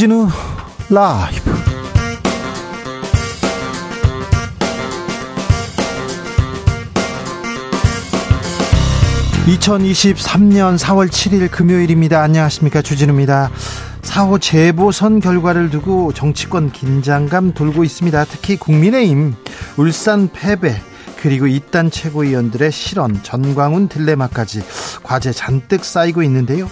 주진우 라이브 2023년 4월 7일 금요일입니다. 안녕하십니까. 주진우입니다. 4호 재보선 결과를 두고 정치권 긴장감 돌고 있습니다. 특히 국민의힘 울산 패배 그리고 이단 최고위원들의 실언, 전광훈 딜레마까지 과제 잔뜩 쌓이고 있는데요.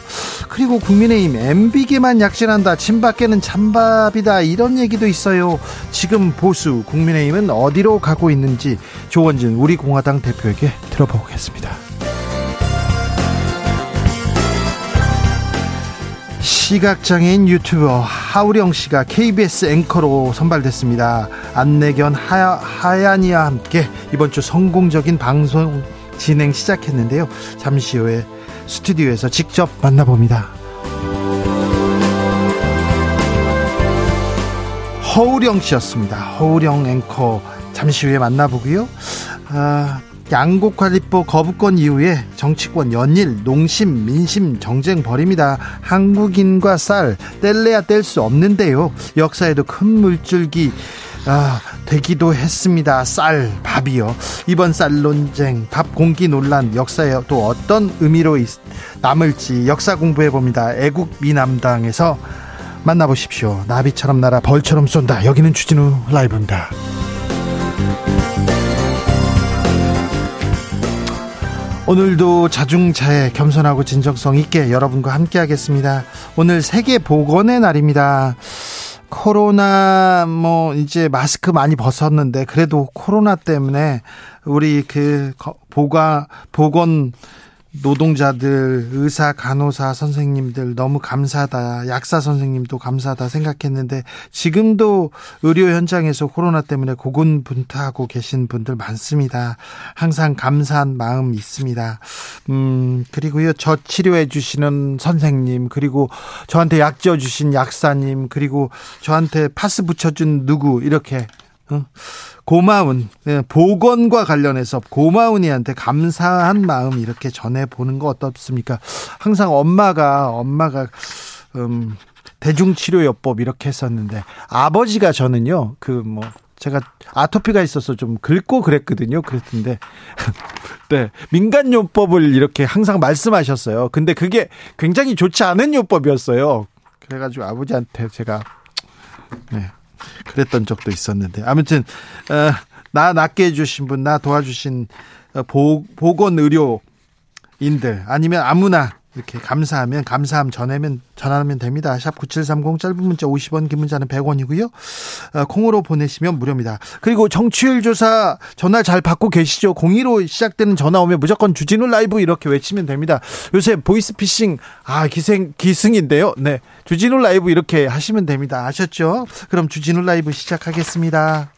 그리고 국민의힘 MB계만 약진한다. 친박계는 찬밥이다. 이런 얘기도 있어요. 지금 보수 국민의힘은 어디로 가고 있는지 조원진 우리 공화당 대표에게 들어보겠습니다. 시각장애인 유튜버 하우령 씨가 KBS 앵커로 선발됐습니다. 안내견 하, 하얀이와 함께 이번 주 성공적인 방송 진행 시작했는데요. 잠시 후에 스튜디오에서 직접 만나봅니다. 허우령 씨였습니다. 허우령 앵커 잠시 후에 만나보고요. 아, 양곡관리법 거부권 이후에 정치권 연일 농심 민심 정쟁 벌입니다. 한국인과 쌀 뗄래야 뗄 수 없는데요. 역사에도 큰 물줄기 아, 되기도 했습니다. 쌀, 밥이요. 이번 쌀 논쟁, 밥 공기 논란 역사에 또 어떤 의미로 남을지 역사 공부해 봅니다. 애국 미남당에서 만나보십시오. 나비처럼 날아 벌처럼 쏜다. 여기는 주진우 라이브입니다. 오늘도 자중차에 겸손하고 진정성 있게 여러분과 함께 하겠습니다. 오늘 세계 보건의 날입니다. 코로나 뭐 이제 마스크 많이 벗었는데 그래도 코로나 때문에 우리 그 보가 보건 노동자들, 의사, 간호사 선생님들 너무 감사하다. 약사 선생님도 감사하다 생각했는데 지금도 의료 현장에서 코로나 때문에 고군분투하고 계신 분들 많습니다. 항상 감사한 마음 있습니다. 음, 그리고요. 저 치료해 주시는 선생님, 그리고 저한테 약 지어 주신 약사님, 그리고 저한테 파스 붙여 준 누구 이렇게 어? 고마운 예, 보건과 관련해서 고마운 이한테 감사한 마음 이렇게 전해 보는 거 어떻습니까? 항상 엄마가 엄마가 음 대중치료요법 이렇게 했었는데 아버지가 저는요 그 뭐 제가 아토피가 있어서 좀 긁고 그랬거든요. 그랬는데 네 민간요법을 이렇게 항상 말씀하셨어요. 근데 그게 굉장히 좋지 않은 요법이었어요. 그래가지고 아버지한테 제가 네 그랬던 적도 있었는데. 아무튼 어, 나 낫게 해주신 분, 나 도와주신 어, 보, 보건 의료인들 아니면 아무나 이렇게 감사하면 감사함 전하면 전하면 됩니다. 샵 9730 짧은 문자 50원 긴 문자는 100원이고요. 어, 콩으로 보내시면 무료입니다. 그리고 정치율 조사 전화 잘 받고 계시죠? 02로 시작되는 전화 오면 무조건 주진우 라이브 이렇게 외치면 됩니다. 요새 보이스피싱 아 기생 기승인데요. 네. 주진우 라이브 이렇게 하시면 됩니다. 아셨죠? 그럼 주진우 라이브 시작하겠습니다.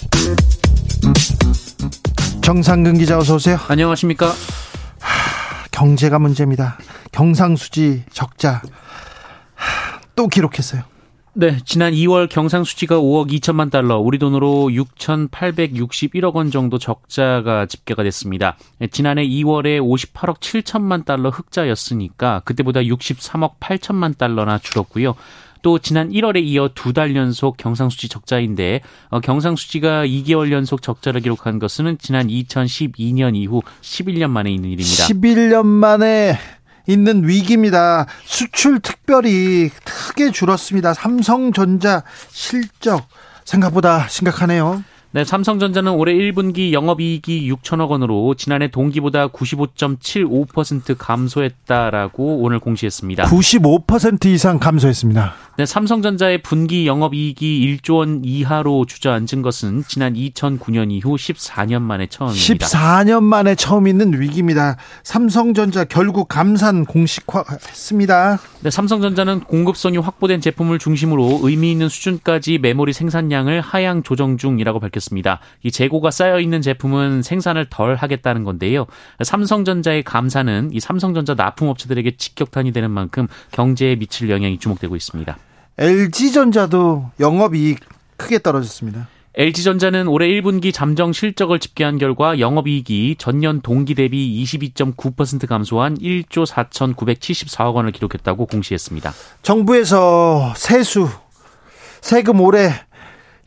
정상근 기자 어서 오세요. 안녕하십니까? 하, 경제가 문제입니다. 경상수지 적자 하, 또 기록했어요. 네, 지난 2월 경상수지가 5억 2천만 달러, 우리 돈으로 6,861억 원 정도 적자가 집계가 됐습니다. 네, 지난해 2월에 58억 7천만 달러 흑자였으니까 그때보다 63억 8천만 달러나 줄었고요. 또 지난 1월에 이어 두 달 연속 경상수지 적자인데 어, 경상수지가 2개월 연속 적자를 기록한 것은 지난 2012년 이후 11년 만에 있는 일입니다. 11년 만에 있는 위기입니다. 수출 특별히 크게 줄었습니다. 삼성전자 실적 생각보다 심각하네요. 네, 삼성전자는 올해 1분기 영업이익이 6천억 원으로 지난해 동기보다 95.75% 감소했다라고 오늘 공시했습니다. 95% 이상 감소했습니다. 네, 삼성전자의 분기 영업이익이 1조 원 이하로 주저앉은 것은 지난 2009년 이후 14년 만에 처음입니다. 14년 만에 처음 있는 위기입니다. 삼성전자 결국 감산 공식화했습니다. 네, 삼성전자는 공급성이 확보된 제품을 중심으로 의미 있는 수준까지 메모리 생산량을 하향 조정 중이라고 밝혔습니다. 이 재고가 쌓여 있는 제품은 생산을 덜 하겠다는 건데요. 삼성전자의 감산은 이 삼성전자 납품업체들에게 직격탄이 되는 만큼 경제에 미칠 영향이 주목되고 있습니다. LG전자도 영업이익 크게 떨어졌습니다. LG전자는 올해 1분기 잠정 실적을 집계한 결과 영업이익이 전년 동기 대비 22.9% 감소한 1조 4,974억 원을 기록했다고 공시했습니다. 정부에서 세수, 세금 올해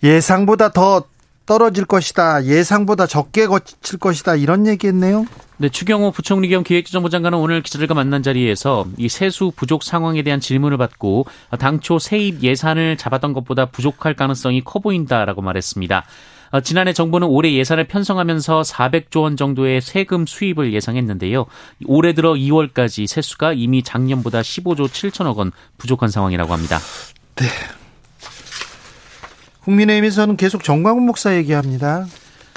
예상보다 더 떨어질 것이다. 예상보다 적게 거칠 것이다. 이런 얘기했네요. 네, 추경호 부총리 겸 기획재정부 장관은 오늘 기자들과 만난 자리에서 이 세수 부족 상황에 대한 질문을 받고 당초 세입 예산을 잡았던 것보다 부족할 가능성이 커 보인다라고 말했습니다. 어, 지난해 정부는 올해 예산을 편성하면서 400조 원 정도의 세금 수입을 예상했는데요. 올해 들어 2월까지 세수가 이미 작년보다 15조 7천억 원 부족한 상황이라고 합니다. 네. 국민의힘에서는 계속 정광훈 목사 얘기합니다.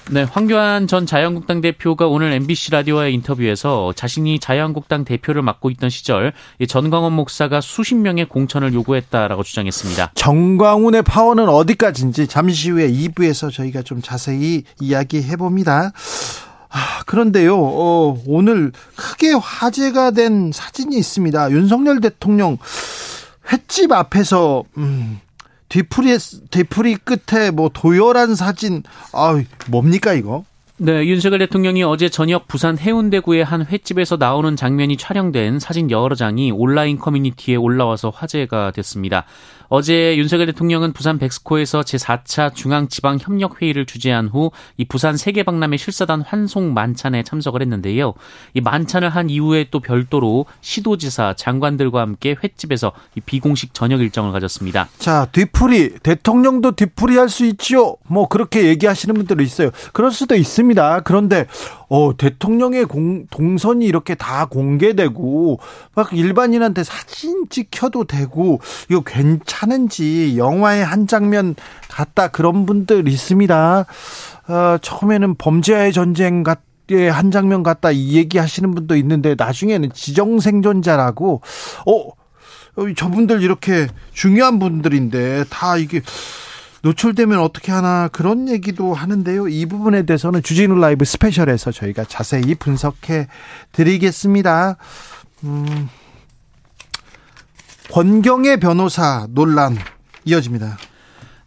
네, 황교안 전 자유한국당 대표가 오늘 MBC 라디오와의 인터뷰에서 자신이 자유한국당 대표를 맡고 있던 시절 전광훈 목사가 수십 명의 공천을 요구했다라고 주장했습니다. 정광훈의 파워는 어디까지인지 잠시 후에 2부에서 저희가 좀 자세히 이야기해 봅니다. 아, 그런데요, 어, 오늘 크게 화제가 된 사진이 있습니다. 윤석열 대통령 횟집 앞에서, 음, 뒤풀이 뒤풀이 끝에 뭐 도열한 사진 아 뭡니까 이거? 네, 윤석열 대통령이 어제 저녁 부산 해운대구의 한 횟집에서 나오는 장면이 촬영된 사진 여러 장이 온라인 커뮤니티에 올라와서 화제가 됐습니다. 어제 윤석열 대통령은 부산 백스코에서 제4차 중앙지방협력회의를 주재한 후 이 부산 세계박람회 실사단 환송 만찬에 참석을 했는데요. 이 만찬을 한 이후에 또 별도로 시도지사, 장관들과 함께 횟집에서 이 비공식 저녁 일정을 가졌습니다. 자, 뒤풀이 대통령도 뒤풀이 할 수 있죠. 뭐 그렇게 얘기하시는 분들이 있어요. 그럴 수도 있습니다. 그런데 어, 대통령의 공, 동선이 이렇게 다 공개되고 막 일반인한테 사진 찍혀도 되고 이거 괜찮 은지 영화의 한 장면 같다 그런 분들 있습니다. 어, 처음에는 범죄와의 전쟁 같한 장면 같다 이 얘기 하시는 분도 있는데 나중에는 지정 생존자라고 어 저분들 이렇게 중요한 분들인데 다 이게 노출되면 어떻게 하나 그런 얘기도 하는데요. 이 부분에 대해서는 주진우 라이브 스페셜에서 저희가 자세히 분석해 드리겠습니다. 음, 권경의 변호사 논란 이어집니다.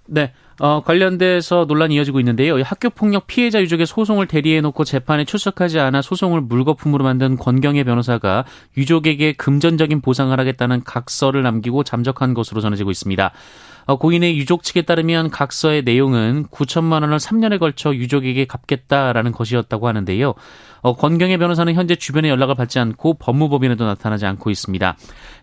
네. 어, 관련돼서 논란이 이어지고 있는데요. 학교폭력 피해자 유족의 소송을 대리해놓고 재판에 출석하지 않아 소송을 물거품으로 만든 권경의 변호사가 유족에게 금전적인 보상을 하겠다는 각서를 남기고 잠적한 것으로 전해지고 있습니다. 어, 고인의 유족 측에 따르면 각서의 내용은 9천만 원을 3년에 걸쳐 유족에게 갚겠다라는 것이었다고 하는데요. 어, 권경의 변호사는 현재 주변에 연락을 받지 않고 법무법인에도 나타나지 않고 있습니다.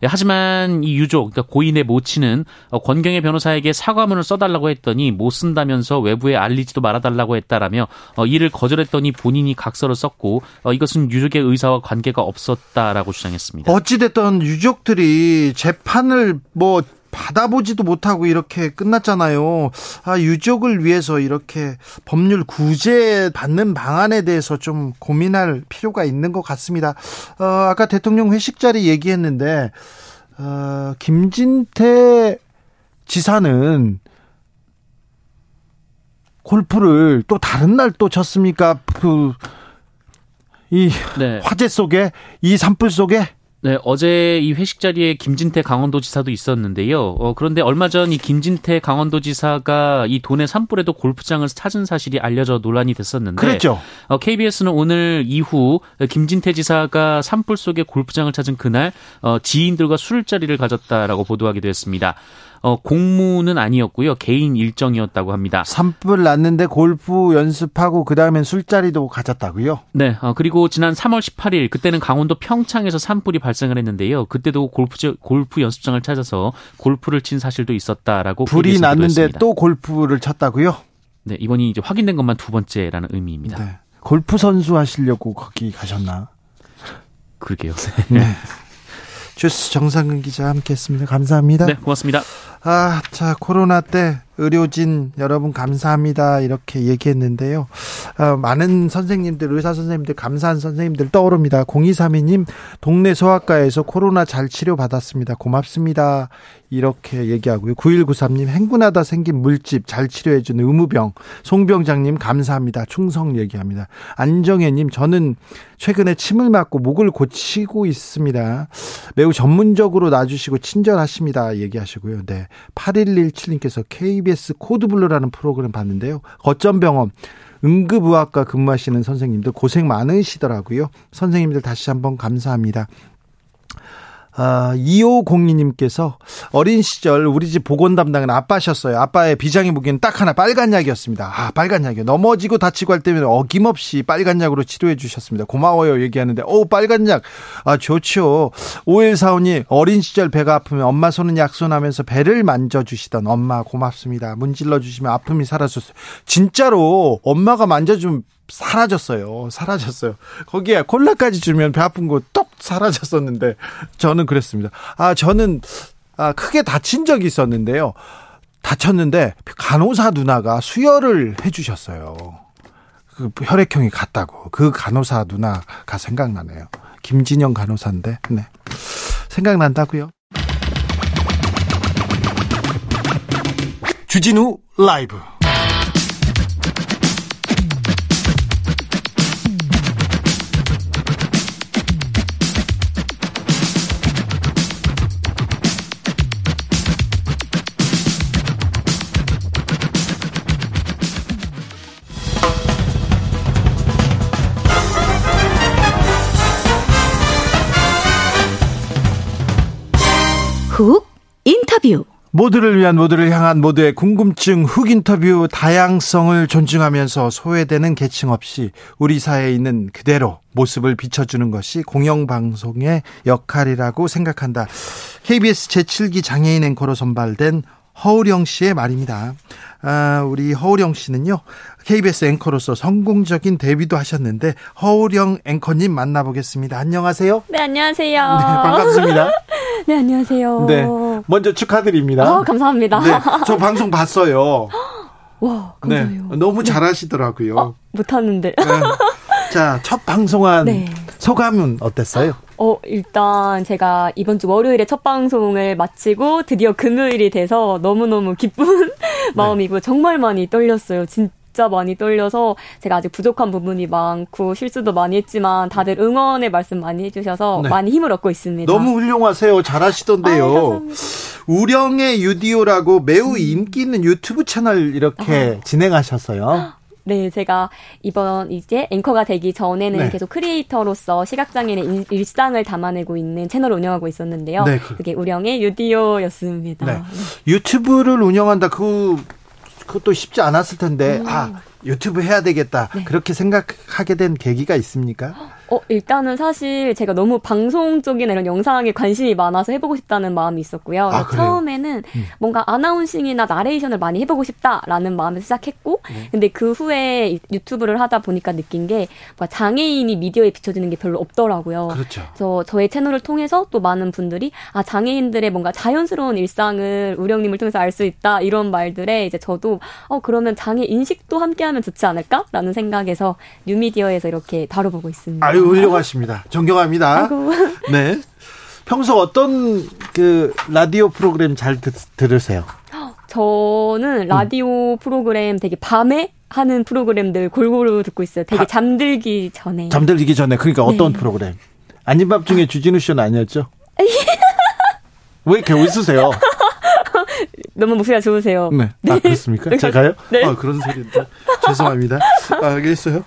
예, 하지만 이 유족, 그러니까 고인의 모친은 어, 권경의 변호사에게 사과문을 써달라고 했더니 못 쓴다면서 외부에 알리지도 말아달라고 했다라며 어, 이를 거절했더니 본인이 각서를 썼고 어, 이것은 유족의 의사와 관계가 없었다라고 주장했습니다. 어찌됐든 유족들이 재판을 뭐 받아보지도 못하고 이렇게 끝났잖아요. 아, 유족을 위해서 이렇게 법률 구제 받는 방안에 대해서 좀 고민할 필요가 있는 것 같습니다. 어, 아까 대통령 회식 자리 얘기했는데, 어, 김진태 지사는 골프를 또 다른 날 또 쳤습니까? 그, 이 네. 화재 속에, 이 산불 속에? 네, 어제 이 회식 자리에 김진태 강원도지사도 있었는데요. 어, 그런데 얼마 전 이 김진태 강원도지사가 이 돈의 산불에도 골프장을 찾은 사실이 알려져 논란이 됐었는데. 그랬죠. 어, KBS는 오늘 이후 김진태 지사가 산불 속에 골프장을 찾은 그날 어, 지인들과 술자리를 가졌다라고 보도하기도 했습니다. 어, 공무는 아니었고요. 개인 일정이었다고 합니다. 산불 났는데 골프 연습하고 그다음엔 술자리도 가졌다고요? 네. 어, 그리고 지난 3월 18일 그때는 강원도 평창에서 산불이 발생을 했는데요. 그때도 골프 골프 연습장을 찾아서 골프를 친 사실도 있었다라고 불이 났는데 했습니다. 또 골프를 쳤다고요? 네, 이번이 이제 확인된 것만 두 번째라는 의미입니다. 네. 골프 선수 하시려고 거기 가셨나? 그러게요. 네. 주스 정상근 기자 함께했습니다. 감사합니다. 네, 고맙습니다. 아, 자 코로나 때 의료진 여러분 감사합니다 이렇게 얘기했는데요. 어, 많은 선생님들 의사 선생님들 감사한 선생님들 떠오릅니다. 0232님 동네 소아과에서 코로나 잘 치료 받았습니다. 고맙습니다. 이렇게 얘기하고요. 9193님 행군하다 생긴 물집 잘 치료해 주는 의무병 송병장님 감사합니다. 충성 얘기합니다. 안정혜님 저는 최근에 침을 맞고 목을 고치고 있습니다. 매우 전문적으로 놔주시고 친절하십니다. 얘기하시고요. 네. 8117님께서 KBS 코드블루라는 프로그램 봤는데요. 거점병원 응급의학과 근무하시는 선생님들 고생 많으시더라고요. 선생님들 다시 한번 감사합니다. 아, 2502님께서 어린 시절 우리 집 보건 담당은 아빠셨어요. 아빠의 비장의 무기는 딱 하나 빨간 약이었습니다. 아, 빨간 약이요. 넘어지고 다치고 할 때면 어김없이 빨간 약으로 치료해 주셨습니다. 고마워요. 얘기하는데, 오, 빨간 약. 아, 좋죠. 5145님, 어린 시절 배가 아프면 엄마 손은 약손하면서 배를 만져주시던 엄마 고맙습니다. 문질러 주시면 아픔이 사라졌어요. 진짜로 엄마가 만져주면 사라졌어요. 사라졌어요. 거기에 콜라까지 주면 배 아픈 거 똑 사라졌었는데 저는 그랬습니다. 아 저는 아 크게 다친 적이 있었는데요. 다쳤는데 간호사 누나가 수혈을 해 주셨어요. 그 혈액형이 같다고 그 간호사 누나가 생각나네요. 김진영 간호사인데 네 생각난다고요. 주진우 라이브 훅 인터뷰 모두를 위한 모두를 향한 모두의 궁금증 훅 인터뷰 다양성을 존중하면서 소외되는 계층 없이 우리 사회에 있는 그대로 모습을 비춰주는 것이 공영방송의 역할이라고 생각한다. KBS 제7기 장애인 앵커로 선발된 허우령 씨의 말입니다. 아, 우리 허우령 씨는요, KBS 앵커로서 성공적인 데뷔도 하셨는데, 허우령 앵커님 만나보겠습니다. 안녕하세요. 네, 안녕하세요. 네, 반갑습니다. 네, 안녕하세요. 네, 먼저 축하드립니다. 어, 감사합니다. 네, 저 방송 봤어요. 와, 감사해요. 네, 너무 잘하시더라고요. 어, 못하는데. 네. 자, 첫 방송한 네. 소감은 어땠어요? 어, 일단 제가 이번 주 월요일에 첫 방송을 마치고 드디어 금요일이 돼서 너무너무 기쁜 네. 마음이고 정말 많이 떨렸어요. 진짜 많이 떨려서 제가 아직 부족한 부분이 많고 실수도 많이 했지만 다들 응원의 말씀 많이 해주셔서 네. 많이 힘을 얻고 있습니다. 너무 훌륭하세요. 잘하시던데요. 아, 우령의 유디오라고 매우 인기 있는 유튜브 채널 이렇게 아. 진행하셨어요. 네, 제가 이번 이제 앵커가 되기 전에는 네. 계속 크리에이터로서 시각장애인의 일 상을 담아내고 있는 채널을 운영하고 있었는데요. 네, 그. 그게 우령의 유디오였습니다. 네. 유튜브를 운영한다. 그 그것도 쉽지 않았을 텐데 음. 아 유튜브 해야 되겠다 네. 그렇게 생각하게 된 계기가 있습니까? 어, 일단은 사실 제가 너무 방송 쪽이나 이런 영상에 관심이 많아서 해보고 싶다는 마음이 있었고요. 아, 처음에는 음. 뭔가 아나운싱이나 나레이션을 많이 해보고 싶다라는 마음에서 시작했고, 네. 근데 그 후에 유튜브를 하다 보니까 느낀 게 장애인이 미디어에 비춰지는 게 별로 없더라고요. 그렇죠. 그래서 저의 채널을 통해서 또 많은 분들이 아 장애인들의 뭔가 자연스러운 일상을 우령님을 통해서 알 수 있다 이런 말들에 이제 저도 어 그러면 장애 인식도 함께하면 좋지 않을까라는 생각에서 뉴미디어에서 이렇게 다뤄보고 있습니다. 아유 훌륭하십니다. 존경합니다. 아이고. 네. 평소 어떤 그 라디오 프로그램 잘 듣, 들으세요? 저는 라디오 음. 프로그램 되게 밤에 하는 프로그램들 골고루 듣고 있어요. 되게 바, 잠들기 전에. 잠들기 전에. 그러니까 어떤 네. 프로그램? 아닌 밤 중에 주진우 씨는 아니었죠? 왜 이렇게 웃으세요? 너무 목소리가 좋으세요. 네. 아, 그렇습니까? 네. 제가요? 네. 아, 그런 소리인데. 죄송합니다. 아, 알겠어요.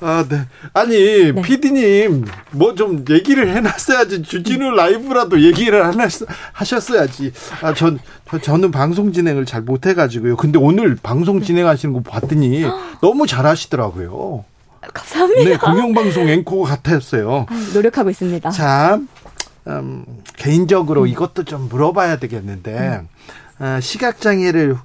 아, 네. 아니, 네. 피디님, 뭐 좀 얘기를 해놨어야지. 주진우 라이브라도 얘기를 하셨어야지. 아, 전, 저, 는 방송 진행을 잘 못해가지고요. 근데 오늘 방송 진행하시는 거 봤더니 너무 잘하시더라고요. 감사합니다. 네, 공영방송 앵커 같았어요. 아, 노력하고 있습니다. 자, 음, 개인적으로 음. 이것도 좀 물어봐야 되겠는데, 음. 어, 시각장애를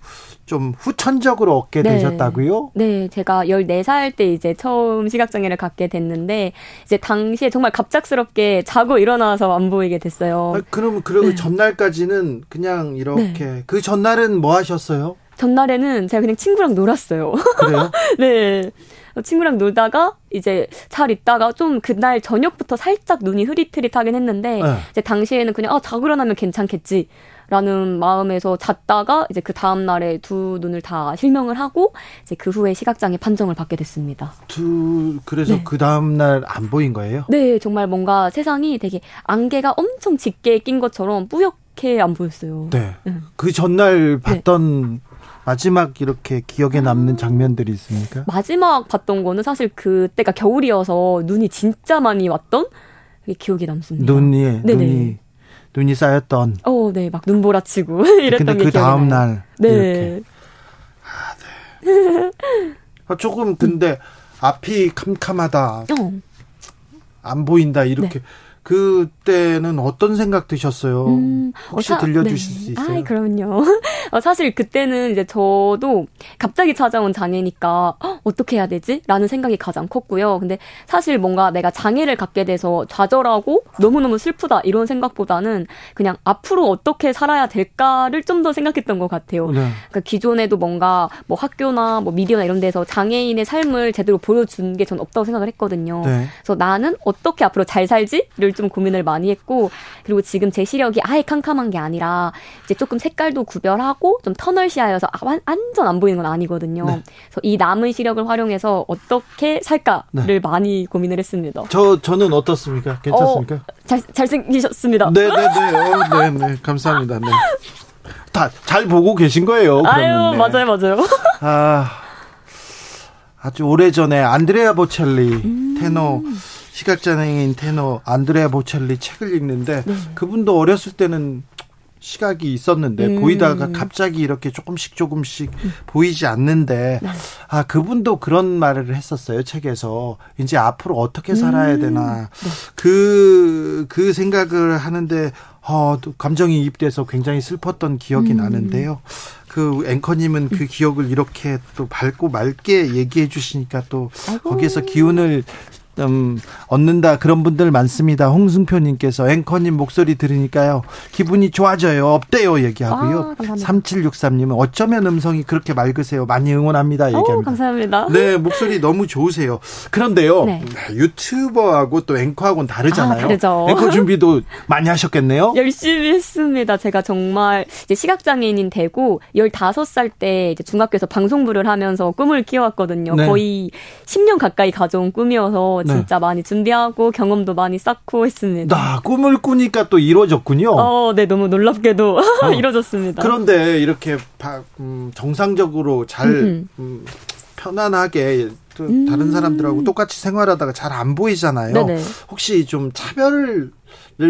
좀 후천적으로 얻게 네. 되셨다고요? 네, 제가 14살 때 이제 처음 시각장애를 갖게 됐는데, 이제 당시에 정말 갑작스럽게 자고 일어나서 안 보이게 됐어요. 아, 그럼 그리고 전날까지는 그냥 이렇게 그 전날은 뭐 하셨어요? 전날에는 제가 그냥 친구랑 놀았어요. 그래요? 네. 친구랑 놀다가 이제 잘 있다가 좀 그날 저녁부터 살짝 눈이 흐릿흐릿하긴 했는데 네. 이제 당시에는 그냥 아 자고 일어나면 괜찮겠지. 라는 마음에서 잤다가 이제 그 다음 날에 두 눈을 다 실명을 하고 이제 그 후에 시각장애 판정을 받게 됐습니다. 두 그래서 네. 그 다음 날 안 보인 거예요? 네, 정말 뭔가 세상이 되게 안개가 엄청 짙게 낀 것처럼 뿌옇게 안 보였어요. 네. 네. 그 전날 봤던 마지막 이렇게 기억에 남는 장면들이 있습니까? 마지막 봤던 거는 사실 그때가 겨울이어서 눈이 진짜 많이 왔던 기억이 남습니다. 눈이 네네. 눈이 눈이 쌓였던. 어, 네, 막 눈보라치고 이랬던 근데 게그 다음. 날 네. 이렇게 아, 조금 근데 앞이 캄캄하다 어, 안 보인다 이렇게 그때는 어떤 생각 드셨어요? 음, 혹시 어, 사- 들려주실 네. 수 있어요? 아이, 그럼요. 어, 사실 그때는 이제 저도 갑자기 찾아온 장애니까 헉, 어떻게 해야 되지? 라는 생각이 가장 컸고요. 근데 사실 뭔가 내가 장애를 갖게 돼서 좌절하고 너무너무 슬프다 이런 생각보다는 그냥 앞으로 어떻게 살아야 될까를 좀 더 생각했던 것 같아요. 네. 그러니까 기존에도 뭔가 뭐 학교나 뭐 미디어나 이런 데서 장애인의 삶을 제대로 보여준 게 전 없다고 생각을 했거든요. 네. 그래서 나는 어떻게 앞으로 잘 살지를 좀 고민을 많이 했고 그리고 지금 제 시력이 아예 캄캄한 게 아니라 이제 조금 색깔도 구별하고 좀 터널 시야여서 아, 완- 완전 안 보이는 건 아니거든요. 네. 그래서 이 남은 시력을 활용해서 어떻게 살까를 네. 많이 고민을 했습니다. 저 저는 어떻습니까? 괜찮습니까? 잘 잘생기셨습니다. 네, 네, 네. 어, 네, 네. 감사합니다. 네. 다 잘 보고 계신 거예요. 아유 네. 맞아요 맞아요. 아, 아주 오래전에 안드레아 보첼리 음. 테너 시각장애인 테너 안드레아 보첼리 책을 읽는데 네. 그분도 어렸을 때는 시각이 있었는데 음. 보이다가 갑자기 이렇게 조금씩 조금씩 보이지 않는데 네. 아 그분도 그런 말을 했었어요 책에서 이제 앞으로 어떻게 살아야 음. 되나 그그 생각을 하는데 어, 또 감정이 입돼서 굉장히 슬펐던 기억이 음. 나는데요. 그 앵커님은 그 기억을 이렇게 또 밝고 맑게 얘기해 주시니까 또 아이고. 거기에서 기운을 음, 얻는다 그런 분들 많습니다. 홍승표님께서 앵커님 목소리 들으니까요 기분이 좋아져요. 없대요 얘기하고요. 아, 감사합니다. 3763님은 어쩌면 음성이 그렇게 맑으세요. 많이 응원합니다 오, 얘기합니다. 감사합니다. 네, 목소리 너무 좋으세요. 그런데요, 네. 유튜버하고 또 앵커하고는 다르잖아요. 아. 앵커 준비도 많이 하셨겠네요. 열심히 했습니다. 제가 정말 이제 시각장애인인 되고 15살 때 이제 중학교에서 방송부를 하면서 꿈을 키워왔거든요. 네. 거의 10년 가까이 가져온 꿈이어서 네. 진짜 많이 준비하고 경험도 많이 쌓고 했습니다. 나 꿈을 꾸니까 또 이루어졌군요. 어, 네, 너무 놀랍게도 이뤄졌습니다. 그런데 이렇게 바- 음, 정상적으로 잘 음. 음, 편안하게 또 음. 다른 사람들하고 똑같이 생활하다가 잘 안 보이잖아요. 네네. 혹시 좀 차별을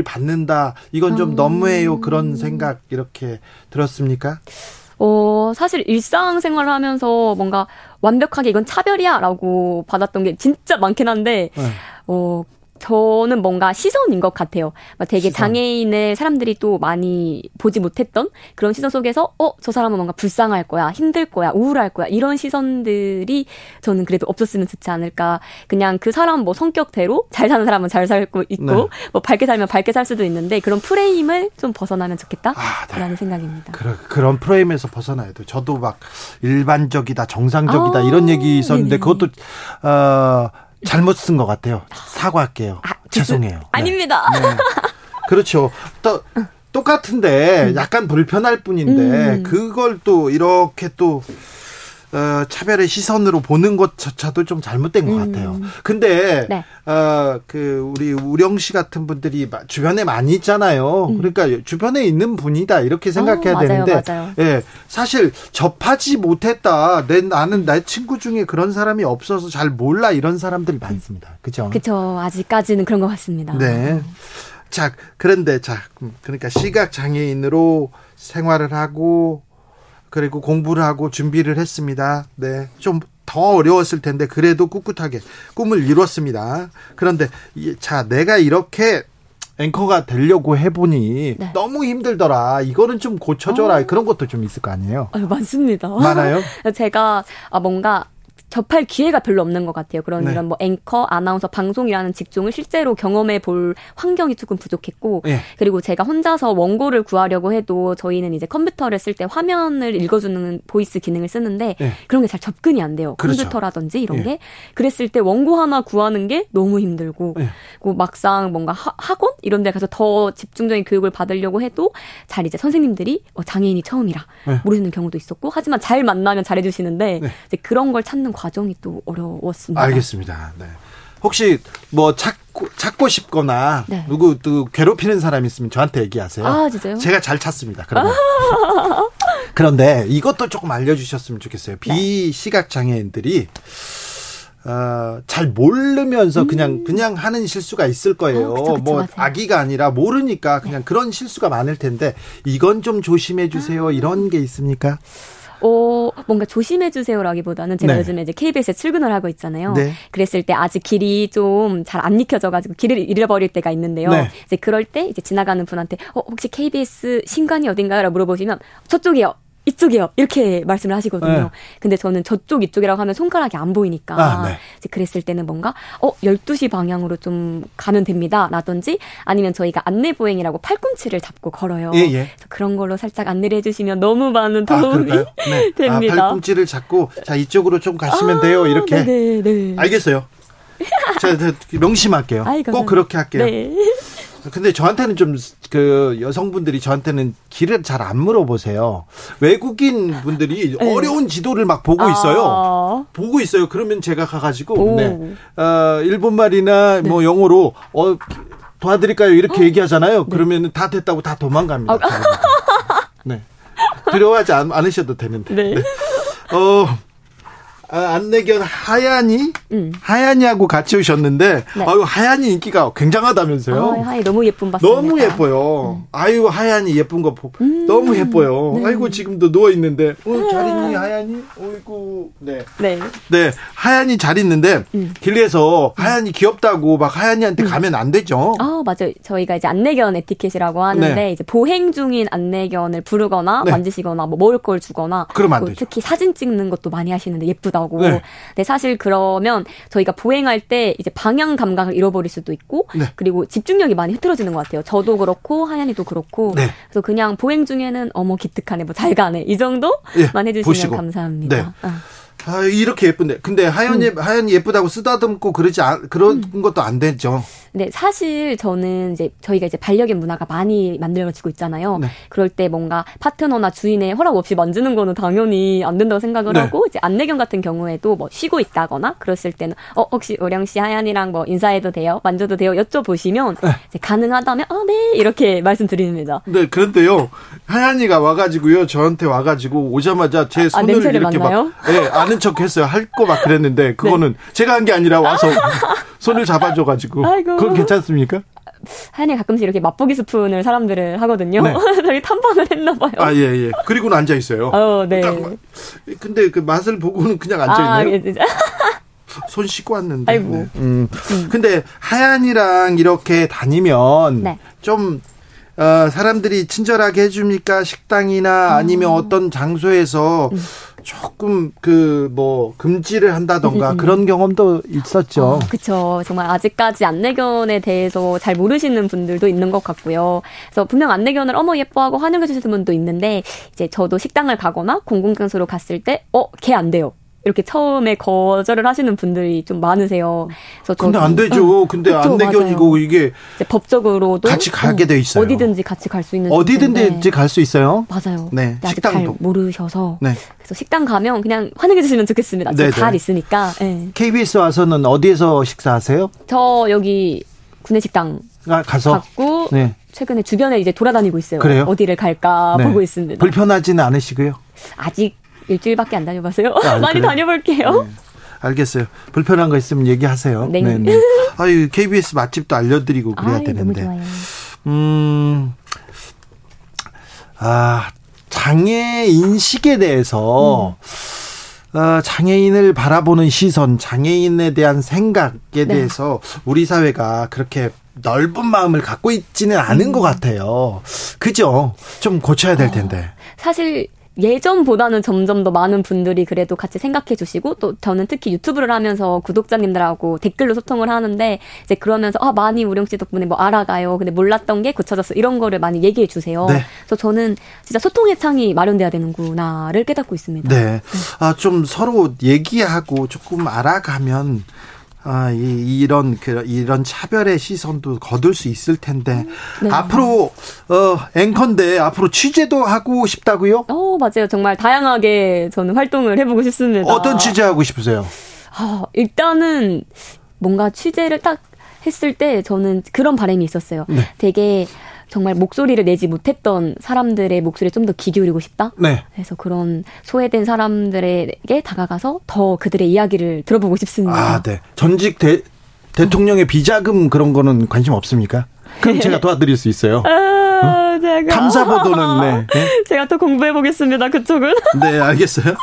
받는다 이건 좀 음. 너무해요 그런 생각 이렇게 들었습니까? 어, 사실 일상생활을 하면서 뭔가 완벽하게 이건 차별이야 라고 받았던 게 진짜 많긴 한데, 네. 어, 저는 뭔가 시선인 것 같아요. 막 되게 시선. 장애인을 사람들이 또 많이 보지 못했던 그런 시선 속에서, 어, 저 사람은 뭔가 불쌍할 거야, 힘들 거야, 우울할 거야, 이런 시선들이 저는 그래도 없었으면 좋지 않을까. 그냥 그 사람 뭐 성격대로 잘 사는 사람은 잘 살고 있고, 네. 뭐 밝게 살면 밝게 살 수도 있는데, 그런 프레임을 좀 벗어나면 좋겠다? 아, 네. 라는 생각입니다. 그런 그런 프레임에서 벗어나야 돼요. 저도 막 일반적이다, 정상적이다 아, 이런 얘기 있었는데 네네. 그것도 어, 잘못 쓴 것 같아요. 사과할게요. 아, 죄송해요. 네. 아닙니다. 네. 그렇죠. 또 똑같은데 약간 불편할 뿐인데 음. 그걸 또 이렇게 또 어, 차별의 시선으로 보는 것조차도 좀 잘못된 것 음. 같아요. 근데 네. 어, 그 우리 우령 씨 같은 분들이 마- 주변에 많이 있잖아요. 그러니까 주변에 있는 분이다 이렇게 생각해야 음. 어, 맞아요, 되는데, 맞아요. 예, 사실 접하지 못했다. 내 나는 내 친구 중에 그런 사람이 없어서 잘 몰라 이런 사람들이 많습니다. 그죠? 그쵸. 아직까지는 그런 것 같습니다. 네. 자, 그런데 자, 음, 그러니까 시각 장애인으로 생활을 하고 그리고 공부를 하고 준비를 했습니다. 네. 좀 더 어려웠을 텐데 그래도 꿋꿋하게 꿈을 이뤘습니다. 그런데 이- 자, 내가 이렇게 앵커가 되려고 해보니 네. 너무 힘들더라. 이거는 좀 고쳐줘라. 어. 그런 것도 좀 있을 거 아니에요? 아유, 많습니다. 많아요? 제가 아, 뭔가 접할 기회가 별로 없는 것 같아요. 그런 네. 이런 뭐 앵커, 아나운서, 방송이라는 직종을 실제로 경험해 볼 환경이 조금 부족했고, 네. 그리고 제가 혼자서 원고를 구하려고 해도 저희는 이제 컴퓨터를 쓸 때 화면을 읽어주는 voice 기능을 쓰는데 네. 그런 게 잘 접근이 안 돼요. 그렇죠. 컴퓨터라든지 이런 예. 게. 그랬을 때 원고 하나 구하는 게 너무 힘들고, 예. 그리고 막상 뭔가 하, 학원 이런 데 가서 더 집중적인 교육을 받으려고 해도 잘 이제 선생님들이 어, 장애인이 처음이라 예. 모르는 경우도 있었고, 하지만 잘 만나면 잘해주시는데 이제 그런 걸 찾는 과정이 또 어려웠습니다. 알겠습니다. 네. 혹시 뭐 찾고 찾고 싶거나 네. 누구 또 괴롭히는 사람 있으면 저한테 얘기하세요. 아 진짜요? 제가 잘 찾습니다. 그러면. 그런데 이것도 조금 알려주셨으면 좋겠어요. 네. 비시각 장애인들이 어, 잘 모르면서 음. 그냥 그냥 하는 실수가 있을 거예요. 어, 그쵸, 그쵸, 뭐 맞아요. 아기가 아니라 모르니까 그냥 네. 그런 실수가 많을 텐데 이건 좀 조심해 주세요. 아. 이런 게 있습니까? 어, 뭔가 조심해 주세요라기보다는 제가 네. 요즘에 이제 KBS에 출근을 하고 있잖아요. 네. 그랬을 때 아직 길이 좀 잘 안 익혀져 가지고 길을 잃어버릴 때가 있는데요. 네. 이제 그럴 때 이제 지나가는 분한테 어, 혹시 KBS 신관이 어딘가요?라고 물어보시면 저쪽이요. 이쪽이요. 이렇게 말씀을 하시거든요. 네. 근데 저는 저쪽 이쪽이라고 하면 손가락이 안 보이니까 아, 네. 이제 그랬을 때는 뭔가 어 12시 방향으로 좀 가면 됩니다. 라든지 아니면 저희가 안내 보행이라고 팔꿈치를 잡고 걸어요. 예, 예. 그래서 그런 걸로 살짝 안내를 해 주시면 너무 많은 아, 도움이 아, 네. 됩니다. 아, 팔꿈치를 잡고 자, 이쪽으로 좀 가시면 아, 돼요. 이렇게. 네, 네, 네. 알겠어요. 제가 명심할게요. 아이, 꼭 그렇게 할게요. 네. 근데 저한테는 좀 그 여성분들이 저한테는 길을 잘 안 물어보세요. 외국인 분들이 네. 어려운 지도를 막 보고 있어요. 아. 보고 있어요. 그러면 제가 가가지고 네. 어, 일본말이나 네. 뭐 영어로 어, 도와드릴까요? 이렇게 어? 얘기하잖아요. 네. 그러면 다 됐다고 다 도망갑니다. 아. 네. 두려워하지 않 으셔도 되는데. 네. 네. 어. 아, 안내견 하얀이 음. 하얀이하고 같이 오셨는데 네. 아유 하얀이 인기가 굉장하다면서요? 아, 하얀이 너무 예쁜 봤습니다. 너무 예뻐요. 음. 아유 하얀이 예쁜 거 보, 음. 너무 예뻐요. 네. 아이고 지금도 누워 있는데 어, 잘 있니 하얀이? 어이구 네. 네. 네 하얀이 잘 있는데 음. 길에서 하얀이 귀엽다고 막 하얀이한테 음. 가면 안 되죠? 아 맞아요. 저희가 이제 안내견 에티켓이라고 하는데 네. 이제 보행 중인 안내견을 부르거나 네. 만지시거나 뭐 먹을 걸 주거나 그러면 안 되죠. 특히 사진 찍는 것도 많이 하시는데 예쁘다. 나고. 네. 근데 사실 그러면 저희가 보행할 때 이제 방향 감각을 잃어버릴 수도 있고 네. 그리고 집중력이 많이 흐트러지는 것 같아요. 저도 그렇고 하연이도 그렇고. 네. 그래서 그냥 보행 중에는 어머 기특하네, 뭐 잘 가네 이 정도만 예, 해주시면 보시고. 감사합니다. 네. 아. 아, 이렇게 예쁜데. 근데 하연이, 음. 하연이 예쁘다고 쓰다듬고 그러지, 않, 그런 음. 것도 안 되죠. 네, 사실 저는 이제 저희가 이제 반려견 문화가 많이 만들어지고 있잖아요. 네. 그럴 때 뭔가 파트너나 주인의 허락 없이 만지는 거는 당연히 안 된다고 생각을 네. 하고 이제 안내견 같은 경우에도 뭐 쉬고 있다거나 그랬을 때는 어 혹시 오령 씨 하얀이랑 뭐 인사해도 돼요? 만져도 돼요? 여쭤보시면 네. 이제 가능하다면 아네 이렇게 말씀드립니다. 네, 그런데요 하얀이가 와가지고요 저한테 와가지고 오자마자 제 아, 아 손을 아, 이렇게 맡나요? 막 네, 아는 척 했어요 할 거 막 그랬는데 그거는 네. 제가 한 게 아니라 와서 손을 잡아줘 가지고. 아이고. 그건 괜찮습니까? 하얀이 가끔씩 이렇게 맛보기 스푼을 사람들을 하거든요. 네. 탐방을 했나 봐요. 아, 예, 예. 그리고는 앉아 있어요. 어, 네. 근데 그 맛을 보고는 그냥 앉아 있네요. 아, 예, 손 씻고 왔는데. 아이고. 네. 음. 음. 근데 하얀이랑 이렇게 다니면 네. 좀 어, 사람들이 친절하게 해줍니까? 식당이나 아니면 음. 어떤 장소에서 음. 조금 그 뭐 금지를 한다던가 음, 음. 그런 경험도 있었죠. 어, 그렇죠. 정말 아직까지 안내견에 대해서 잘 모르시는 분들도 있는 것 같고요. 그래서 분명 안내견을 어머 예뻐하고 환영해 주시는 분도 있는데 이제 저도 식당을 가거나 공공장소로 갔을 때 어 걔 안 돼요. 이렇게 처음에 거절을 하시는 분들이 좀 많으세요. 그래서 근데 안 되죠. 응. 근데 그쵸, 안내견이고 맞아요. 이게 법적으로도 같이 가게 돼 있어요. 어디든지 같이 갈 수 있는 어디든지 갈 수 있어요. 맞아요. 네. 아직 식당도. 잘 모르셔서 네. 그래서 식당 가면 그냥 환영해 주시면 좋겠습니다. 잘 있으니까. 네. KBS 와서는 어디에서 식사하세요? 저 여기 구내식당 아, 가서 갔고 네. 최근에 주변에 이제 돌아다니고 있어요. 그래요? 어디를 갈까 네. 보고 있습니다. 불편하지는 않으시고요? 아직 일주일밖에 안 다녀봤어요. 아, 많이 그래요? 다녀볼게요. 네. 알겠어요. 불편한 거 있으면 얘기하세요. 네. 네, 네. 아유, KBS 맛집도 알려드리고 그래야 아유, 되는데. 음, 아, 장애 인식에 대해서, 음. 어, 장애인을 바라보는 시선, 장애인에 대한 생각에 네. 대해서 우리 사회가 그렇게 넓은 마음을 갖고 있지는 않은 음. 것 같아요. 그죠? 좀 고쳐야 될 어, 텐데. 어, 사실 예전보다는 점점 더 많은 분들이 그래도 같이 생각해 주시고 또 저는 특히 유튜브를 하면서 구독자님들하고 댓글로 소통을 하는데 이제 그러면서 아 많이 우령 씨 덕분에 뭐 알아가요. 근데 몰랐던 게 고쳐졌어. 이런 거를 많이 얘기해 주세요. 네. 그래서 저는 진짜 소통의 창이 마련돼야 되는구나를 깨닫고 있습니다. 네. 네. 아, 좀 서로 얘기하고 조금 알아가면 아, 이, 이런 그 이런 차별의 시선도 거둘 수 있을 텐데 네. 앞으로 어 앵커인데 앞으로 취재도 하고 싶다고요? 어 맞아요 정말 다양하게 저는 활동을 해보고 싶습니다. 어떤 취재 하고 싶으세요? 아 일단은 뭔가 취재를 딱 했을 때 저는 그런 바람이 있었어요. 네. 되게 정말 목소리를 내지 못했던 사람들의 목소리에 좀더 귀 기울이고 싶다. 네. 그래서 그런 소외된 사람들에게 다가가서 더 그들의 이야기를 들어보고 싶습니다. 아, 네. 전직 대, 대통령의 비자금 그런 거는 관심 없습니까? 그럼 제가 도와드릴 수 있어요. 아, 어? 제가 탐사 보도는 네. 네. 제가 또 공부해 보겠습니다. 그쪽은. 네, 알겠어요.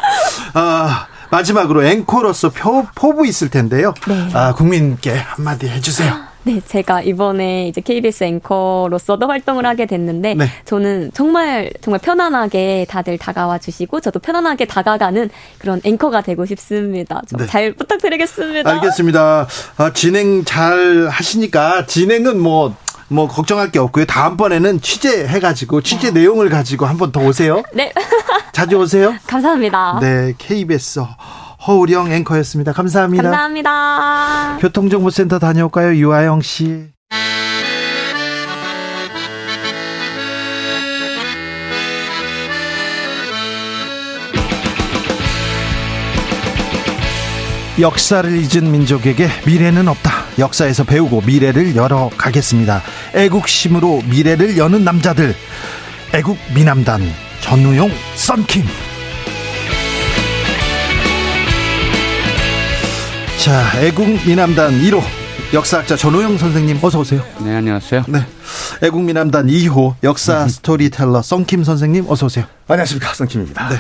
아, 마지막으로 앵커로서 표, 포부 있을 텐데요. 네. 아, 국민께 한마디 해주세요. 네, 제가 이번에 이제 KBS 앵커로서도 활동을 하게 됐는데 네. 저는 정말 정말 편안하게 다들 다가와 주시고 저도 편안하게 다가가는 그런 앵커가 되고 싶습니다. 좀잘 네. 부탁드리겠습니다. 알겠습니다. 아, 진행 잘 하시니까 진행은 뭐뭐 뭐 걱정할 게 없고요. 다음번에는 취재해 가지고 취재 네. 내용을 가지고 한 번 더 오세요. 네. 자주 오세요. 감사합니다. 네, KBS 허우령 앵커였습니다. 감사합니다. 감사합니다. 교통정보센터 다녀올까요? 유아영 씨. 역사를 잊은 민족에게 미래는 없다. 역사에서 배우고 미래를 열어 가겠습니다. 애국심으로 미래를 여는 남자들. 애국 미남단 전우용 썬킴. 자, 애국 미남단 1호 역사학자 전우용 선생님 어서 오세요. 네, 안녕하세요. 네. 애국 미남단 2호 역사 스토리텔러 썬킴 선생님 어서 오세요. 안녕하십니까, 썬킴입니다. 네.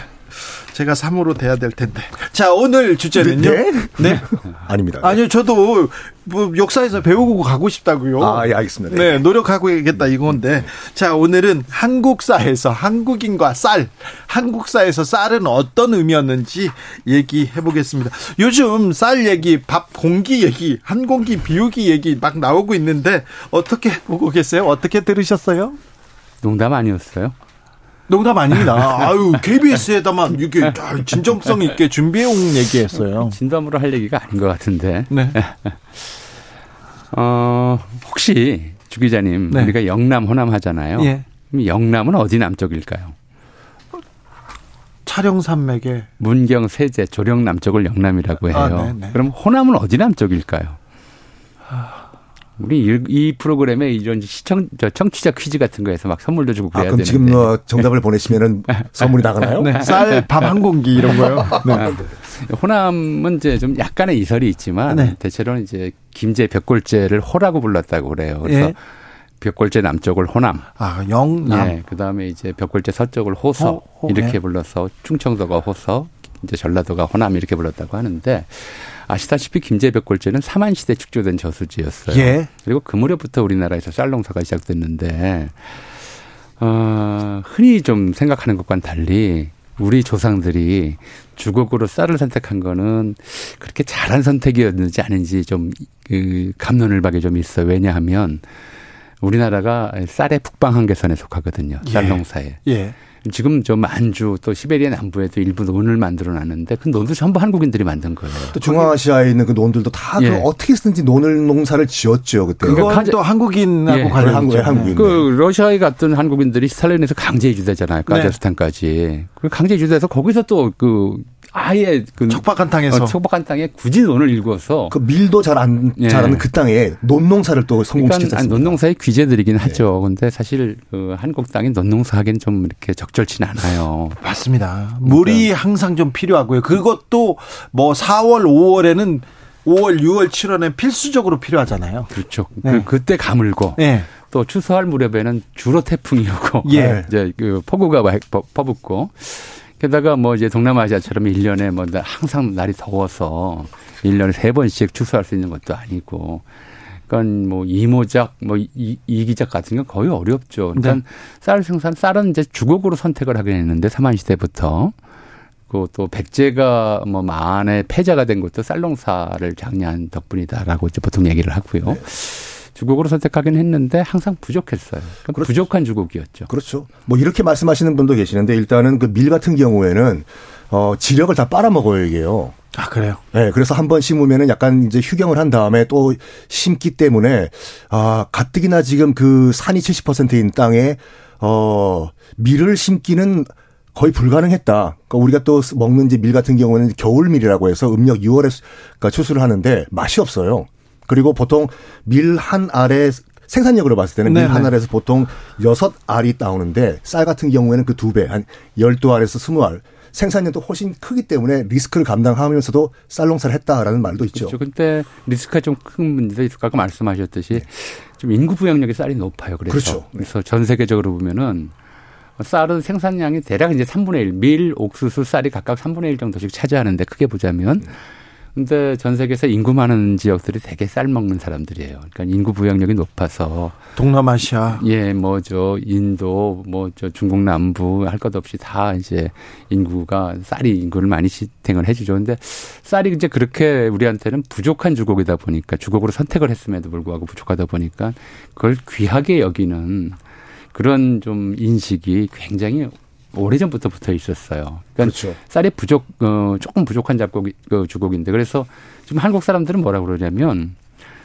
제가 3으로 돼야 될 텐데. 자, 오늘 주제는요? 네? 네? 아닙니다. 네. 아니요, 저도 뭐 역사에서 배우고 가고 싶다고요. 아, 예, 알겠습니다. 네, 네 노력하고 있겠다 이건데. 자, 오늘은 한국사에서 한국인과 쌀, 한국사에서 쌀은 어떤 의미였는지 얘기해 보겠습니다. 요즘 쌀 얘기, 밥 공기 얘기, 한 공기 비우기 얘기 막 나오고 있는데 어떻게 보고 계세요? 어떻게 들으셨어요? 농담 아니었어요? 농담 아닙니다. 아유, KBS에다만 이게 진정성 있게 준비해온 얘기했어요. 진담으로 할 얘기가 아닌 것 같은데. 네. 어, 혹시 주 기자님, 네. 우리가 영남, 호남 하잖아요. 예. 그럼 영남은 어디 남쪽일까요? 촬영산맥에 문경, 세제, 조령 남쪽을 영남이라고 해요. 아, 네, 네. 그럼 호남은 어디 남쪽일까요? 아... 우리 이, 이 프로그램에 이런 시청 저 청취자 퀴즈 같은 거에서 막 선물도 주고 그래야 아, 그럼 되는데. 지금 뭐 정답을 보내시면은 선물이 나가나요? 네. 쌀밥 한 공기 이런 거요. 네. 아, 호남은 이제 좀 약간의 이설이 있지만 네. 대체로는 이제 김제 벽골제를 호라고 불렀다고 그래요. 그래서 예. 벽골제 남쪽을 호남. 아, 영남. 네. 그다음에 이제 벽골제 서쪽을 호서 호, 호, 이렇게 네. 불러서 충청도가 호서, 이제 전라도가 호남 이렇게 불렀다고 하는데 아시다시피 김제벽 골제는 삼한시대 축조된 저수지였어요. 예. 그리고 그 무렵부터 우리나라에서 쌀 농사가 시작됐는데 어, 흔히 좀 생각하는 것과는 달리 우리 조상들이 주곡으로 쌀을 선택한 거는 그렇게 잘한 선택이었는지 아닌지 좀 그 감론을 박이 좀 있어요. 왜냐하면 우리나라가 쌀의 북방 한계선에 속하거든요. 쌀 농사에. 예. 예. 지금 저 만주 또 시베리아 남부에도 일부 논을 만들어 놨는데 그 논도 전부 한국인들이 만든 거예요. 또 중앙아시아에 있는 그 논들도 다그 예. 어떻게 쓰는지 논을 농사를 지었죠 그때. 그건 또 한국인하고 예. 관련 한국 한국인. 그 러시아에 갔던 한국인들이 스탈린에서 강제 이주되잖아요. 카자흐스탄까지. 네. 그 강제 이주돼서 거기서 또그 아예 그 척박한 땅에서 어, 척박한 땅에 굳이 논을 일궈서 그 밀도 잘안 예. 잘하는 그 땅에 논농사를 또 성공시켰습니다. 그러니까 논농사의 귀재들이긴 예. 하죠. 근데 사실 그 한국 땅에 논농사 하기는 좀 이렇게 적절치는 않아요. 맞습니다. 물이 그러니까. 항상 좀 필요하고요. 그것도 뭐 4월, 5월에는 5월, 6월, 7월에 필수적으로 필요하잖아요. 그렇죠. 네. 그, 그때 가물고 네. 또 추수할 무렵에는 주로 태풍이 오고 예. 이제 그 폭우가 퍼붓고 게다가 뭐 이제 동남아시아처럼 1년에 뭐 항상 날이 더워서 1년에 세 번씩 추수할 수 있는 것도 아니고 그러니까 뭐 이모작, 뭐 이, 이기작 같은 건 거의 어렵죠. 그러니까 네. 쌀 생산, 쌀은 이제 주곡으로 선택을 하게 했는데 사만 시대부터. 그또 백제가 뭐 만에 패자가 된 것도 쌀농사를 장려한 덕분이다라고 이제 보통 얘기를 하고요. 네. 주곡으로 선택하긴 했는데 항상 부족했어요. 그러니까 그렇죠. 부족한 주곡이었죠. 그렇죠. 뭐 이렇게 말씀하시는 분도 계시는데 일단은 그 밀 같은 경우에는 어 지력을 다 빨아먹어요 이게요. 아 그래요? 네, 그래서 한 번 심으면은 약간 이제 휴경을 한 다음에 또 심기 때문에 아 가뜩이나 지금 그 산이 70%인 땅에 어 밀을 심기는 거의 불가능했다. 그러니까 우리가 또 먹는 이제 밀 같은 경우는 겨울밀이라고 해서 음력 6월에 그러니까 추수를 하는데 맛이 없어요. 그리고 보통 밀 한 알에 생산력으로 봤을 때는 밀 한 알에서 보통 여섯 알이 나오는데 쌀 같은 경우에는 그 두 배, 한 열두 알에서 스무 알. 생산량도 훨씬 크기 때문에 리스크를 감당하면서도 쌀농사를 했다라는 말도 있죠. 그렇죠. 근데 리스크가 좀 큰 문제도 있을 까 말씀하셨듯이 네. 좀 인구 부양력이 쌀이 높아요. 그래서 그렇죠. 그래서 전 세계적으로 보면은 쌀은 생산량이 대략 이제 3분의 1, 밀, 옥수수, 쌀이 각각 3분의 1 정도씩 차지하는데 크게 보자면 네. 근데 전 세계에서 인구 많은 지역들이 되게 쌀 먹는 사람들이에요. 그러니까 인구 부양력이 높아서 동남아시아 예, 뭐 저 인도, 뭐 저 중국 남부 할 것 없이 다 이제 인구가 쌀이 인구를 많이 지탱을 해 주죠. 근데 쌀이 이제 그렇게 우리한테는 부족한 주곡이다 보니까 주곡으로 선택을 했음에도 불구하고 부족하다 보니까 그걸 귀하게 여기는 그런 좀 인식이 굉장히 오래전부터 붙어 있었어요. 그러니까 그렇죠. 쌀이 부족, 어, 조금 부족한 잡곡, 그 주곡인데 그래서 지금 한국 사람들은 뭐라 그러냐면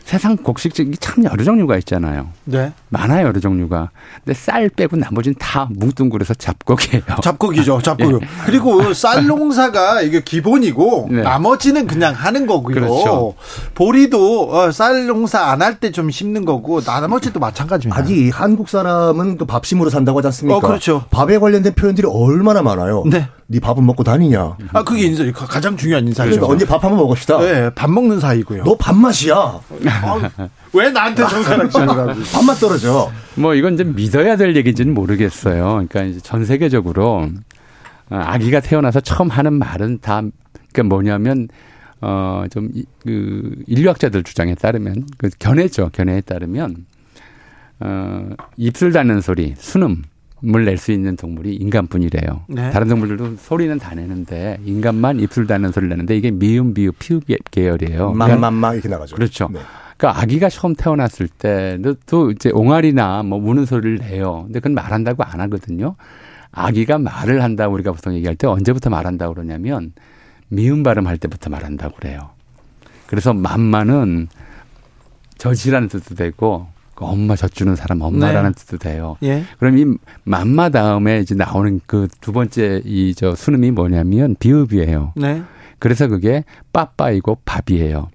세상 곡식이 참 여러 종류가 있잖아요. 네. 많아요, 여러 종류가. 근데 쌀 빼고 나머지는 다 뭉뚱그려서 잡곡이에요. 잡곡이죠, 잡곡. 예. 그리고 쌀 농사가 이게 기본이고 네. 나머지는 그냥 하는 거고요. 그렇죠. 보리도 어, 쌀 농사 안 할 때 좀 심는 거고 나머지도 마찬가지입니다. 아니, 한국 사람은 또 밥심으로 산다고 하지 않습니까? 어, 그렇죠. 밥에 관련된 표현들이 얼마나 많아요. 네. 네 밥은 먹고 다니냐? 아 그게 인사 가장 중요한 인사죠. 그러니까 언제 밥 한번 먹읍시다. 네, 밥 먹는 사이고요. 너 밥맛이야. 아, 왜 나한테 손가락질을 하고? 밥맛 떨어져. 뭐 이건 이제 믿어야 될 얘기인지는 모르겠어요. 그러니까 이제 전 세계적으로 아기가 태어나서 처음 하는 말은 다 그러니까 뭐냐면 어좀그 인류학자들 주장에 따르면 그 견해죠. 견해에 따르면 어 입술 닿는 소리, 순음 물낼수 있는 동물이 인간뿐이래요. 네. 다른 동물들도 소리는 다 내는데 인간만 입술 닿는 소리를 내는데 이게 미음, 비읍, 피읍 계열이에요. 맘맘마 이렇게 나가죠. 그렇죠. 네. 그러니까 아기가 처음 태어났을 때도 이제 옹알이나 뭐 우는 소리를 내요. 근데 그건 말한다고 안 하거든요. 아기가 말을 한다 우리가 보통 얘기할 때 언제부터 말한다고 그러냐면 미음 발음할 때부터 말한다고 그래요. 그래서 맘마는 저지라는 뜻도 되고 그 엄마 젖주는 사람 엄마라는 네. 뜻도 돼요. 예. 그럼 이 맘마 다음에 이제 나오는 그 두 번째 이저 순음이 뭐냐면 비읍이에요. 네. 그래서 그게 빠빠이고 밥이에요.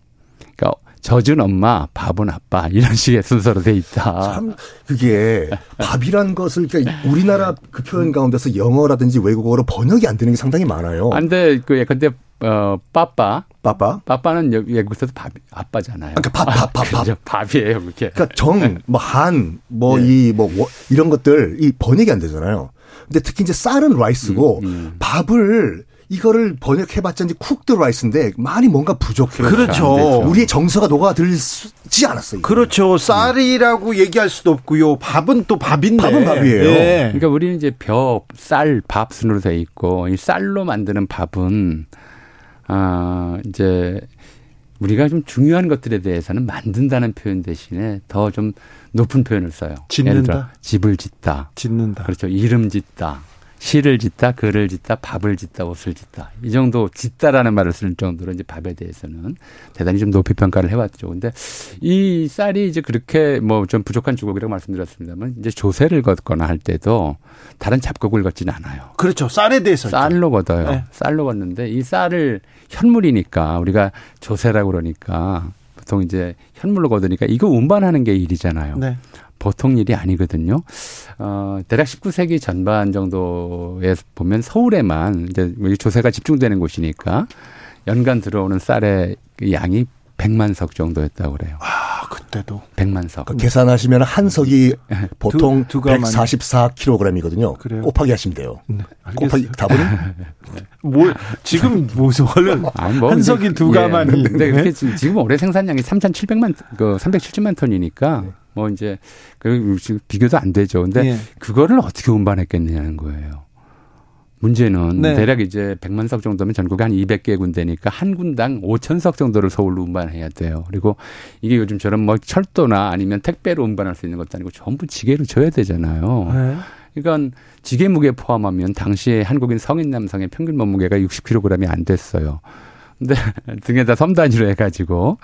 젖은 엄마, 밥은 아빠 이런 식의 순서로 돼 있다. 참 그게 밥이란 것을 그러니까 우리나라 그 표현 가운데서 영어라든지 외국어로 번역이 안 되는 게 상당히 많아요. 안돼 그 근데 어 빠빠 빠빠 빠빠는 외국에서도 밥 아빠잖아요. 그러니까 밥밥 밥 밥, 밥. 밥 이에요 그게. 그러니까 정 뭐 한 뭐 이뭐 네. 뭐 이런 것들 이 번역이 안 되잖아요. 근데 특히 이제 쌀은 rice고 음, 음. 밥을 이거를 번역해봤자 이제 cooked rice인데 많이 뭔가 부족해요. 그렇죠. 우리의 정서가 녹아들지 않았어요. 그렇죠. 쌀이라고 음. 얘기할 수도 없고요. 밥은 또 밥인데. 밥은 밥이에요. 네. 그러니까 우리는 이제 벼, 쌀, 밥 순으로 돼 있고 이 쌀로 만드는 밥은 아 이제 우리가 좀 중요한 것들에 대해서는 만든다는 표현 대신에 더 좀 높은 표현을 써요. 짓는다. 예를 들어 집을 짓다. 짓는다. 그렇죠. 이름 짓다. 시를 짓다, 글을 짓다, 밥을 짓다, 옷을 짓다. 이 정도 짓다라는 말을 쓸 정도로 이제 밥에 대해서는 대단히 좀 높이 평가를 해왔죠. 근데 이 쌀이 이제 그렇게 뭐 좀 부족한 주곡이라고 말씀드렸습니다만 이제 조세를 걷거나 할 때도 다른 잡곡을 걷지는 않아요. 그렇죠. 쌀에 대해서. 쌀로 걷어요. 네. 쌀로 걷는데 이 쌀을 현물이니까 우리가 조세라고 그러니까 보통 이제 현물로 걷으니까 이거 운반하는 게 일이잖아요. 네. 보통 일이 아니거든요. 어, 대략 19세기 전반 정도에 보면 서울에만 이제 조세가 집중되는 곳이니까 연간 들어오는 쌀의 양이 100만 석 정도였다고 그래요. 아, 그때도 100만 석. 그 계산하시면 한 석이 보통 두, 144kg이거든요. 그래요? 곱하기 하시면 돼요. 네, 곱하기 답은 뭘 지금 무슨 얼른 한 석이 두 가만이. 예, 근데 네? 지금 올해 생산량이 3,700만 그 370만 톤이니까 뭐 이제 그 비교도 안 되죠. 근데 예. 그거를 어떻게 운반했겠느냐는 거예요. 문제는 네. 대략 이제 100만 석 정도면 전국에 한 200개 군데니까 한 군당 5천 석 정도를 서울로 운반해야 돼요. 그리고 이게 요즘처럼 뭐 철도나 아니면 택배로 운반할 수 있는 것도 아니고 전부 지게로 져야 되잖아요. 네. 그러니까 지게 무게 포함하면 당시에 한국인 성인 남성의 평균 몸무게가 60kg이 안 됐어요. 근데 등에다 섬 단위로 해가지고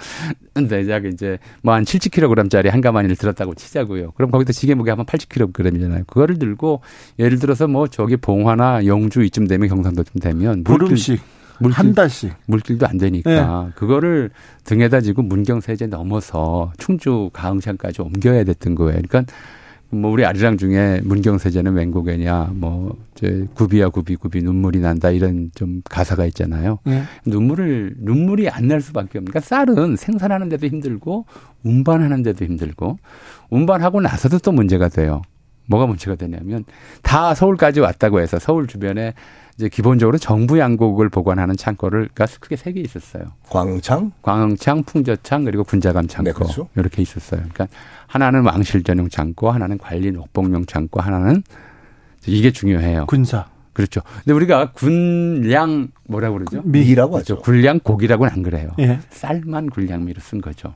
근데 이제 뭐 한 70kg짜리 한 가마니를 들었다고 치자고요. 그럼 거기다 지게 무게 하면 80kg이잖아요. 그거를 들고 예를 들어서 뭐 저기 봉화나 영주 이쯤 되면 경상도쯤 되면 보름씩 물길, 한 달씩 물길도 안 되니까 네. 그거를 등에다 지고 문경 세제 넘어서 충주 가흥창까지 옮겨야 됐던 거예요. 그러니까 뭐 우리 아리랑 중에 문경세제는 웬곡이냐 뭐 이제 구비야 구비 구비 눈물이 난다 이런 좀 가사가 있잖아요. 네. 눈물을 눈물이 안 날 수밖에 없으니까 쌀은 생산하는 데도 힘들고 운반하는 데도 힘들고 운반하고 나서도 또 문제가 돼요. 뭐가 문제가 되냐면 다 서울까지 왔다고 해서 서울 주변에 이제 기본적으로 정부 양곡을 보관하는 창고를 가 크게 세 개 있었어요. 광흥창, 광흥창, 풍저창 그리고 군자감 창고 네, 그렇죠. 이렇게 있었어요. 그러니까 하나는 왕실 전용 창고, 하나는 관리 녹봉용 창고, 하나는 이게 중요해요. 군사. 그렇죠. 근데 우리가 군량 뭐라고 그러죠? 미라고 그렇죠. 하죠. 군량 고기라고는 안 그래요. 예. 쌀만 군량미로 쓴 거죠.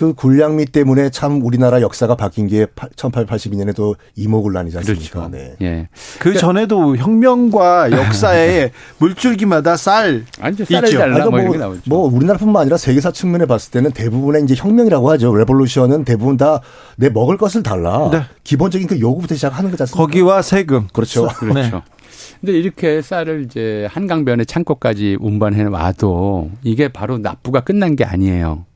그 군량미 때문에 참 우리나라 역사가 바뀐 게 1882년에도 이모군란이지 않습니까? 그렇죠. 네. 예. 그 전에도 혁명과 역사에 물줄기마다 쌀 아니죠. 쌀을 달라 뭐, 뭐, 뭐 우리나라뿐만 아니라 세계사 측면에 봤을 때는 대부분의 이제 혁명이라고 하죠. 레볼루션은 대부분 다 내 먹을 것을 달라. 네. 기본적인 그 요구부터 시작하는 거지 않습니까? 거기와 세금. 그렇죠. 그렇죠. 네. 근데 이렇게 쌀을 이제 한강변의 창고까지 운반해 와도 이게 바로 납부가 끝난 게 아니에요.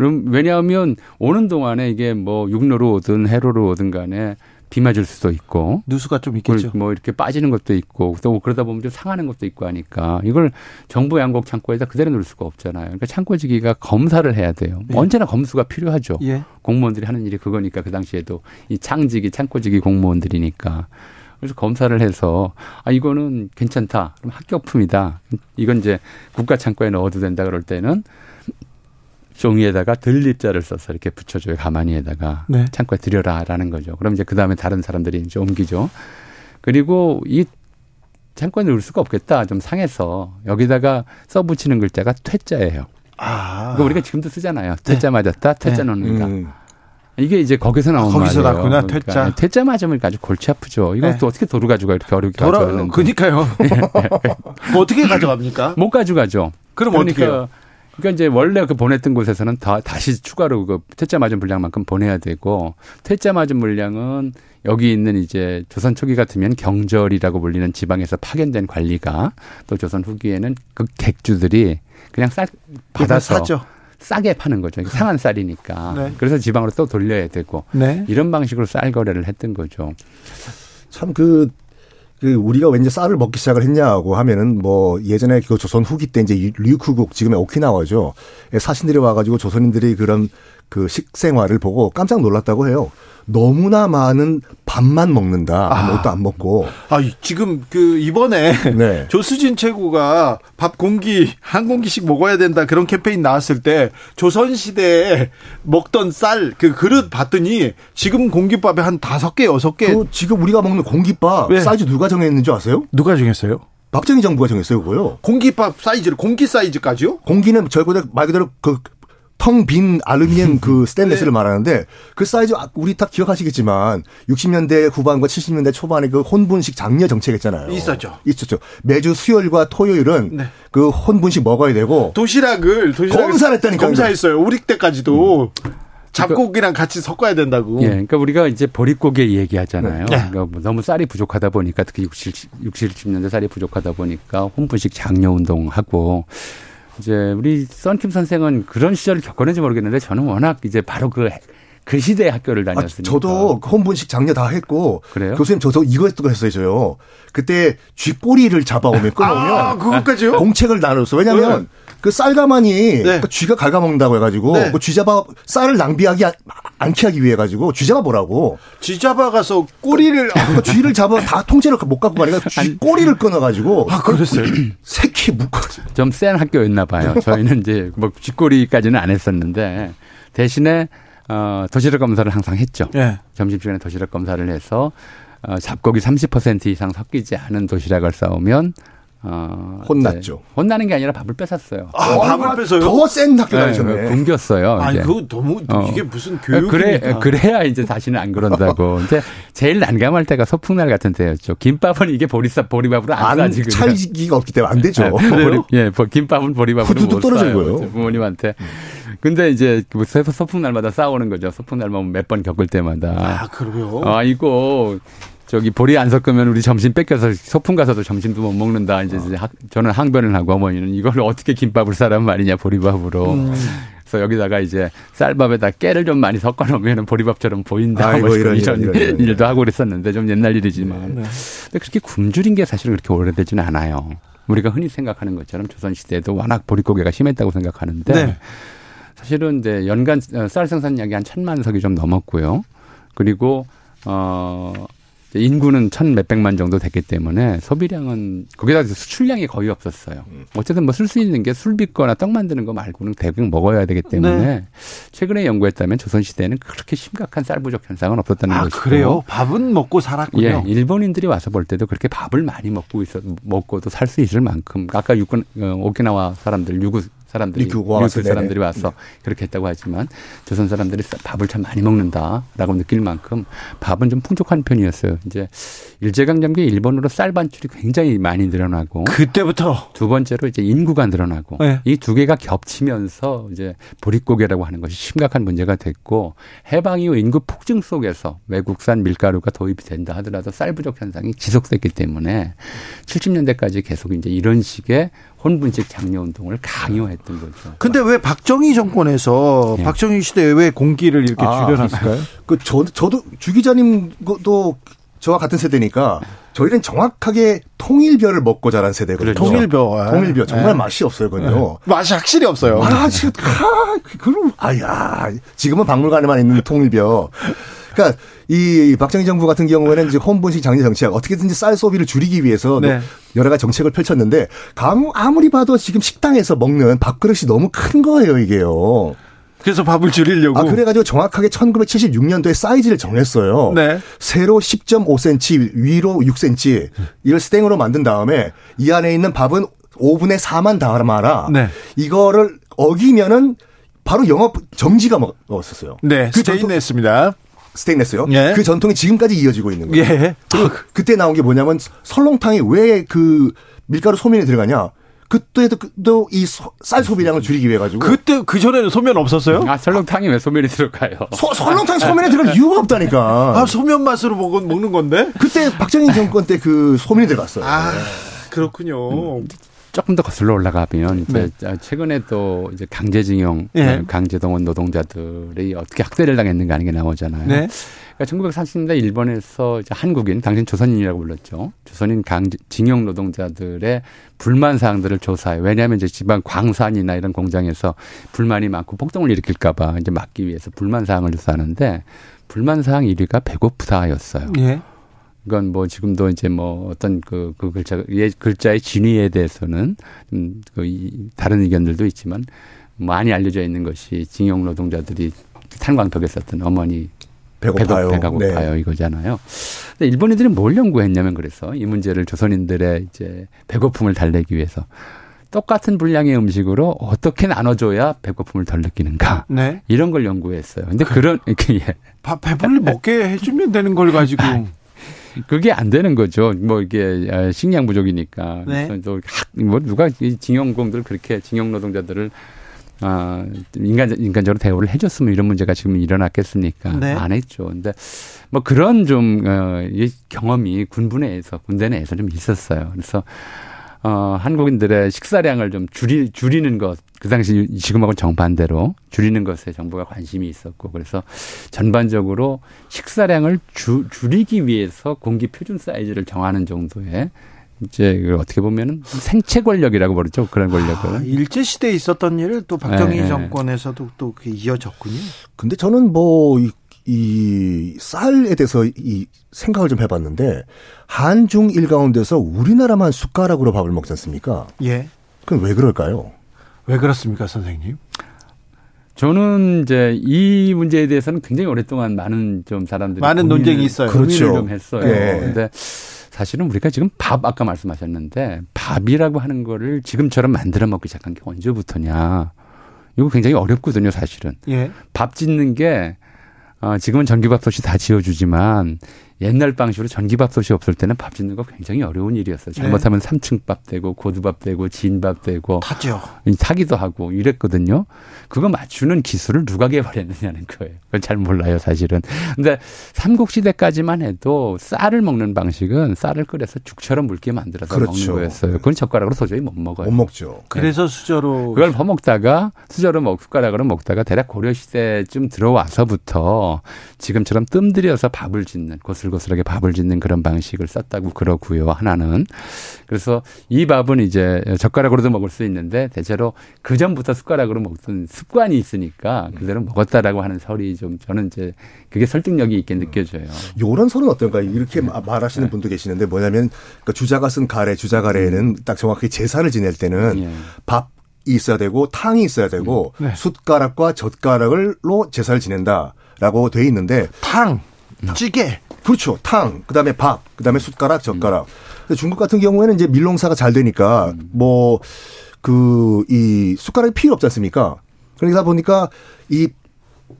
그럼 왜냐하면 오는 동안에 이게 뭐 육로로 오든 해로로 오든 간에 비 맞을 수도 있고 누수가 좀 있겠죠. 뭐 이렇게 빠지는 것도 있고 또 그러다 보면 좀 상하는 것도 있고 하니까 이걸 정부 양곡 창고에다 그대로 놓을 수가 없잖아요. 그러니까 창고지기가 검사를 해야 돼요. 예. 언제나 검수가 필요하죠. 예. 공무원들이 하는 일이 그거니까 그 당시에도 이 창지기 창고지기 공무원들이니까 그래서 검사를 해서 아 이거는 괜찮다. 그럼 합격품이다. 이건 이제 국가 창고에 넣어도 된다 그럴 때는 종이에다가 들립자를 써서 이렇게 붙여줘요. 가만히에다가 네. 창고에 들여라라는 거죠. 그럼 이제 그 다음에 다른 사람들이 이제 옮기죠. 그리고 이 창고에 넣을 수가 없겠다. 좀 상해서 여기다가 써 붙이는 글자가 퇴자예요. 아. 이거 우리가 지금도 쓰잖아요. 퇴자 네. 맞았다. 퇴자 네. 넣는다. 음. 이게 이제 거기서 나온 아, 거기서. 났구나 퇴짜. 그러니까 퇴짜 맞으면 아주 골치 아프죠. 이건 네. 또 어떻게 도로 가져가 이렇게 어렵게 돌아, 가져가는데. 그니까요. 뭐 어떻게 가져갑니까? 못 가져가죠. 그럼 그러니까 어떻게 그러니까 이제 원래 그 보냈던 곳에서는 다 다시 추가로 그 퇴짜 맞은 분량만큼 보내야 되고 퇴짜 맞은 물량은 여기 있는 이제 조선 초기 같으면 경절이라고 불리는 지방에서 파견된 관리가 또 조선 후기에는 그 객주들이 그냥 쌀 받아서 사죠. 싸게 파는 거죠. 상한 쌀이니까. 네. 그래서 지방으로 또 돌려야 되고 네. 이런 방식으로 쌀 거래를 했던 거죠. 참 그 그 우리가 왠지 쌀을 먹기 시작을 했냐고 하면은 뭐 예전에 그 조선 후기 때 이제 류쿠국 지금의 오키나와죠. 사신들이 와가지고 조선인들이 그런 그 식생활을 보고 깜짝 놀랐다고 해요. 너무나 많은 밥만 먹는다. 아무것도 아. 안 먹고. 아, 지금 그 이번에 네. 조수진 최고가 밥 공기 한 공기씩 먹어야 된다 그런 캠페인 나왔을 때 조선 시대에 먹던 쌀 그 그릇 봤더니 지금 공깃밥에 한 다섯 개 여섯 개. 그 지금 우리가 먹는 공깃밥 네. 사이즈 누가 정했는지 아세요? 누가 정했어요? 박정희 정부가 정했어요, 그거요. 공깃밥 사이즈를 공기 사이즈까지요? 공기는 절고대 말 그대로 그 텅 빈 알루미늄 그 스테인레스를 네. 말하는데 그 사이즈 아, 우리 다 기억하시겠지만 60년대 후반과 70년대 초반에 그 혼분식 장려 정책 했잖아요. 있었죠. 있었죠. 매주 수요일과 토요일은 네. 그 혼분식 먹어야 되고 도시락을 도시락 검사했다니까 검사했어요. 우리 때까지도 음. 잡곡이랑 같이 섞어야 된다고. 예, 그러니까 우리가 이제 보릿고개 얘기하잖아요. 네. 그러니까 뭐 너무 쌀이 부족하다 보니까 특히 60, 60, 70년대 쌀이 부족하다 보니까 혼분식 장려 운동하고 이제 우리 썬킴 선생은 그런 시절을 겪었는지 모르겠는데 저는 워낙 이제 바로 그, 그 시대의 학교를 아, 다녔으니까. 아, 저도 혼분식 장려 다 했고. 그래요? 교수님 저도 이거 했어요, 저요. 그때 쥐꼬리를 잡아오면 끊어오면. 아, 그것까지요? 공책을 나눴어. 왜냐면 네. 그 쌀가마니 네. 그 쥐가 갉아먹는다고 해가지고 네. 뭐 쥐잡아 쌀을 낭비하기 않게 하기 위해 가지고 쥐잡아 보라고 쥐잡아 가서 꼬리를 아, 그 쥐를 잡아 다 통째로 못 갖고 가니까 쥐 꼬리를 끊어가지고 아 그랬어요 새끼 묶어 좀 센 학교였나 봐요 저희는 이제 뭐 쥐꼬리까지는 안 했었는데 대신에 어 도시락 검사를 항상 했죠 네. 점심시간에 도시락 검사를 해서 어, 잡곡이 30% 이상 섞이지 않은 도시락을 싸우면 어, 혼났죠. 네. 혼나는 게 아니라 밥을 뺏었어요. 아, 어, 밥을 뺏어요? 더센 학교 네, 다니셨네. 굶겼어요. 아니, 그거 너무, 어. 이게 무슨 교육입니까? 그래, 그래야 이제 다시는 안 그런다고. 이제 제일 난감할 때가 소풍날 같은 때였죠. 김밥은 이게 보리밥, 보리밥으로 안, 안 싸지. 찰기가 없기 때문에 안 되죠. 네, 보리, 예, 김밥은 보리밥으로 못 떨어진 거예요. 부모님한테. 음. 근데 이제 뭐 소풍날마다 싸우는 거죠. 소풍날만 몇 번 겪을 때마다. 아, 그러요? 아, 이거 저기 보리 안 섞으면 우리 점심 뺏겨서 소풍 가서도 점심도 못 먹는다. 이제 어. 저는 항변을 하고 어머니는 이걸 어떻게 김밥을 싸란 말이냐 보리밥으로. 음. 그래서 여기다가 이제 쌀밥에다 깨를 좀 많이 섞어 놓으면 보리밥처럼 보인다. 아이고, 뭐 이런, 이런, 이런, 이런, 일도 하고 그랬었는데 좀 옛날 일이지만. 네. 근데 그렇게 굶주린 게 사실 그렇게 오래되지는 않아요. 우리가 흔히 생각하는 것처럼 조선시대에도 워낙 보릿고개가 심했다고 생각하는데 네. 사실은 이제 연간 쌀 생산량이 한 천만 석이 좀 넘었고요. 그리고 어 인구는 천 몇백만 정도 됐기 때문에 소비량은 거기다 수출량이 거의 없었어요. 음. 어쨌든 뭐 쓸 수 있는 게 술 빚거나 떡 만드는 거 말고는 대부분 먹어야 되기 때문에 네. 최근에 연구에 따면 조선 시대에는 그렇게 심각한 쌀 부족 현상은 없었다는 아, 것이고. 그래요? 밥은 먹고 살았군요. 예, 일본인들이 와서 볼 때도 그렇게 밥을 많이 먹고 있어 먹고도 살 수 있을 만큼 아까 육군 어, 오키나와 사람들 유구 사람들이 리큐 사람들이 와서 네. 그렇게 했다고 하지만 조선 사람들이 밥을 참 많이 먹는다라고 느낄 만큼 밥은 좀 풍족한 편이었어요. 이제 일제강점기에 일본으로 쌀 반출이 굉장히 많이 늘어나고 그때부터 두 번째로 이제 인구가 늘어나고 네. 이두 개가 겹치면서 이제 보릿고개라고 하는 것이 심각한 문제가 됐고 해방 이후 인구 폭증 속에서 외국산 밀가루가 도입이 된다 하더라도 쌀 부족 현상이 지속됐기 때문에 70년대까지 계속 이제 이런 식의 혼분식 장려 운동을 강요했던 거죠. 근데 왜 박정희 정권에서 네. 박정희 시대에 왜 공기를 이렇게 아, 줄여놨을까요? 그 저, 저도 주 기자님도 저와 같은 세대니까 저희는 정확하게 통일벼를 먹고 자란 세대거든요. 그렇죠. 통일벼. 통일벼. 정말 네. 맛이 없어요, 그건요. 네. 맛이 확실히 없어요. 아, 지금, 아, 그럼, 아야. 지금은 박물관에만 있는 통일벼. 그러니까 이 박정희 정부 같은 경우에는 이제 홈분식 장려 정책 어떻게든지 쌀 소비를 줄이기 위해서 네. 여러 가지 정책을 펼쳤는데 아무리 봐도 지금 식당에서 먹는 밥그릇이 너무 큰 거예요, 이게요. 그래서 밥을 줄이려고. 아, 그래가지고 정확하게 1976년도에 사이즈를 정했어요. 네. 세로 10.5cm, 위로 6cm. 이걸 스탱으로 만든 다음에 이 안에 있는 밥은 5분의 4만 담아라. 네. 이거를 어기면은 바로 영업 정지가 먹었었어요. 네. 그 스테인했습니다. 스테인레스요. 예. 그 전통이 지금까지 이어지고 있는 거예요. 예. 그리고 아. 그때 나온 게 뭐냐면 설렁탕이 왜 그 밀가루 소면이 들어가냐? 그때도 이 쌀 소비량을 줄이기 위해 가지고 그때 그 전에는 소면 없었어요? 아 설렁탕이 왜 소면이 들어가요? 소, 설렁탕 소면에 들어갈 이유가 없다니까. 아 소면 맛으로 먹, 먹는 건데? 그때 박정희 정권 때 그 소면이 들어갔어요. 아 그렇군요. 음, 조금 더 거슬러 올라가면 이제 네. 최근에 또 이제 강제징용, 네. 강제동원 노동자들이 어떻게 학대를 당했는가 하는 게 나오잖아요. 네. 그러니까 1930년대 일본에서 이제 한국인, 당신 조선인이라고 불렀죠. 조선인 강제, 징용 노동자들의 불만 사항들을 조사해요. 왜냐하면 이제 지방 광산이나 이런 공장에서 불만이 많고 폭동을 일으킬까봐 이제 막기 위해서 불만 사항을 조사하는데 불만 사항 1위가 배고프다였어요. 예. 이건 뭐 지금도 이제 뭐 어떤 그, 그 글자, 예, 글자의 진위에 대해서는 음, 그 이, 다른 의견들도 있지만 많이 알려져 있는 것이 징용 노동자들이 탄광벽에 썼던 어머니 배고파요. 배가 고파요. 네. 이거잖아요. 근데 일본인들이 뭘 연구했냐면 그래서 이 문제를 조선인들의 이제 배고픔을 달래기 위해서 똑같은 분량의 음식으로 어떻게 나눠줘야 배고픔을 덜 느끼는가. 네. 이런 걸 연구했어요. 근데 그, 런 예. 밥 배불리 먹게 해주면 되는 걸 가지고. 그게 안 되는 거죠. 뭐 이게 아, 식량 부족이니까. 네. 그래서 뭐 누가 징용공들 그렇게 징용 노동자들을 아, 인간, 인간적으로 대우를 해줬으면 이런 문제가 지금 일어났겠습니까? 네. 안 했죠. 근데 뭐 그런 좀, 어, 이 경험이 군부 내에서, 군대 내에서 좀 있었어요. 그래서, 어, 한국인들의 식사량을 좀 줄이, 줄이는 것, 그 당시 지금하고 정반대로 줄이는 것에 정부가 관심이 있었고, 그래서 전반적으로 식사량을 주, 줄이기 위해서 공기 표준 사이즈를 정하는 정도의 이제 그 어떻게 보면은 생체 권력이라고 부르죠 그런 권력을 아, 일제 시대에 있었던 일을 또 박정희 네, 네. 정권에서도 또 이어졌군요. 근데 저는 뭐 이 쌀에 대해서 이 생각을 좀 해봤는데 한중 일 가운데서 우리나라만 숟가락으로 밥을 먹지 않습니까? 예. 그럼 왜 그럴까요? 왜 그렇습니까, 선생님? 저는 이제 이 문제에 대해서는 굉장히 오랫동안 많은 좀 사람들이 많은 논쟁이 있어요. 그렇죠. 좀 했어요. 네. 근데 사실은 우리가 지금 밥 아까 말씀하셨는데 밥이라고 하는 거를 지금처럼 만들어 먹기 시작한 게 언제부터냐. 이거 굉장히 어렵거든요, 사실은. 예. 밥 짓는 게 어, 지금은 전기밥솥이 다 지어주지만 옛날 방식으로 전기밥솥이 없을 때는 밥 짓는 거 굉장히 어려운 일이었어요. 잘못하면 네. 3층 밥 되고 고두밥 되고 진밥 되고 타죠. 타기도 하고 이랬거든요. 그거 맞추는 기술을 누가 개발했느냐는 거예요. 그건 잘 몰라요, 사실은. 근데 삼국 시대까지만 해도 쌀을 먹는 방식은 쌀을 끓여서 죽처럼 묽게 만들어서 그렇죠. 먹는 거였어요. 그건 젓가락으로 도저히 못 먹어요. 못 먹죠. 네. 그래서 수저로 그걸 퍼먹다가 수저로 먹 숟가락으로 먹다가 대략 고려 시대쯤 들어와서부터 지금처럼 뜸들여서 밥을 짓는 고슬고슬하게 밥을 짓는 그런 방식을 썼다고 그러고요. 하나는 그래서 이 밥은 이제 젓가락으로도 먹을 수 있는데 대체로 그 전부터 숟가락으로 먹던 습관이 있으니까 그대로 먹었다라고 하는 설이 좀 저는 이제 그게 설득력이 있게 느껴져요. 요런 설은 어떤가요? 이렇게 말하시는 네. 분도 계시는데 뭐냐면 그 주자가 쓴 가래, 주자 가래에는 음. 딱 정확히 제사를 지낼 때는 예. 밥 있어야 되고 탕이 있어야 되고 네. 숟가락과 젓가락을로 제사를 지낸다. 라고 돼 있는데 탕, 찌개. 그렇죠. 탕, 그 다음에 밥, 그 다음에 숟가락, 젓가락. 음. 중국 같은 경우에는 이제 밀농사가 잘 되니까 음. 뭐그 이 숟가락이 필요 없지 않습니까? 그러다 보니까 이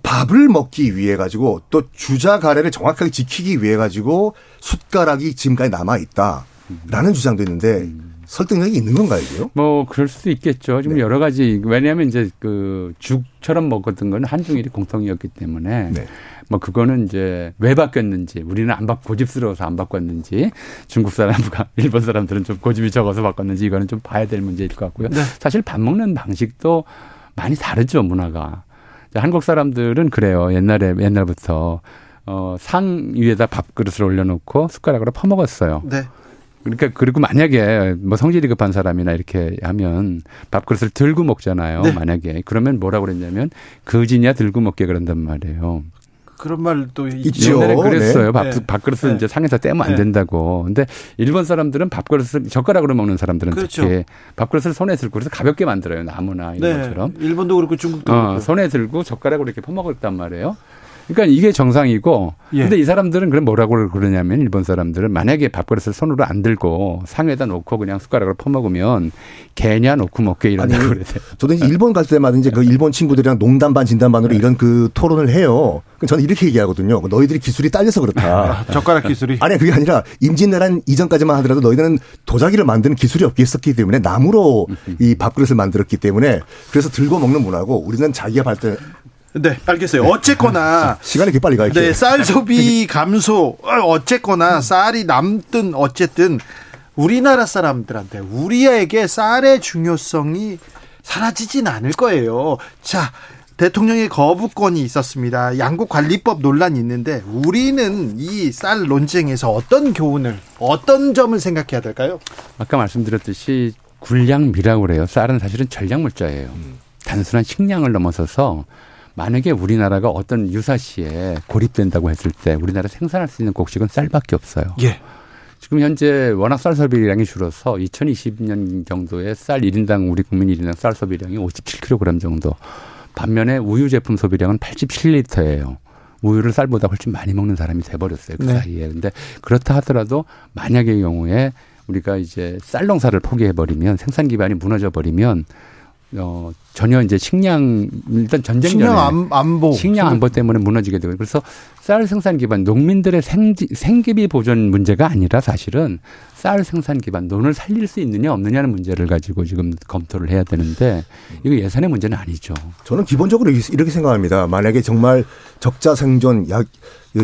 밥을 먹기 위해 가지고 또 주자 가래를 정확하게 지키기 위해 가지고 숟가락이 지금까지 남아 있다라는 주장도 있는데 음. 설득력이 있는 건가요, 이게요? 뭐 그럴 수도 있겠죠. 좀 네. 여러 가지 왜냐하면 이제 그 죽처럼 먹었던 건 한중일이 공통이었기 때문에 네. 뭐 그거는 이제 왜 바뀌었는지 우리는 안 바, 고집스러워서 안 바꿨는지 중국 사람과 일본 사람들은 좀 고집이 적어서 바꿨는지 이거는 좀 봐야 될 문제일 것 같고요. 네. 사실 밥 먹는 방식도 많이 다르죠 문화가. 한국 사람들은 그래요. 옛날에 옛날부터 어, 상 위에다 밥그릇을 올려놓고 숟가락으로 퍼먹었어요. 네. 그러니까 그리고 만약에 뭐 성질이 급한 사람이나 이렇게 하면 밥그릇을 들고 먹잖아요. 네. 만약에 그러면 뭐라고 그랬냐면 거지냐 들고 먹게 그런단 말이에요. 그런 말도 있죠. 옛날에 그랬어요. 네. 밥, 네. 밥그릇을 네. 이제 상에서 떼면 안 네. 된다고. 근데 일본 사람들은 밥그릇을 젓가락으로 먹는 사람들은 그렇죠. 특히 밥그릇을 손에 들고 그래서 가볍게 만들어요. 나무나 이런 네. 것처럼. 일본도 그렇고 중국도 어, 그렇고. 손에 들고 젓가락으로 이렇게 퍼먹었단 말이에요. 그러니까 이게 정상이고 예. 근데 이 사람들은 그럼 뭐라고 그러냐면 일본 사람들은 만약에 밥그릇을 손으로 안 들고 상에다 놓고 그냥 숟가락으로 퍼먹으면 개냐 놓고 먹게 이런다고 그러세요. 저도 이제 일본 갈 때마다 이제 그 일본 친구들이랑 농담 반 진담 반으로 네. 이런 그 토론을 해요. 저는 이렇게 얘기하거든요. 너희들이 기술이 딸려서 그렇다. 아, 젓가락 기술이? 아니 그게 아니라 임진왜란 이전까지만 하더라도 너희들은 도자기를 만드는 기술이 없겠었기 때문에 나무로 이 밥그릇을 만들었기 때문에 그래서 들고 먹는 문화고 우리는 자기가 발달 네, 알겠어요. 어쨌거나 시간이 이렇게 빨리 가요. 네, 쌀 소비 감소. 어쨌거나 쌀이 남든 어쨌든 우리나라 사람들한테 우리에게 쌀의 중요성이 사라지진 않을 거예요. 자, 대통령의 거부권이 있었습니다. 양국관리법 논란이 있는데 우리는 이 쌀 논쟁에서 어떤 교훈을 어떤 점을 생각해야 될까요? 아까 말씀드렸듯이 군량미라고 그래요. 쌀은 사실은 전략물자예요. 단순한 식량을 넘어서서 만약에 우리나라가 어떤 유사시에 고립된다고 했을 때 우리나라 생산할 수 있는 곡식은 쌀밖에 없어요. 예. 지금 현재 워낙 쌀 소비량이 줄어서 2020년 정도에 쌀 1인당 우리 국민 1인당 쌀 소비량이 57kg 정도. 반면에 우유 제품 소비량은 87리터예요. 우유를 쌀보다 훨씬 많이 먹는 사람이 돼버렸어요. 그 네. 사이에. 근데 그렇다 하더라도 만약의 경우에 우리가 이제 쌀 농사를 포기해버리면 생산 기반이 무너져 버리면 어, 전혀 이제 식량 일단 전쟁 식량 안, 안보 식량 안보 때문에 무너지게 되고 그래서 쌀 생산 기반 농민들의 생지, 생계비 보존 문제가 아니라 사실은 쌀 생산 기반 논을 살릴 수 있느냐 없느냐는 문제를 가지고 지금 검토를 해야 되는데 이거 예산의 문제는 아니죠. 저는 기본적으로 이렇게 생각합니다. 만약에 정말 적자 생존 약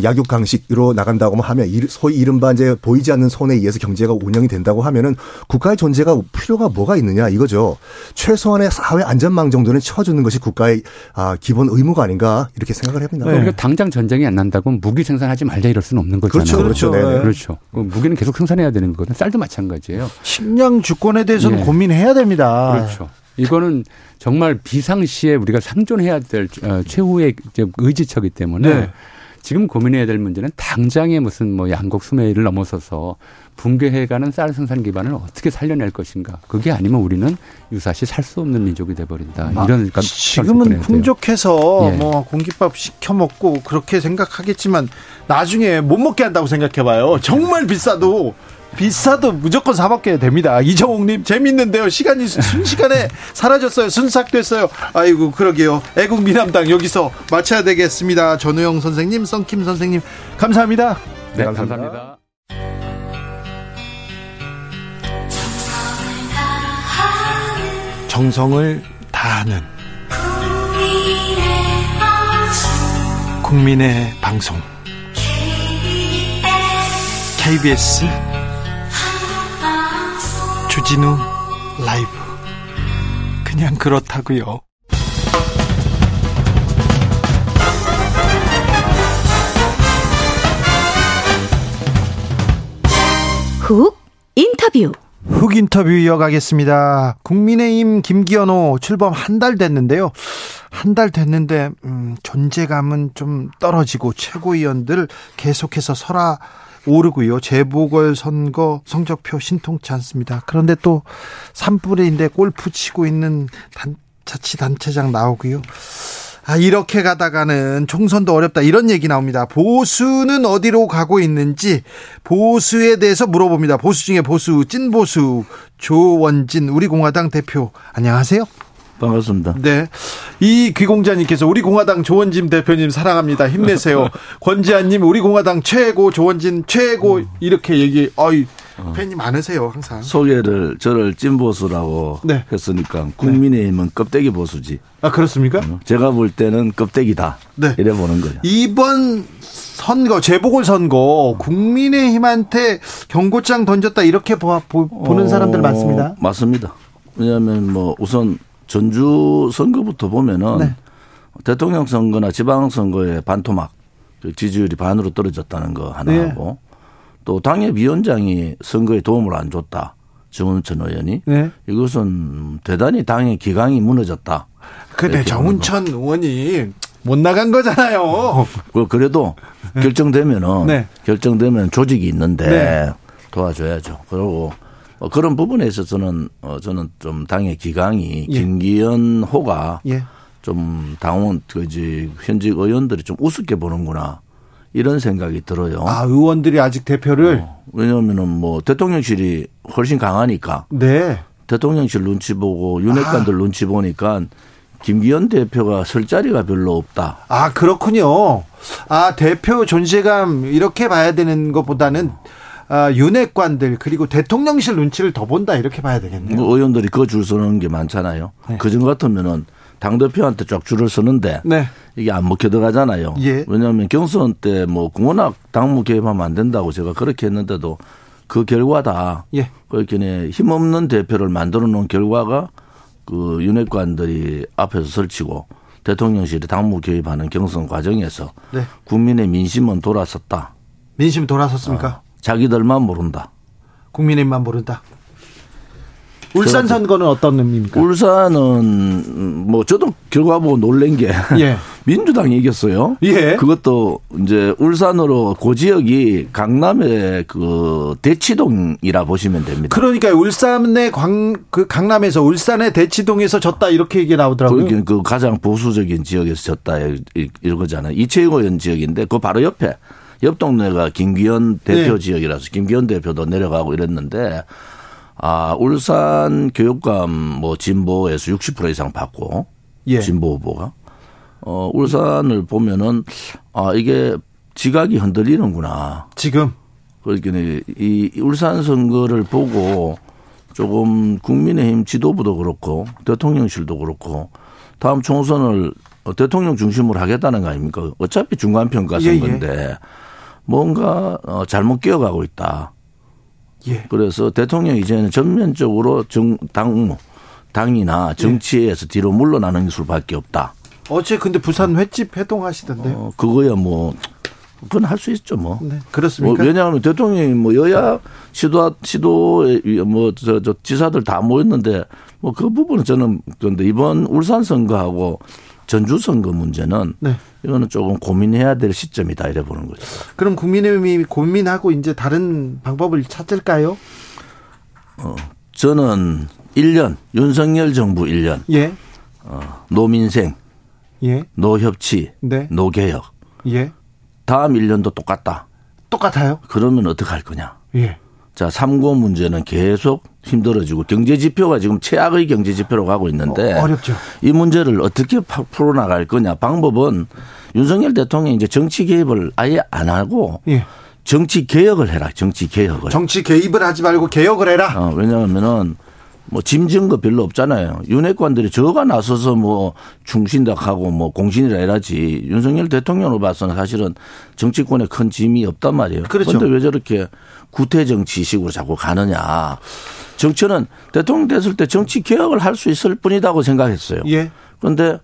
약육 강식으로 나간다고 하면 소위 이른바 이제 보이지 않는 손에 의해서 경제가 운영이 된다고 하면은 국가의 존재가 필요가 뭐가 있느냐 이거죠. 최소한의 사회 안전 망한방 정도는 쳐주는 것이 국가의 아, 기본 의무가 아닌가 이렇게 생각을 해봅니다. 네. 그러니까 당장 전쟁이 안 난다고 무기 생산하지 말자 이럴 수는 없는 거잖아요. 그렇죠, 그렇죠. 네. 그렇죠. 무기는 계속 생산해야 되는 거거든. 쌀도 마찬가지예요. 식량 주권에 대해서는 예. 고민해야 됩니다. 그렇죠. 이거는 정말 비상시에 우리가 상존해야 될 어, 최후의 의지처기 때문에 네. 지금 고민해야 될 문제는 당장의 무슨 뭐 양곡 수매를 넘어서서 붕괴해가는 쌀 생산 기반을 어떻게 살려낼 것인가. 그게 아니면 우리는 유사시 살 수 없는 민족이 돼버린다. 아, 이런 지금은 풍족해서 예. 뭐 공깃밥 시켜 먹고 그렇게 생각하겠지만 나중에 못 먹게 한다고 생각해봐요. 정말 비싸도 비싸도 무조건 사 먹게 됩니다. 이정옥님 재밌는데요. 시간이 순식간에 사라졌어요. 순삭됐어요. 아이고 그러게요. 애국 미남당 여기서 마쳐야 되겠습니다. 전우영 선생님, 썬킴 선생님 감사합니다. 네, 감사합니다. 정성을 다하는 국민의 방송 KBS 주진우 라이브 그냥 그렇다고요. 훅 인터뷰 훅 인터뷰 이어가겠습니다. 국민의힘 김기현호 출범 한 달 됐는데요. 한 달 됐는데 음, 존재감은 좀 떨어지고 최고위원들 계속해서 설화 오르고요. 재보궐 선거 성적표 신통치 않습니다. 그런데 또 산불인데 골프 치고 있는 단, 자치단체장 나오고요. 아, 이렇게 가다가는 총선도 어렵다. 이런 얘기 나옵니다. 보수는 어디로 가고 있는지 보수에 대해서 물어봅니다. 보수 중에 보수, 찐보수, 조원진, 우리공화당 대표. 안녕하세요. 반갑습니다. 네. 이 귀공자님께서 우리 공화당 조원진 대표님 사랑합니다. 힘내세요. 권지아님 우리 공화당 최고 조원진 최고 음. 이렇게 얘기. 어이 어. 팬이 많으세요 항상. 소개를 저를 찐보수라고 네. 했으니까 국민의힘은 네. 껍데기 보수지. 아 그렇습니까? 어, 제가 볼 때는 껍데기다. 네. 이래 보는 거예요. 이번 선거 재보궐 선거 국민의힘한테 경고장 던졌다 이렇게 보, 는 사람들 많습니다. 맞습니다. 왜냐하면 뭐 우선 전주 선거부터 보면은 네. 대통령 선거나 지방 선거의 반토막 그 지지율이 반으로 떨어졌다는 거 하나 네. 하고 또 당협위원장이 선거에 도움을 안 줬다. 정운천 의원이 네. 이것은 대단히 당의 기강이 무너졌다. 근데 정운천 의원이 못 나간 거잖아요. 그 그래도 네. 결정되면은 네. 결정되면 조직이 있는데 네. 도와줘야죠. 그리고 어, 그런 부분에 있어서는 어, 저는 좀 당의 기강이 예. 김기현 호가 예. 좀 당원 그지 현직 의원들이 좀 우습게 보는구나 이런 생각이 들어요. 아 의원들이 아직 대표를 어, 왜냐하면은 뭐 대통령실이 훨씬 강하니까. 네. 대통령실 눈치 보고 윤핵관들 아. 눈치 보니까 김기현 대표가 설 자리가 별로 없다. 아 그렇군요. 아 대표 존재감 이렇게 봐야 되는 것보다는. 아, 윤핵관들 그리고 대통령실 눈치를 더 본다 이렇게 봐야 되겠네요. 뭐 의원들이 그 줄 서는 게 많잖아요. 네. 그전 같으면은 당 대표한테 쫙 줄을 서는데 네. 이게 안 먹혀 들어가잖아요. 예. 왜냐하면 경선 때뭐 워낙 당무 개입하면 안 된다고 제가 그렇게 했는데도 그 결과다. 예. 그렇게 힘없는 대표를 만들어 놓은 결과가 그 윤핵관들이 앞에서 설치고 대통령실이 당무 개입하는 경선 과정에서 네. 국민의 민심은 돌아섰다. 민심 돌아섰습니까? 어. 자기들만 모른다. 국민의힘만 모른다. 울산 선거는 어떤 의미입니까? 울산은 뭐 저도 결과 보고 놀란 게 예. 민주당이 이겼어요. 예. 그것도 이제 울산으로 그 지역이 강남의 그 대치동이라 보시면 됩니다. 그러니까 울산의 광, 그 강남에서 울산의 대치동에서 졌다 이렇게 얘기 나오더라고요. 그, 그 가장 보수적인 지역에서 졌다 이런 거잖아요. 이채호 의원 지역인데 그 바로 옆에 옆 동네가 김기현 대표 네. 지역이라서 김기현 대표도 내려가고 이랬는데 아 울산 교육감 뭐 진보에서 60% 이상 받고 예. 진보 후보가 어 울산을 보면은 아 이게 지각이 흔들리는구나. 지금 그러니까 이 울산 선거를 보고 조금 국민의힘 지도부도 그렇고 대통령실도 그렇고 다음 총선을 대통령 중심으로 하겠다는 거 아닙니까? 어차피 중간 평가 선거인데 예, 예. 뭔가 어, 잘못 끼어가고 있다. 예. 그래서 대통령 이제는 전면적으로 정 당무 당이나 정치에서 네. 뒤로 물러나는 수밖에 없다. 어제 근데 부산 횟집 회동하시던데요? 어, 그거야 뭐 그건 할 수 있죠, 뭐. 네, 그렇습니까? 뭐 왜냐하면 대통령이 뭐 여야 시도 시도에 뭐저 저 지사들 다 모였는데 뭐 그 부분은 저는 그런데 이번 울산 선거하고 전주 선거 문제는 네. 이거는 조금 고민해야 될 시점이다 이래 보는 거죠. 그럼 국민의힘이 고민하고 이제 다른 방법을 찾을까요? 어, 저는 1년 윤석열 정부 1년. 예. 어, 노민생. 예. 노협치. 네. 노개혁. 예. 다음 1년도 똑같다. 똑같아요? 그러면 어떻게 할 거냐? 예. 자, 3고 문제는 계속 힘들어지고 경제 지표가 지금 최악의 경제 지표로 가고 있는데 어, 렵죠이 문제를 어떻게 풀어 나갈 거냐? 방법은 윤석열 대통령이 이제 정치 개입을 아예 안 하고 예. 정치 개혁을 해라. 정치 개혁을. 정치 개입을 하지 말고 개혁을 해라. 어, 왜냐하면은 뭐 짐진 거 별로 없잖아요. 윤핵관들이 저가 나서서 뭐 충신덕하고 뭐 공신이라 해라지 윤석열 대통령으로 봐서는 사실은 정치권에 큰 짐이 없단 말이에요. 그렇죠. 그런데 왜 저렇게 구태 정치식으로 자꾸 가느냐. 정치는 대통령 됐을 때 정치 개혁을 할 수 있을 뿐이라고 생각했어요. 예. 그런데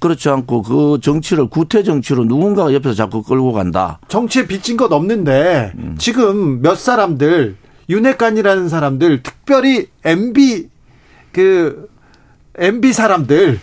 그렇지 않고 그 정치를 구태 정치로 누군가가 옆에서 자꾸 끌고 간다. 정치에 빚진 것 없는데 음. 지금 몇 사람들 윤핵관이라는 사람들 특별히 MB 그 MB 사람들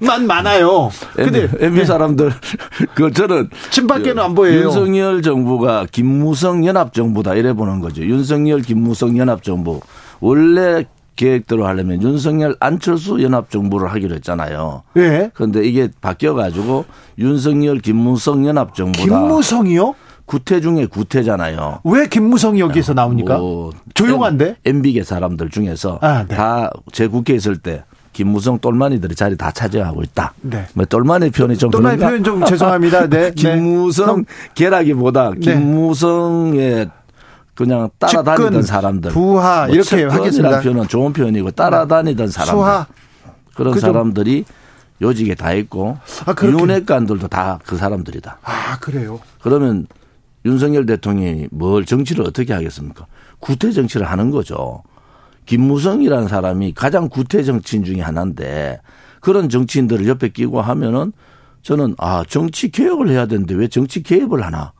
만 많아요. 근데 MB 네. 사람들 그 저는 친밖에는 안 보여요. 윤석열 정부가 김무성 연합 정부다 이래 보는 거죠. 윤석열 김무성 연합 정부 원래 계획대로 하려면 윤석열 안철수 연합 정부를 하기로 했잖아요. 예. 그런데 이게 바뀌어 가지고 윤석열 김무성 연합 정부다. 김무성이요? 구태 중에 구태잖아요. 왜 김무성이 여기서 나옵니까? 뭐 조용한데? MB계 사람들 중에서 아, 네. 다제 국회에 있을 때 김무성 똘마니들이 자리 다 차지하고 있다. 네. 뭐 똘마니 표현이 좀 똘마니 그런가? 표현 좀 죄송합니다. 네. 네. 김무성 계라기보다 네. 김무성의 그냥 따라다니던 측근, 사람들. 부하 뭐 이렇게 하겠습니다. 표현은 좋은 표현이고 따라다니던 사람들. 수하. 그런 그죠? 사람들이 요직에 다 있고 아, 윤핵관들도 다 그 사람들이다. 아 그래요. 그러면 윤석열 대통령이 뭘 정치를 어떻게 하겠습니까? 구태 정치를 하는 거죠. 김무성이라는 사람이 가장 구태 정치인 중에 하나인데 그런 정치인들을 옆에 끼고 하면은 저는 아 정치 개혁을 해야 되는데 왜 정치 개입을 하나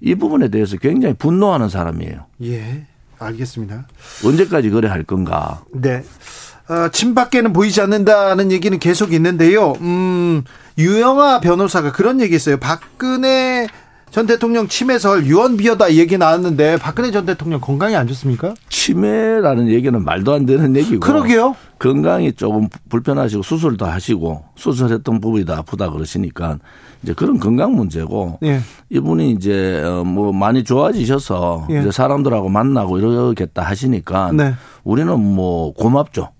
이 부분에 대해서 굉장히 분노하는 사람이에요. 예, 알겠습니다. 언제까지 그래 할 건가? 네. 어, 친밖에는 보이지 않는다는 얘기는 계속 있는데요. 음, 유영아 변호사가 그런 얘기했어요. 박근혜 전 대통령 치매설 유언비어다 얘기 나왔는데 박근혜 전 대통령 건강이 안 좋습니까? 치매라는 얘기는 말도 안 되는 얘기고. 그러게요. 건강이 조금 불편하시고 수술도 하시고 수술했던 부분이 다 아프다 그러시니까 이제 그런 건강 문제고 예. 이분이 이제 어, 뭐 많이 좋아지셔서 예. 이제 사람들하고 만나고 이러겠다 하시니까 네. 우리는 뭐 고맙죠.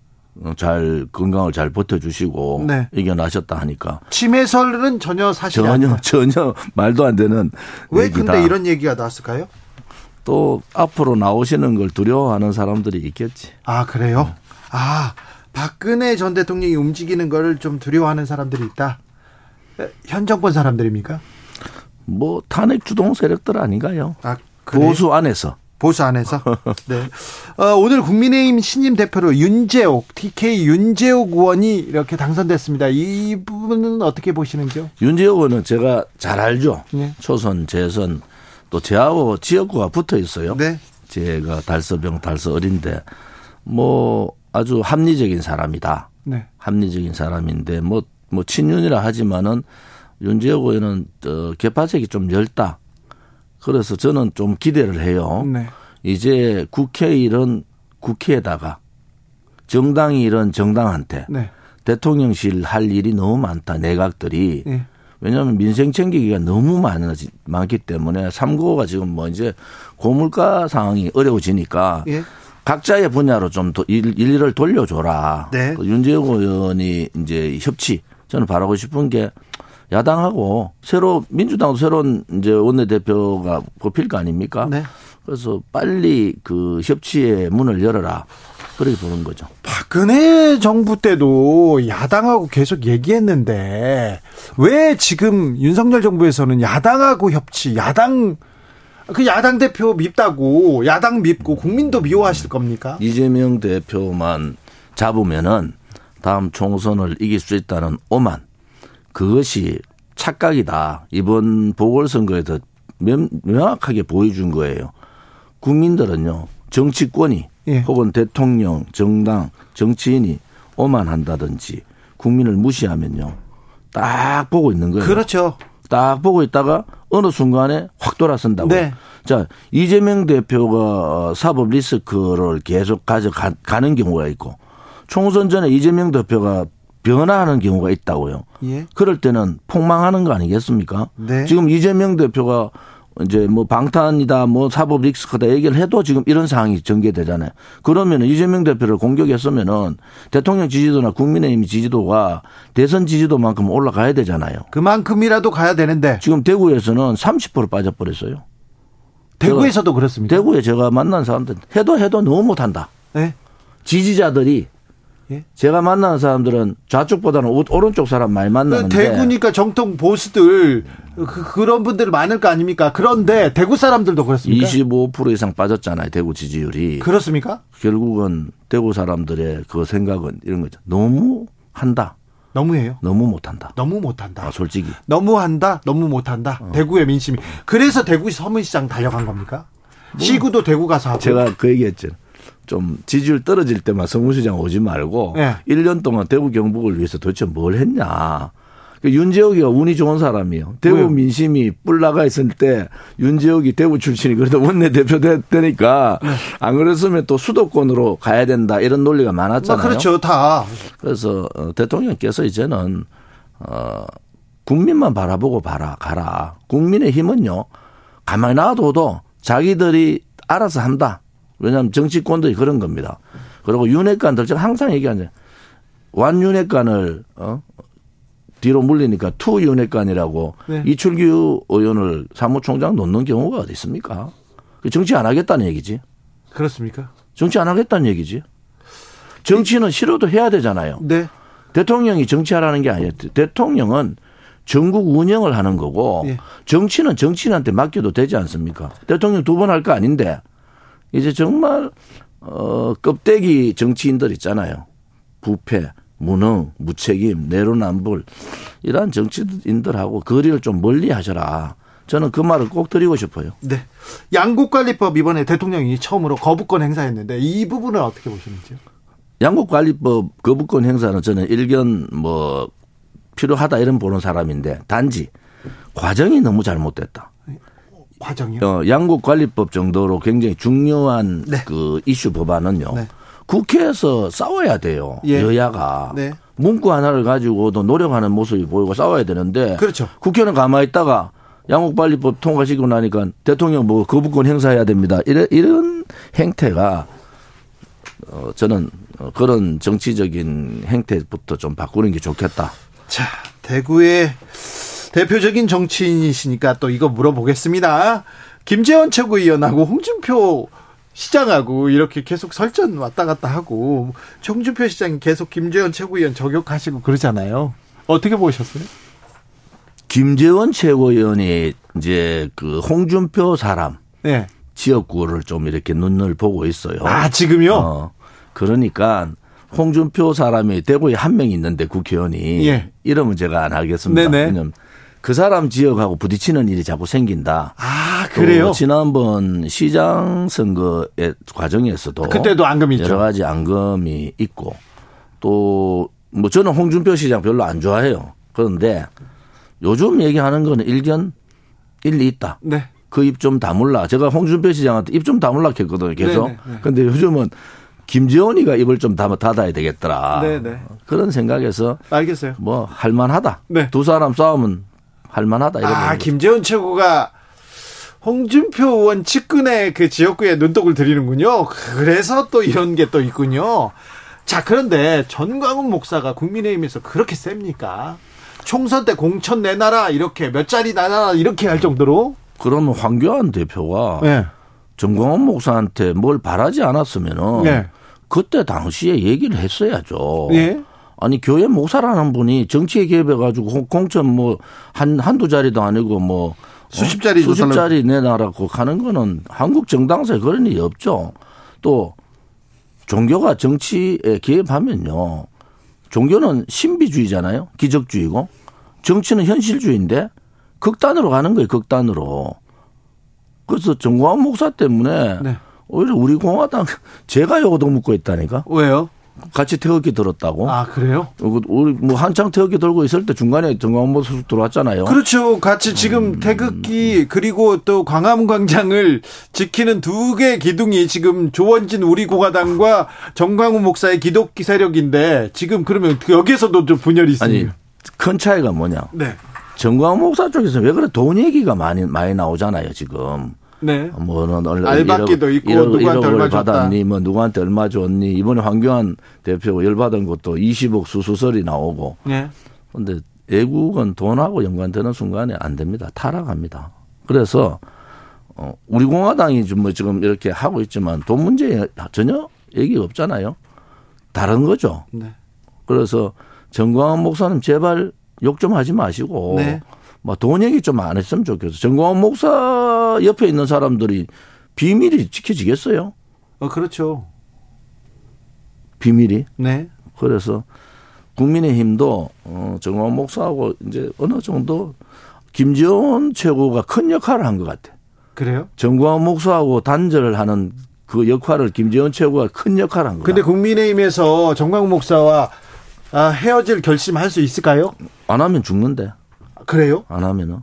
어, 잘 건강을 잘 버텨주시고 네. 이겨나셨다 하니까 치매설은 전혀 사실 전혀 아니야. 전혀 말도 안 되는 왜 얘기다. 근데 이런 얘기가 나왔을까요? 또 앞으로 나오시는 걸 두려워하는 사람들이 있겠지. 아 그래요? 아 박근혜 전 대통령이 움직이는 걸 좀 두려워하는 사람들이 있다. 현 정권 사람들입니까? 뭐 탄핵 주동 세력들 아닌가요? 아, 보수 안에서. 보수 안에서. 네. 어, 오늘 국민의힘 신임 대표로 윤재옥, TK 윤재옥 의원이 이렇게 당선됐습니다. 이 부분은 어떻게 보시는지요? 윤재옥 의원은 제가 잘 알죠. 네. 초선, 재선 또 저하고 지역구가 붙어 있어요. 네. 제가 달서병, 달서 어린데 뭐 아주 합리적인 사람이다. 네. 합리적인 사람인데 뭐뭐 뭐 친윤이라 하지만은 윤재옥 의원은 어, 개파색이 좀 열다. 그래서 저는 좀 기대를 해요. 네. 이제 국회일은 국회에다가 정당이 이런 정당한테 네. 대통령실 할 일이 너무 많다 내각들이 네. 왜냐하면 민생 챙기기가 너무 많, 많기 때문에 삼고가 지금 뭐 이제 고물가 상황이 어려워지니까 예. 각자의 분야로 좀 일, 일을 돌려줘라. 네. 그 윤재욱 의원이 이제 협치 저는 바라고 싶은 게 야당하고 새로 민주당도 새로운 이제 원내대표가 뽑힐 거 아닙니까? 네. 그래서 빨리 그 협치의 문을 열어라. 그렇게 보는 거죠. 박근혜 정부 때도 야당하고 계속 얘기했는데 왜 지금 윤석열 정부에서는 야당하고 협치, 야당 그 야당 대표 밉다고 야당 밉고 국민도 미워하실 겁니까? 이재명 대표만 잡으면은 다음 총선을 이길 수 있다는 오만 그것이 착각이다. 이번 보궐선거에서 명확하게 보여준 거예요. 국민들은요 정치권이 예. 혹은 대통령, 정당, 정치인이 오만한다든지 국민을 무시하면요 딱 보고 있는 거예요. 그렇죠. 딱 보고 있다가 어느 순간에 확 돌아선다고. 네. 자, 이재명 대표가 사법 리스크를 계속 가져가는 경우가 있고 총선 전에 이재명 대표가 변화하는 경우가 있다고요. 예. 그럴 때는 폭망하는 거 아니겠습니까? 네. 지금 이재명 대표가 이제 뭐 방탄이다 뭐 사법 리스크다 얘기를 해도 지금 이런 상황이 전개되잖아요. 그러면 이재명 대표를 공격했으면은 대통령 지지도나 국민의힘 지지도가 대선 지지도만큼 올라가야 되잖아요. 그만큼이라도 가야 되는데 지금 대구에서는 30% 빠져버렸어요. 대구에서도 그렇습니다. 대구에 제가 만난 사람들 해도 해도 너무 못한다. 네. 지지자들이 예? 제가 만나는 사람들은 좌측보다는 오른쪽 사람 많이 만나는데 대구니까 정통 보수들 그, 런 분들 많을 거 아닙니까? 그런데 대구 사람들도 그렇습니까? 25% 이상 빠졌잖아요. 대구 지지율이. 그렇습니까? 결국은 대구 사람들의 그 생각은 이런 거죠. 너무 한다. 너무해요. 너무 못한다. 너무 못한다. 아, 솔직히. 너무 한다. 너무 못한다. 어. 대구의 민심이. 그래서 대구 서문시장 달려간 겁니까? 뭐, 시구도 대구 가서 하고. 제가 그 얘기했죠. 좀 지지율 떨어질 때만 성무시장 오지 말고 네. 1년 동안 대구 경북을 위해서 도대체 뭘 했냐. 그 윤재옥이가 운이 좋은 사람이에요. 대구 왜요? 민심이 뿔 나가 있을 때 윤재옥이 대구 출신이 그래도 원내대표 되니까 네. 안 그랬으면 또 수도권으로 가야 된다 이런 논리가 많았잖아요. 아, 그렇죠. 다. 그래서 어, 대통령께서 이제는 어 국민만 바라보고 봐라 가라. 국민의 힘은요. 가만히 놔둬도 자기들이 알아서 한다. 왜냐하면 정치권들이 그런 겁니다. 그리고 윤핵관들 제가 항상 얘기하는 one 윤핵관을 어 뒤로 물리니까 two 윤핵관이라고 네. 이철규 의원을 사무총장 놓는 경우가 어디 있습니까? 그 정치 안 하겠다는 얘기지. 그렇습니까? 정치 안 하겠다는 얘기지. 정치는 싫어도 해야 되잖아요. 네. 대통령이 정치하라는 게 아니에요. 대통령은 전국 운영을 하는 거고 네. 정치는 정치인한테 맡겨도 되지 않습니까? 대통령 두 번 할 거 아닌데 이제 정말 어 껍데기 정치인들 있잖아요. 부패, 무능, 무책임, 내로남불 이러한 정치인들하고 거리를 좀 멀리 하셔라. 저는 그 말을 꼭 드리고 싶어요. 네. 양국관리법 이번에 대통령이 처음으로 거부권 행사했는데 이 부분은 어떻게 보시는지요? 양국관리법 거부권 행사는 저는 일견 뭐 필요하다 이런 보는 사람인데 단지 과정이 너무 잘못됐다. 과정이요? 어, 양국관리법 정도로 굉장히 중요한 네. 그 이슈 법안은요. 네. 국회에서 싸워야 돼요. 예. 여야가. 네. 문구 하나를 가지고도 노력하는 모습이 보이고 싸워야 되는데. 그렇죠. 국회는 가만히 있다가 양국관리법 통과시키고 나니까 대통령 뭐 거부권 행사해야 됩니다. 이런, 이런 행태가 어, 저는 그런 정치적인 행태부터 좀 바꾸는 게 좋겠다. 자, 대구의 대표적인 정치인이시니까 또 이거 물어보겠습니다. 김재원 최고위원하고 홍준표 시장하고 이렇게 계속 설전 왔다 갔다 하고 홍준표 시장이 계속 김재원 최고위원 저격하시고 그러잖아요. 어떻게 보셨어요? 김재원 최고위원이 이제 그 홍준표 사람 네. 지역구를 좀 이렇게 눈을 보고 있어요. 아 지금요? 어, 그러니까 홍준표 사람이 대구에 한 명 있는데 국회의원이 예. 이러면 제가 안 하겠습니다. 네네. 왜냐면 그 사람 지역하고 부딪히는 일이 자꾸 생긴다. 아, 그래요? 지난번 시장 선거의 과정에서도 그때도 앙금이 여러 가지 앙금이 있고 또 뭐 저는 홍준표 시장 별로 안 좋아해요. 그런데 요즘 얘기하는 거는 일견 일리 있다. 네. 그 입 좀 다물라. 제가 홍준표 시장한테 입 좀 다물라 했거든요. 계속. 네네. 네. 근데 요즘은 김재원이가 입을 좀 닫아야 되겠더라. 네네. 그런 생각에서 알겠어요. 뭐 할만하다. 네. 두 사람 싸우면 할만하다. 이런 아, 김재원 최고가 홍준표 의원 측근의 그 지역구에 눈독을 들이는군요. 그래서 또 이런 게 또 있군요. 자, 그런데 전광훈 목사가 국민의힘에서 그렇게 셉니까? 총선 때 공천 내놔라, 이렇게 몇 자리 나눠라, 이렇게 할 정도로? 그러면 황교안 대표가 네. 전광훈 목사한테 뭘 바라지 않았으면은 네. 그때 당시에 얘기를 했어야죠. 네. 아니 교회 목사라는 분이 정치에 개입해가지고 공천 뭐 한 한두 자리도 아니고 뭐 수십 자리 어? 수십 자리 내놔라고 가는 거는 한국 정당사에 그런 일이 없죠. 또 종교가 정치에 개입하면요. 종교는 신비주의잖아요. 기적주의고. 정치는 현실주의인데 극단으로 가는 거예요. 극단으로. 그래서 정광훈 목사 때문에 네. 오히려 우리 공화당 제가 요거도 묻고 있다니까. 왜요? 같이 태극기 들었다고. 아 그래요? 우리 뭐 한창 태극기 들고 있을 때 중간에 정광훈 소속 들어왔잖아요. 그렇죠. 같이 지금 음. 태극기 그리고 또 광화문광장을 지키는 두 개 기둥이 지금 조원진 우리 공화당과 정광훈 목사의 기독기 세력인데 지금 그러면 여기에서도 좀 분열이 있습니다. 아니 큰 차이가 뭐냐? 네. 정광훈 목사 쪽에서 왜 그래 돈 얘기가 많이 많이 나오잖아요 지금. 네. 뭐는 알바끼도 1억, 있고 1억, 누구한테 1억 얼마 받았니 뭐 누구한테 얼마 줬니 이번에 황교안 대표가 열 받은 것도 20억 수수설이 나오고. 네. 근데 애국은 돈하고 연관되는 순간에 안 됩니다. 타락합니다. 그래서 어 우리 공화당이 뭐 지금 이렇게 하고 있지만 돈 문제 전혀 얘기가 없잖아요. 다른 거죠. 네. 그래서 정광훈 목사님 제발 욕 좀 하지 마시고 네. 뭐돈 얘기 좀 안 했으면 좋겠어. 정광훈 목사 옆에 있는 사람들이 비밀이 지켜지겠어요? 어, 그렇죠. 비밀이? 네. 그래서 국민의힘도 어, 정광훈 목사하고 이제 어느 정도 김지원 최고가 큰 역할을 한 것 같아. 그래요? 정광훈 목사하고 단절을 하는 그 역할을 김지원 최고가 큰 역할을 한 거야. 근데 국민의힘에서 정광훈 목사와 아, 헤어질 결심할 수 있을까요? 안 하면 죽는데. 그래요? 안 하면은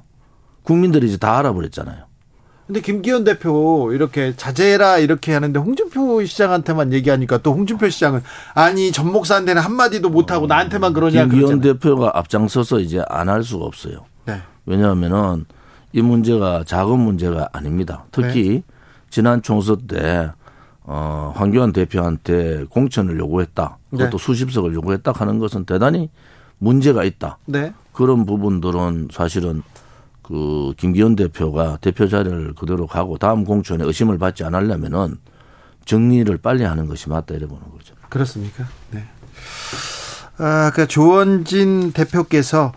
국민들이 이제 다 알아버렸잖아요. 근데 김기현 대표 이렇게 자제해라 이렇게 하는데 홍준표 시장한테만 얘기하니까 또 홍준표 시장은 아니 전 목사한테는 한마디도 못하고 어, 나한테만 그러냐 김기현 그러잖아요. 대표가 앞장서서 이제 안 할 수가 없어요. 네. 왜냐하면은 이 문제가 작은 문제가 아닙니다. 특히 네. 지난 총선 때 어, 황교안 대표한테 공천을 요구했다. 그것도 네. 수십석을 요구했다 하는 것은 대단히 문제가 있다. 네. 그런 부분들은 사실은 그 김기현 대표가 대표 자리를 그대로 가고 다음 공천에 의심을 받지 않으려면은 정리를 빨리 하는 것이 맞다 이래 보는 거죠. 그렇습니까? 네. 아, 그 조원진 대표께서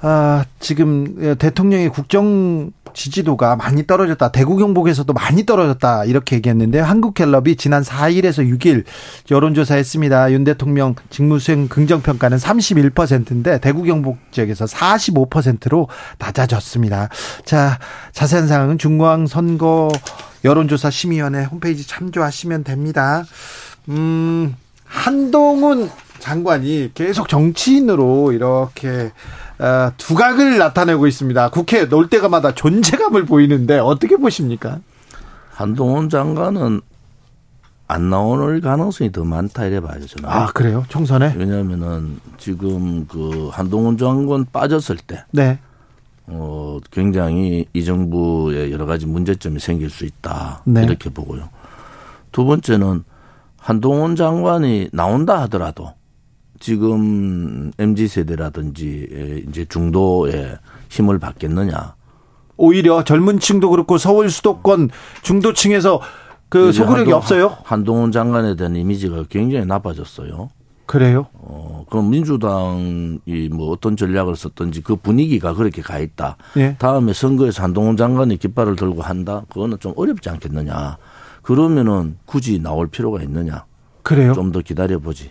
아, 지금 대통령의 국정 지지도가 많이 떨어졌다. 대구 경북에서도 많이 떨어졌다. 이렇게 얘기했는데 한국갤럽이 지난 4일에서 6일 여론조사했습니다. 윤 대통령 직무수행 긍정평가는 31%인데 대구 경북 지역에서 45%로 낮아졌습니다. 자, 자세한 사항은 중앙선거 여론조사 심의위원회 홈페이지 참조하시면 됩니다. 음, 한동훈 장관이 계속 정치인으로 이렇게 어, 두각을 나타내고 있습니다. 국회 놀 때마다 존재감을 보이는데 어떻게 보십니까? 한동훈 장관은 안 나오는 가능성이 더 많다 이래 봐요 저는. 아 그래요? 총선에? 왜냐하면은 지금 그 한동훈 장관 빠졌을 때, 네. 어 굉장히 이 정부에 여러 가지 문제점이 생길 수 있다 네. 이렇게 보고요. 두 번째는 한동훈 장관이 나온다 하더라도 지금 MZ 세대라든지 이제 중도에 힘을 받겠느냐. 오히려 젊은 층도 그렇고 서울 수도권 중도층에서 그 소구력이 한동, 없어요? 한동훈 장관에 대한 이미지가 굉장히 나빠졌어요. 그래요? 어, 그럼 민주당이 뭐 어떤 전략을 썼든지 그 분위기가 그렇게 가 있다. 예. 다음에 선거에서 한동훈 장관이 깃발을 들고 한다? 그거는 좀 어렵지 않겠느냐. 그러면은 굳이 나올 필요가 있느냐. 그래요? 좀 더 기다려보지.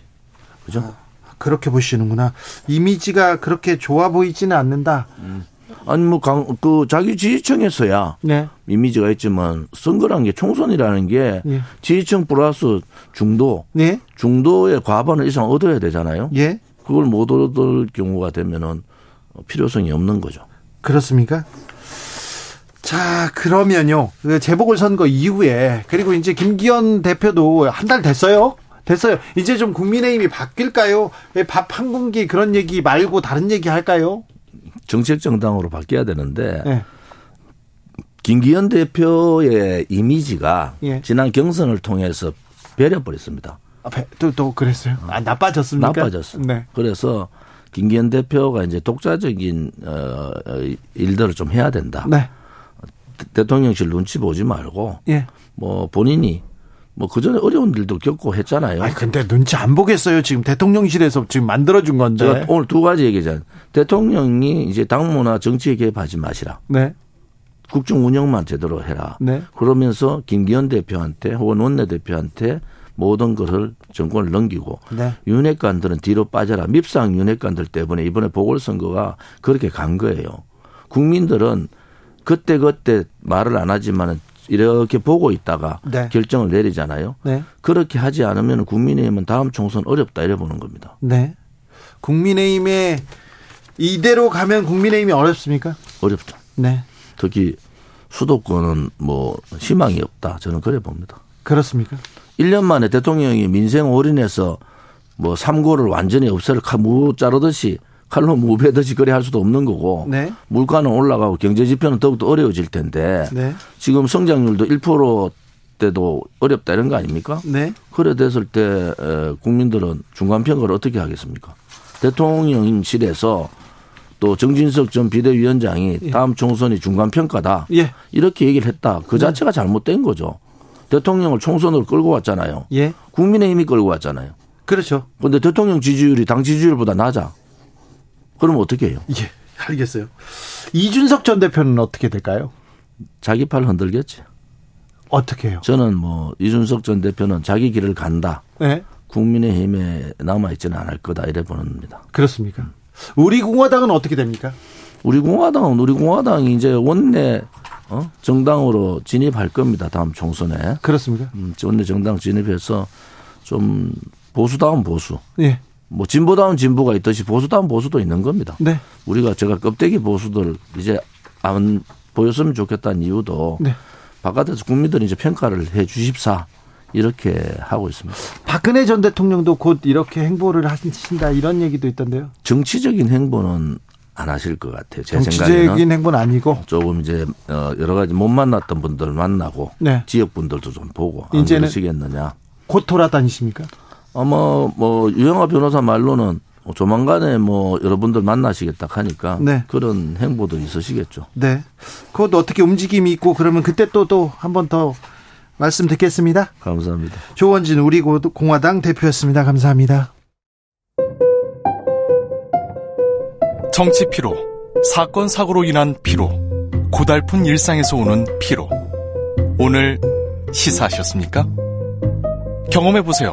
그죠? 아. 그렇게 보시는구나. 이미지가 그렇게 좋아 보이지는 않는다. 음. 아니 뭐그 자기 지지층에서야 네. 이미지가 있지만 선거란 게 총선이라는 게 예. 지지층 플러스 중도, 네. 중도의 과반을 이상 얻어야 되잖아요. 예. 그걸 못 얻을 경우가 되면은 필요성이 없는 거죠. 그렇습니까? 자, 그러면요. 그 재보궐 선거 이후에 그리고 이제 김기현 대표도 한 달 됐어요. 됐어요. 이제 좀 국민의힘이 바뀔까요? 밥 한 공기 그런 얘기 말고 다른 얘기 할까요? 정책 정당으로 바뀌어야 되는데 네. 김기현 대표의 이미지가 예. 지난 경선을 통해서 배려버렸습니다. 아, 또, 또 그랬어요? 아, 나빠졌습니까? 나빠졌어. 네. 그래서 김기현 대표가 이제 독자적인 어, 일들을 좀 해야 된다. 네. 대통령실 눈치 보지 말고 예. 뭐 본인이 뭐 그전에 어려운 일도 겪고 했잖아요. 아 근데 눈치 안 보겠어요. 지금 대통령실에서 지금 만들어준 건데. 제가 오늘 두 가지 얘기잖아요. 대통령이 이제 당무나 정치에 개입하지 마시라. 네. 국정 운영만 제대로 해라. 네. 그러면서 김기현 대표한테 혹은 원내대표한테 모든 것을 정권을 넘기고 네. 윤핵관들은 뒤로 빠져라. 밉상 윤핵관들 때문에 이번에 보궐선거가 그렇게 간 거예요. 국민들은 그때 그때 말을 안 하지만은 이렇게 보고 있다가 네. 결정을 내리잖아요. 네. 그렇게 하지 않으면 국민의힘은 다음 총선 어렵다 이래 보는 겁니다. 네. 국민의힘에 이대로 가면 국민의힘이 어렵습니까? 어렵죠. 네. 특히 수도권은 뭐 희망이 없다. 저는 그래 봅니다. 그렇습니까? 1년 만에 대통령이 민생 올인해서 뭐 삼고를 완전히 없애를 무 자르듯이 칼로 무배듯이 그래 할 수도 없는 거고 네. 물가는 올라가고 경제 지표는 더욱더 어려워질 텐데 네. 지금 성장률도 1% 때도 어렵다 이런 거 아닙니까? 네. 그래 됐을 때 국민들은 중간 평가를 어떻게 하겠습니까? 대통령실에서 또 정진석 전 비대위원장이 예. 다음 총선이 중간 평가다. 예. 이렇게 얘기를 했다. 그 네. 자체가 잘못된 거죠. 대통령을 총선으로 끌고 왔잖아요. 예. 국민의힘이 끌고 왔잖아요. 그렇죠. 그런데 대통령 지지율이 당 지지율보다 낮아. 그러면 어떻게 해요? 예, 알겠어요. 이준석 전 대표는 어떻게 될까요? 자기 팔 흔들겠지. 어떻게 해요? 저는 뭐 이준석 전 대표는 자기 길을 간다. 네. 국민의힘에 남아 있지는 않을 거다 이래 보는겁니다 그렇습니까? 우리 공화당은 어떻게 됩니까? 우리 공화당은 우리 공화당이 이제 원내 어? 정당으로 진입할 겁니다. 다음 총선에. 그렇습니까? 음, 원내 정당 진입해서 좀 보수다운 보수. 예. 뭐 진보다운 진보가 있듯이 보수다운 보수도 있는 겁니다. 네. 우리가 제가 껍데기 보수들 이제 안 보였으면 좋겠다는 이유도 네. 바깥에서 국민들이 이제 평가를 해 주십사 이렇게 하고 있습니다. 박근혜 전 대통령도 곧 이렇게 행보를 하신다 이런 얘기도 있던데요. 정치적인 행보는 안 하실 것 같아요. 제 정치적인 행보는 아니고 조금 이제 어, 여러 가지 못 만났던 분들 만나고 네. 지역 분들도 좀 보고 이제는 그러시겠느냐. 곧 돌아다니십니까? 아마 뭐 유영아 변호사 말로는 조만간에 뭐 여러분들 만나시겠다 하니까 네. 그런 행보도 있으시겠죠. 네. 곧 어떻게 움직임이 있고 그러면 그때 또 또 한 번 더 말씀 듣겠습니다. 감사합니다. 조원진 우리 공화당 대표였습니다. 감사합니다. 정치 피로, 사건 사고로 인한 피로, 고달픈 일상에서 오는 피로. 오늘 시사하셨습니까? 경험해 보세요.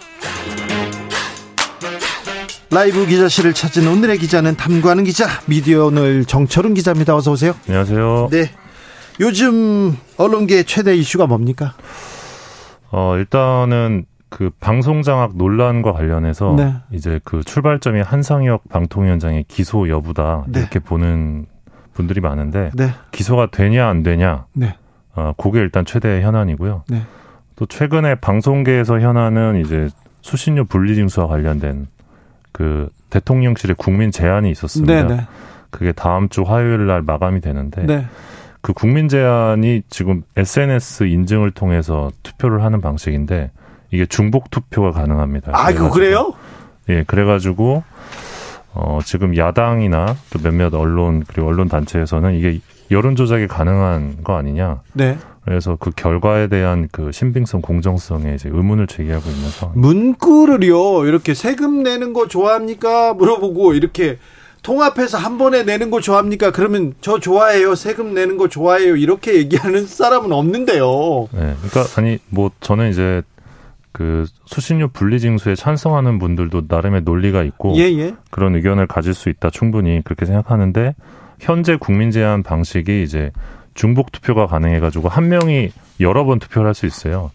라이브 기자실을 찾은 오늘의 기자는 탐구하는 기자 미디어 오늘 정철은 기자입니다. 어서 오세요. 안녕하세요. 네. 요즘 언론계 최대 이슈가 뭡니까? 어 일단은 그 방송 장악 논란과 관련해서 네. 이제 그 출발점이 한상혁 방통위원장의 기소 여부다 네. 이렇게 보는 분들이 많은데 네. 기소가 되냐 안 되냐 네. 어, 그게 일단 최대 현안이고요. 네. 또 최근에 방송계에서 현안은 이제 수신료 분리징수와 관련된 그 대통령실의 국민 제안이 있었습니다. 네네. 네. 그게 다음 주 화요일 날 마감이 되는데 네. 그 국민 제안이 지금 SNS 인증을 통해서 투표를 하는 방식인데 이게 중복 투표가 가능합니다. 아, 그 그래요? 예, 그래가지고 어 지금 야당이나 또 몇몇 언론 그리고 언론 단체에서는 이게 여론 조작이 가능한 거 아니냐? 네. 그래서 그 결과에 대한 그 신빙성, 공정성에 이제 의문을 제기하고 있는 상황. 문구를요 이렇게 세금 내는 거 좋아합니까? 물어보고 이렇게 통합해서 한 번에 내는 거 좋아합니까? 그러면 저 좋아해요. 세금 내는 거 좋아해요. 이렇게 얘기하는 사람은 없는데요. 네, 그러니까 아니 뭐 저는 이제 그 수신료 분리징수에 찬성하는 분들도 나름의 논리가 있고 예, 예. 그런 의견을 가질 수 있다 충분히 그렇게 생각하는데 현재 국민 제안 방식이 이제 중복 투표가 가능해가지고 한 명이 여러 번 투표를 할 수 있어요.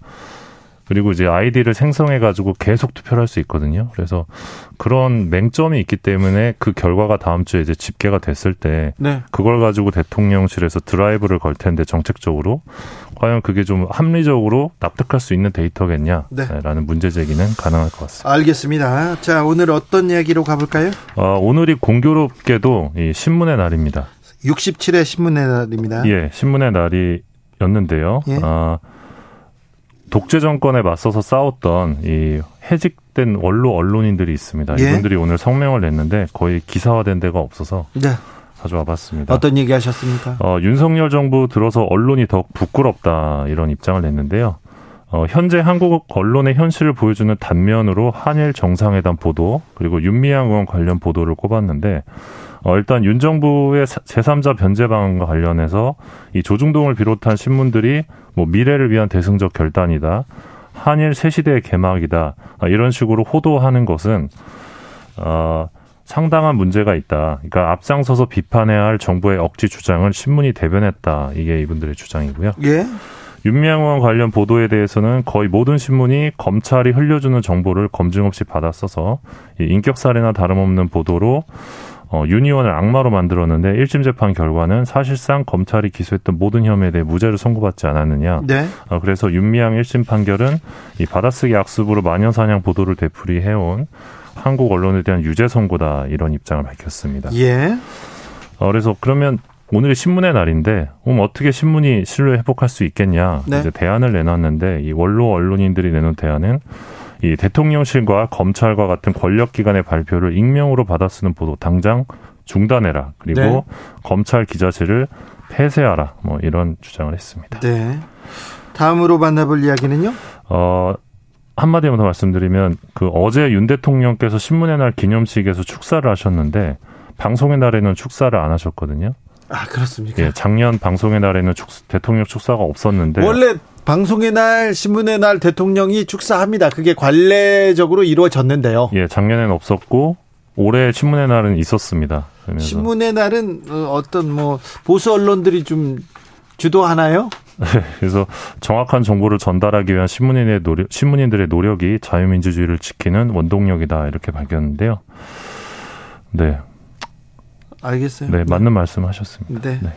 그리고 이제 아이디를 생성해가지고 계속 투표를 할 수 있거든요. 그래서 그런 맹점이 있기 때문에 그 결과가 다음 주에 이제 집계가 됐을 때 네. 그걸 가지고 대통령실에서 드라이브를 걸 텐데 정책적으로 과연 그게 좀 합리적으로 납득할 수 있는 데이터겠냐라는 네. 문제 제기는 가능할 것 같습니다. 알겠습니다. 자 오늘 어떤 이야기로 가볼까요? 어, 오늘이 공교롭게도 이 신문의 날입니다. 67회 신문의 날입니다. 예, 신문의 날이었는데요. 예. 아, 독재 정권에 맞서서 싸웠던 이 해직된 원로 언론인들이 있습니다. 예. 이분들이 오늘 성명을 냈는데 거의 기사화된 데가 없어서 네. 가져와 봤습니다. 어떤 얘기 하셨습니까? 어, 윤석열 정부 들어서 언론이 더 부끄럽다 이런 입장을 냈는데요. 어, 현재 한국 언론의 현실을 보여주는 단면으로 한일 정상회담 보도 그리고 윤미향 의원 관련 보도를 꼽았는데 어, 일단 윤 정부의 제3자 변제 방안과 관련해서 이 조중동을 비롯한 신문들이 뭐 미래를 위한 대승적 결단이다. 한일 새 시대의 개막이다. 아, 이런 식으로 호도하는 것은 어, 상당한 문제가 있다. 그러니까 앞장서서 비판해야 할 정부의 억지 주장을 신문이 대변했다. 이게 이분들의 주장이고요. 예. 윤미향 의원 관련 보도에 대해서는 거의 모든 신문이 검찰이 흘려주는 정보를 검증 없이 받아 써서 인격 살해나 다름없는 보도로 어, 윤 의원을 악마로 만들었는데 1심 재판 결과는 사실상 검찰이 기소했던 모든 혐의에 대해 무죄를 선고받지 않았느냐. 네. 어, 그래서 윤미향 1심 판결은 이 받아쓰기 악습으로 마녀사냥 보도를 되풀이해온 한국 언론에 대한 유죄 선고다 이런 입장을 밝혔습니다. 예. 어, 그래서 그러면 오늘이 신문의 날인데 그럼 어떻게 신문이 신뢰 회복할 수 있겠냐 네. 이제 대안을 내놨는데 이 원로 언론인들이 내놓은 대안은 이 대통령실과 검찰과 같은 권력기관의 발표를 익명으로 받아 쓰는 보도 당장 중단해라 그리고 네. 검찰 기자실을 폐쇄하라 뭐 이런 주장을 했습니다. 네. 다음으로 만나볼 이야기는요? 어 한마디만 더 말씀드리면 그 어제 윤 대통령께서 신문의 날 기념식에서 축사를 하셨는데 방송의 날에는 축사를 안 하셨거든요. 아 그렇습니까? 예, 작년 방송의 날에는 축, 대통령 축사가 없었는데 원래 방송의 날, 신문의 날 대통령이 축사합니다. 그게 관례적으로 이루어졌는데요. 예, 작년엔 없었고 올해 신문의 날은 있었습니다. 그러면서. 신문의 날은 어, 어떤 뭐 보수 언론들이 좀 주도하나요? 네, 그래서 정확한 정보를 전달하기 위한 신문인의 노력, 신문인들의 노력이 자유민주주의를 지키는 원동력이다 이렇게 밝혔는데요. 네, 알겠어요. 네, 맞는 말씀하셨습니다. 네. 네.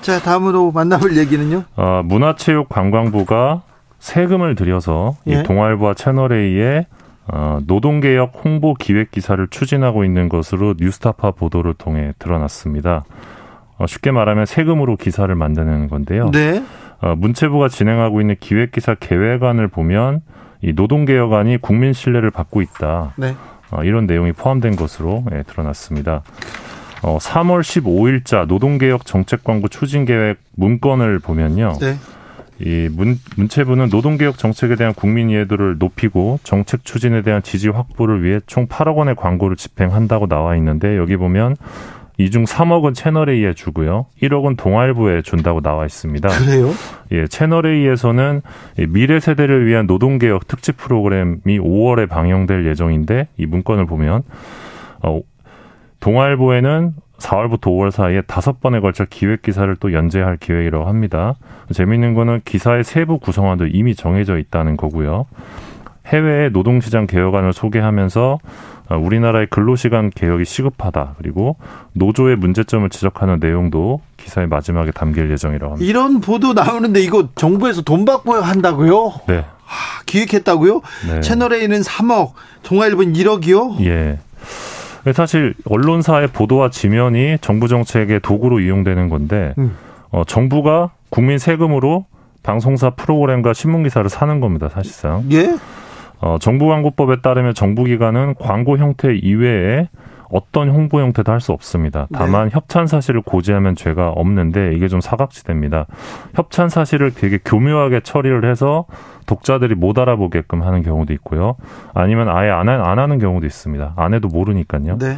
자, 다음으로 만나볼 얘기는요? 어, 문화체육관광부가 세금을 들여서 예? 이 동아일보와 채널A의 어, 노동개혁 홍보 기획 기사를 추진하고 있는 것으로 뉴스타파 보도를 통해 드러났습니다. 어, 쉽게 말하면 세금으로 기사를 만드는 건데요. 네. 어, 문체부가 진행하고 있는 기획 기사 계획안을 보면 이 노동개혁안이 국민 신뢰를 받고 있다. 네. 어, 이런 내용이 포함된 것으로 예, 드러났습니다. 어, 3월 15일자 노동개혁 정책광고 추진계획 문건을 보면요. 네. 이 문, 문체부는 노동개혁 정책에 대한 국민 이해도를 높이고 정책 추진에 대한 지지 확보를 위해 총 8억 원의 광고를 집행한다고 나와 있는데 여기 보면 이중 3억은 채널A에 주고요. 1억은 동아일보에 준다고 나와 있습니다. 그래요? 예, 채널A에서는 미래 세대를 위한 노동개혁 특집 프로그램이 5월에 방영될 예정인데 이 문건을 보면 어, 동아일보에는 4월부터 5월 사이에 다섯 번에 걸쳐 기획 기사를 또 연재할 계획이라고 합니다. 재미있는 거는 기사의 세부 구성안도 이미 정해져 있다는 거고요. 해외의 노동시장 개혁안을 소개하면서 우리나라의 근로시간 개혁이 시급하다. 그리고 노조의 문제점을 지적하는 내용도 기사의 마지막에 담길 예정이라고 합니다. 이런 보도 나오는데 이거 정부에서 돈 받고 한다고요? 네. 하, 기획했다고요? 네. 채널A는 3억, 동아일보는 1억이요? 예. 사실 언론사의 보도와 지면이 정부 정책의 도구로 이용되는 건데 음. 어, 정부가 국민 세금으로 방송사 프로그램과 신문 기사를 사는 겁니다. 사실상. 예. 어, 정부 광고법에 따르면 정부 기관은 광고 형태 이외에 어떤 홍보 형태도 할 수 없습니다. 네. 다만 네. 협찬 사실을 고지하면 죄가 없는데 이게 좀 사각지대입니다. 협찬 사실을 되게 교묘하게 처리를 해서 독자들이 못 알아보게끔 하는 경우도 있고요. 아니면 아예 안, 안 하는 경우도 있습니다. 안 해도 모르니까요. 네.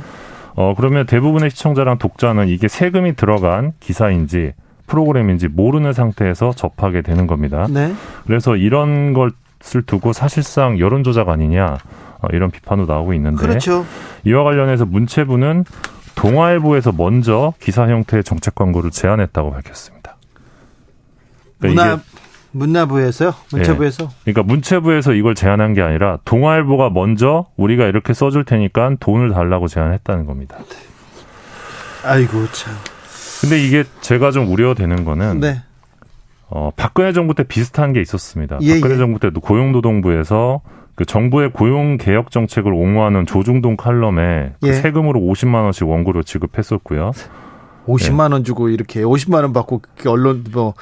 어, 그러면 대부분의 시청자랑 독자는 이게 세금이 들어간 기사인지 프로그램인지 모르는 상태에서 접하게 되는 겁니다. 네. 그래서 이런 것을 두고 사실상 여론 조작 아니냐 어, 이런 비판도 나오고 있는데 그렇죠. 이와 관련해서 문체부는 동아일보에서 먼저 기사 형태의 정책 광고를 제안했다고 밝혔습니다. 그러니까 문화 문화부에서요? 문체부에서? 네. 그러니까 문체부에서 이걸 제안한 게 아니라 동아일보가 먼저 우리가 이렇게 써줄 테니까 돈을 달라고 제안했다는 겁니다. 아이고 참. 근데 이게 제가 좀 우려되는 거는 네. 어, 박근혜 정부 때 비슷한 게 있었습니다. 예, 박근혜 예. 정부 때도 고용노동부에서 그 정부의 고용 개혁 정책을 옹호하는 조중동 칼럼에 그 예. 그 세금으로 50만 원씩 원고료 지급했었고요. 50만 원 주고 이렇게 50만 원 받고 언론 뭐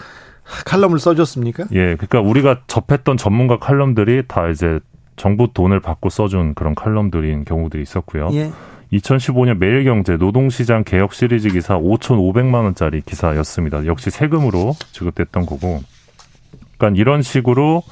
칼럼을 써줬습니까? 예, 그러니까 우리가 접했던 전문가 칼럼들이 다 이제 정부 돈을 받고 써준 그런 칼럼들인 경우들이 있었고요. 예. 2015년 매일경제 노동시장 개혁 시리즈 기사 5,500만 원짜리 기사였습니다. 역시 세금으로 지급됐던 거고. 그러니까 이런 식으로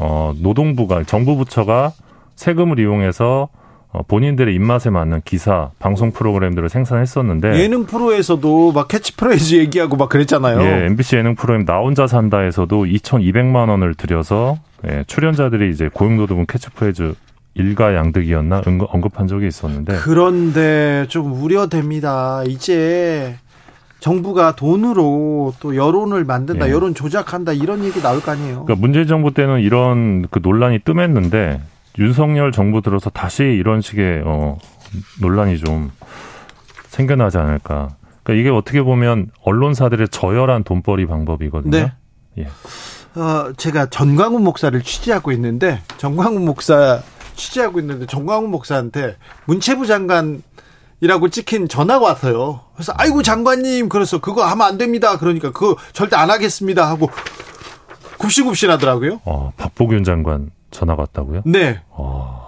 어 노동부가 정부 부처가 세금을 이용해서 어, 본인들의 입맛에 맞는 기사, 방송 프로그램들을 생산했었는데 예능 프로에서도 막 캐치프레이즈 얘기하고 막 그랬잖아요. 예, MBC 예능 프로그램 나 혼자 산다에서도 2,200만 원을 들여서 예, 출연자들이 이제 고용노동은 캐치프레이즈 일가양득이었나 언급한 적이 있었는데 그런데 좀 우려됩니다. 이제 정부가 돈으로 또 여론을 만든다, 예. 여론 조작한다 이런 얘기 나올 거 아니에요. 그러니까 문재인 정부 때는 이런 그 논란이 뜸했는데 윤석열 정부 들어서 다시 이런 식의 어 논란이 좀 생겨나지 않을까. 그러니까 이게 어떻게 보면 언론사들의 저열한 돈벌이 방법이거든요. 네. 예. 어, 제가 전광훈 목사를 취재하고 있는데 전광훈 목사 취재하고 있는데 전광훈 목사한테 문체부 장관 이라고 찍힌 전화가 왔어요. 그래서 아이고 장관님 그래서 그거 하면 안 됩니다. 그러니까 그거 절대 안 하겠습니다 하고 굽신굽신하더라고요. 어, 박보균 장관 전화가 왔다고요? 네. 어...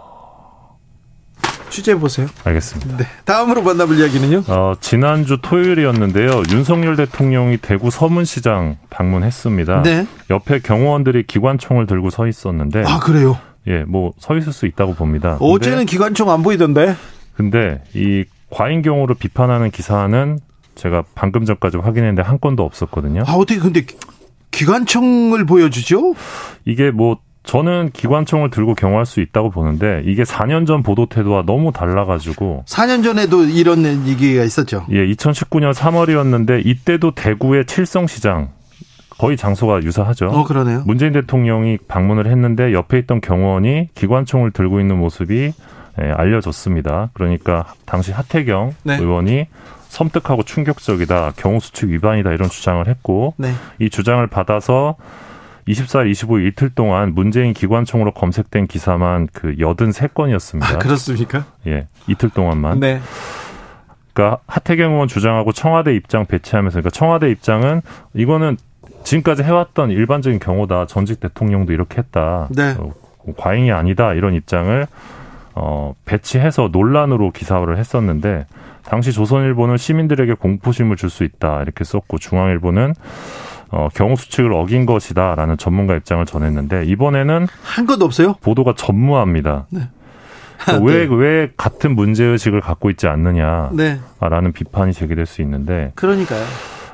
취재해 보세요. 알겠습니다. 네. 다음으로 만나볼 이야기는요? 어, 지난주 토요일이었는데요. 윤석열 대통령이 대구 서문시장 방문했습니다. 네. 옆에 경호원들이 기관총을 들고 서 있었는데. 아 그래요? 예, 뭐 서 있을 수 있다고 봅니다. 어제는 기관총 안 보이던데. 근데 이 과잉 경우를 비판하는 기사는 제가 방금 전까지 확인했는데 한 건도 없었거든요. 아 어떻게 근데 기관총을 보여주죠? 이게 뭐 저는 기관총을 들고 경호할 수 있다고 보는데 이게 4년 전 보도 태도와 너무 달라가지고 4년 전에도 이런 얘기가 있었죠. 예, 2019년 3월이었는데 이때도 대구의 칠성시장 거의 장소가 유사하죠. 어, 그러네요. 문재인 대통령이 방문을 했는데 옆에 있던 경호원이 기관총을 들고 있는 모습이 예, 알려졌습니다. 그러니까 당시 하태경 네. 의원이 섬뜩하고 충격적이다, 경호수칙 위반이다 이런 주장을 했고 네. 이 주장을 받아서 24일, 25일 이틀 동안 문재인 기관총으로 검색된 기사만 그 83건이었습니다. 아, 그렇습니까? 예. 이틀 동안만. 네. 그러니까 하태경 의원 주장하고 청와대 입장 배치하면서 그러니까 청와대 입장은 이거는 지금까지 해왔던 일반적인 경우다. 전직 대통령도 이렇게 했다. 네. 어, 과잉이 아니다. 이런 입장을 어, 배치해서 논란으로 기사화를 했었는데 당시 조선일보는 시민들에게 공포심을 줄 수 있다 이렇게 썼고 중앙일보는 어, 경우 수칙을 어긴 것이다라는 전문가 입장을 전했는데 이번에는 한 것도 없어요? 보도가 전무합니다. 네. 왜, 네. 왜 같은 문제 의식을 갖고 있지 않느냐라는 네. 비판이 제기될 수 있는데. 그러니까요.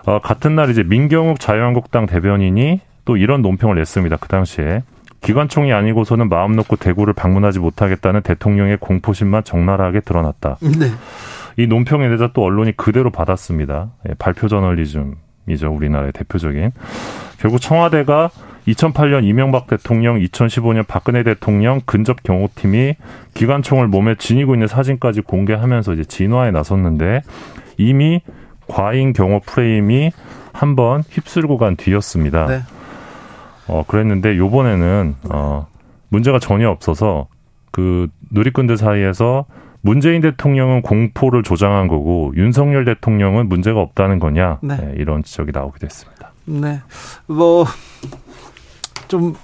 어, 같은 날 이제 민경욱 자유한국당 대변인이 또 이런 논평을 냈습니다. 그 당시에. 기관총이 아니고서는 마음 놓고 대구를 방문하지 못하겠다는 대통령의 공포심만 적나라하게 드러났다. 네. 이 논평에 대해서 또 언론이 그대로 받았습니다. 예, 발표 저널리즘이죠. 우리나라의 대표적인. 결국 청와대가 2008년 이명박 대통령, 2015년 박근혜 대통령 근접 경호팀이 기관총을 몸에 지니고 있는 사진까지 공개하면서 이제 진화에 나섰는데 이미 과잉 경호 프레임이 한번 휩쓸고 간 뒤였습니다. 네. 어, 그랬는데 요번에는 어, 문제가 전혀 없어서 그 누리꾼들 사이에서 문재인 대통령은 공포를 조장한 거고 윤석열 대통령은 문제가 없다는 거냐 네. 네, 이런 지적이 나오게 됐습니다. 네, 뭐 좀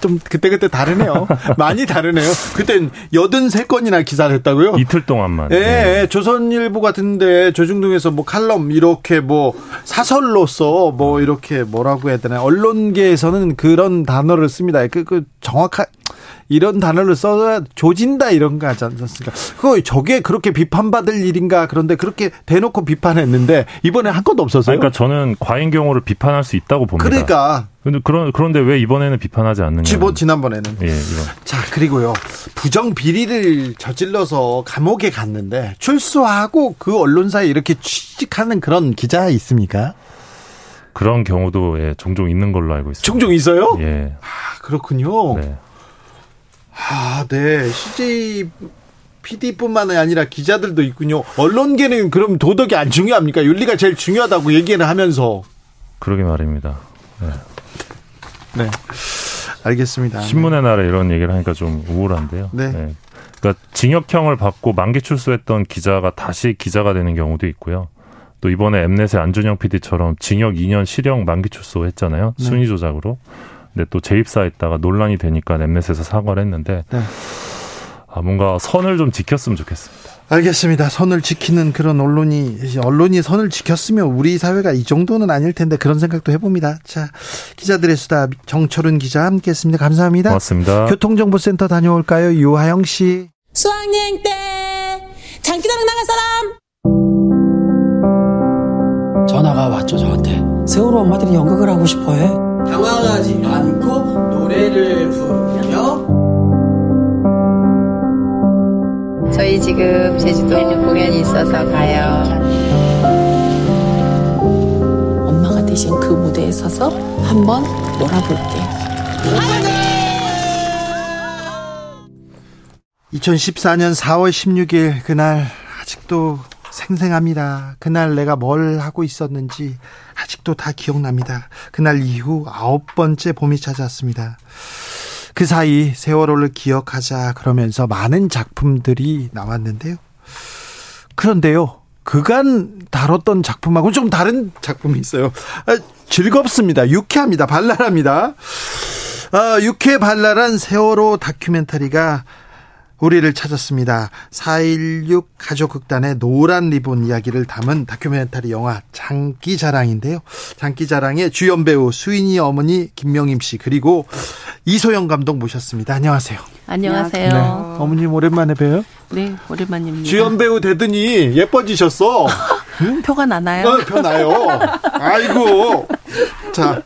좀 그때그때 다르네요. 많이 다르네요. 그땐 여든 세 건이나 기사를 했다고요? 이틀 동안만. 예, 네. 조선일보 같은데 조중동에서 뭐 칼럼 이렇게 뭐 사설로서 뭐 이렇게 뭐라고 해야 되나 언론계에서는 그런 단어를 씁니다. 그, 그 정확한 이런 단어를 써야 조진다 이런 거 하지 않습니까? 그거 저게 그렇게 비판받을 일인가 그런데 그렇게 대놓고 비판했는데 이번에 한 건도 없었어요. 그러니까 저는 과잉 경우를 비판할 수 있다고 봅니다. 그러니까. 근데 그런 그런데 왜 이번에는 비판하지 않느냐? 지번 지난번에는. 예, 이런. 자 그리고요 부정 비리를 저질러서 감옥에 갔는데 출소하고 그 언론사에 이렇게 취직하는 그런 기자 있습니까? 그런 경우도 예, 종종 있는 걸로 알고 있습니다. 종종 있어요? 예. 아 그렇군요. 네. 아, 네. CJ PD뿐만 아니라 기자들도 있군요. 언론계는 그럼 도덕이 안 중요합니까? 윤리가 제일 중요하다고 얘기를 하면서. 그러게 말입니다. 네. 네. 알겠습니다. 신문의 날에 이런 얘기를 하니까 좀 우울한데요. 네. 네. 그러니까 징역형을 받고 만기 출소했던 기자가 다시 기자가 되는 경우도 있고요. 또 이번에 엠넷의 안준영 PD처럼 징역 2년 실형 만기 출소했잖아요. 네. 순위 조작으로. 근데 또 재입사했다가 논란이 되니까 엠넷에서 사과를 했는데 네. 아, 뭔가 선을 좀 지켰으면 좋겠습니다. 알겠습니다. 선을 지키는 그런 언론이 언론이 선을 지켰으면 우리 사회가 이 정도는 아닐 텐데 그런 생각도 해봅니다. 자 기자들의 수다 정철은 기자 함께했습니다. 감사합니다. 고맙습니다. 교통정보센터 다녀올까요, 유하영 씨. 수학여행 때 장기자랑 나갈 사람. 전화가 왔죠 저한테. 세월호 엄마들이 연극을 하고 싶어해. 당황하지 않고 노래를 부르며. 저희 지금 제주도 공연이 있어서 가요. 엄마가 대신 그 무대에 서서 한번 놀아볼게. 2014년 4월 16일 그날 아직도 생생합니다. 그날 내가 뭘 하고 있었는지 아직도 다 기억납니다. 그날 이후 아홉 번째 봄이 찾아왔습니다. 그 사이 세월호를 기억하자 그러면서 많은 작품들이 나왔는데요. 그런데요. 그간 다뤘던 작품하고 좀 다른 작품이 있어요. 아, 즐겁습니다. 유쾌합니다. 발랄합니다. 아, 유쾌 발랄한 세월호 다큐멘터리가 우리를 찾았습니다. 4.16 가족극단의 노란 리본 이야기를 담은 다큐멘터리 영화 장기자랑인데요. 장기자랑의 주연 배우 수인이 어머니 김명임 씨 그리고 이소영 감독 모셨습니다. 안녕하세요. 안녕하세요. 네. 어머님 오랜만에 뵈요? 네, 오랜만입니다. 주연 배우 되더니 예뻐지셨어. 응? 표가 나나요? 어, 표 나요. 아이고. 자,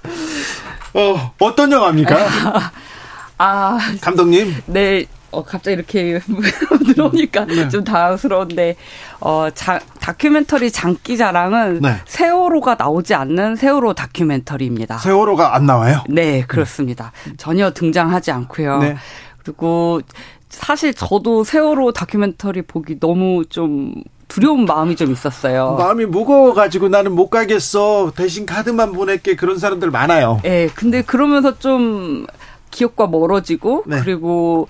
어, 어떤 영화입니까? 아, 감독님. 네. 어, 갑자기 이렇게 들어오니까 네. 좀 당황스러운데, 어, 자, 다큐멘터리 장기 자랑은 네. 세월호가 나오지 않는 세월호 다큐멘터리입니다. 세월호가 안 나와요? 네, 그렇습니다. 네. 전혀 등장하지 않고요. 네. 그리고 사실 저도 세월호 다큐멘터리 보기 너무 좀 두려운 마음이 좀 있었어요. 마음이 무거워가지고 나는 못 가겠어. 대신 카드만 보낼게. 그런 사람들 많아요. 네, 근데 그러면서 좀 기억과 멀어지고 네. 그리고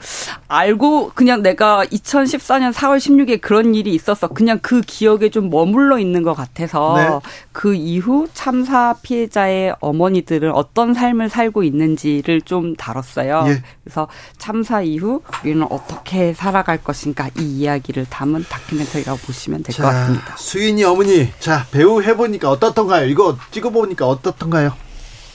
알고 그냥 내가 2014년 4월 16일에 그런 일이 있어서 그냥 그 기억에 좀 머물러 있는 것 같아서 네. 그 이후 참사 피해자의 어머니들은 어떤 삶을 살고 있는지를 좀 다뤘어요. 예. 그래서 참사 이후 우리는 어떻게 살아갈 것인가 이 이야기를 담은 다큐멘터리라고 보시면 될 것 같습니다. 수인이 어머니, 자 배우 해보니까 어떻던가요? 이거 찍어보니까 어떻던가요?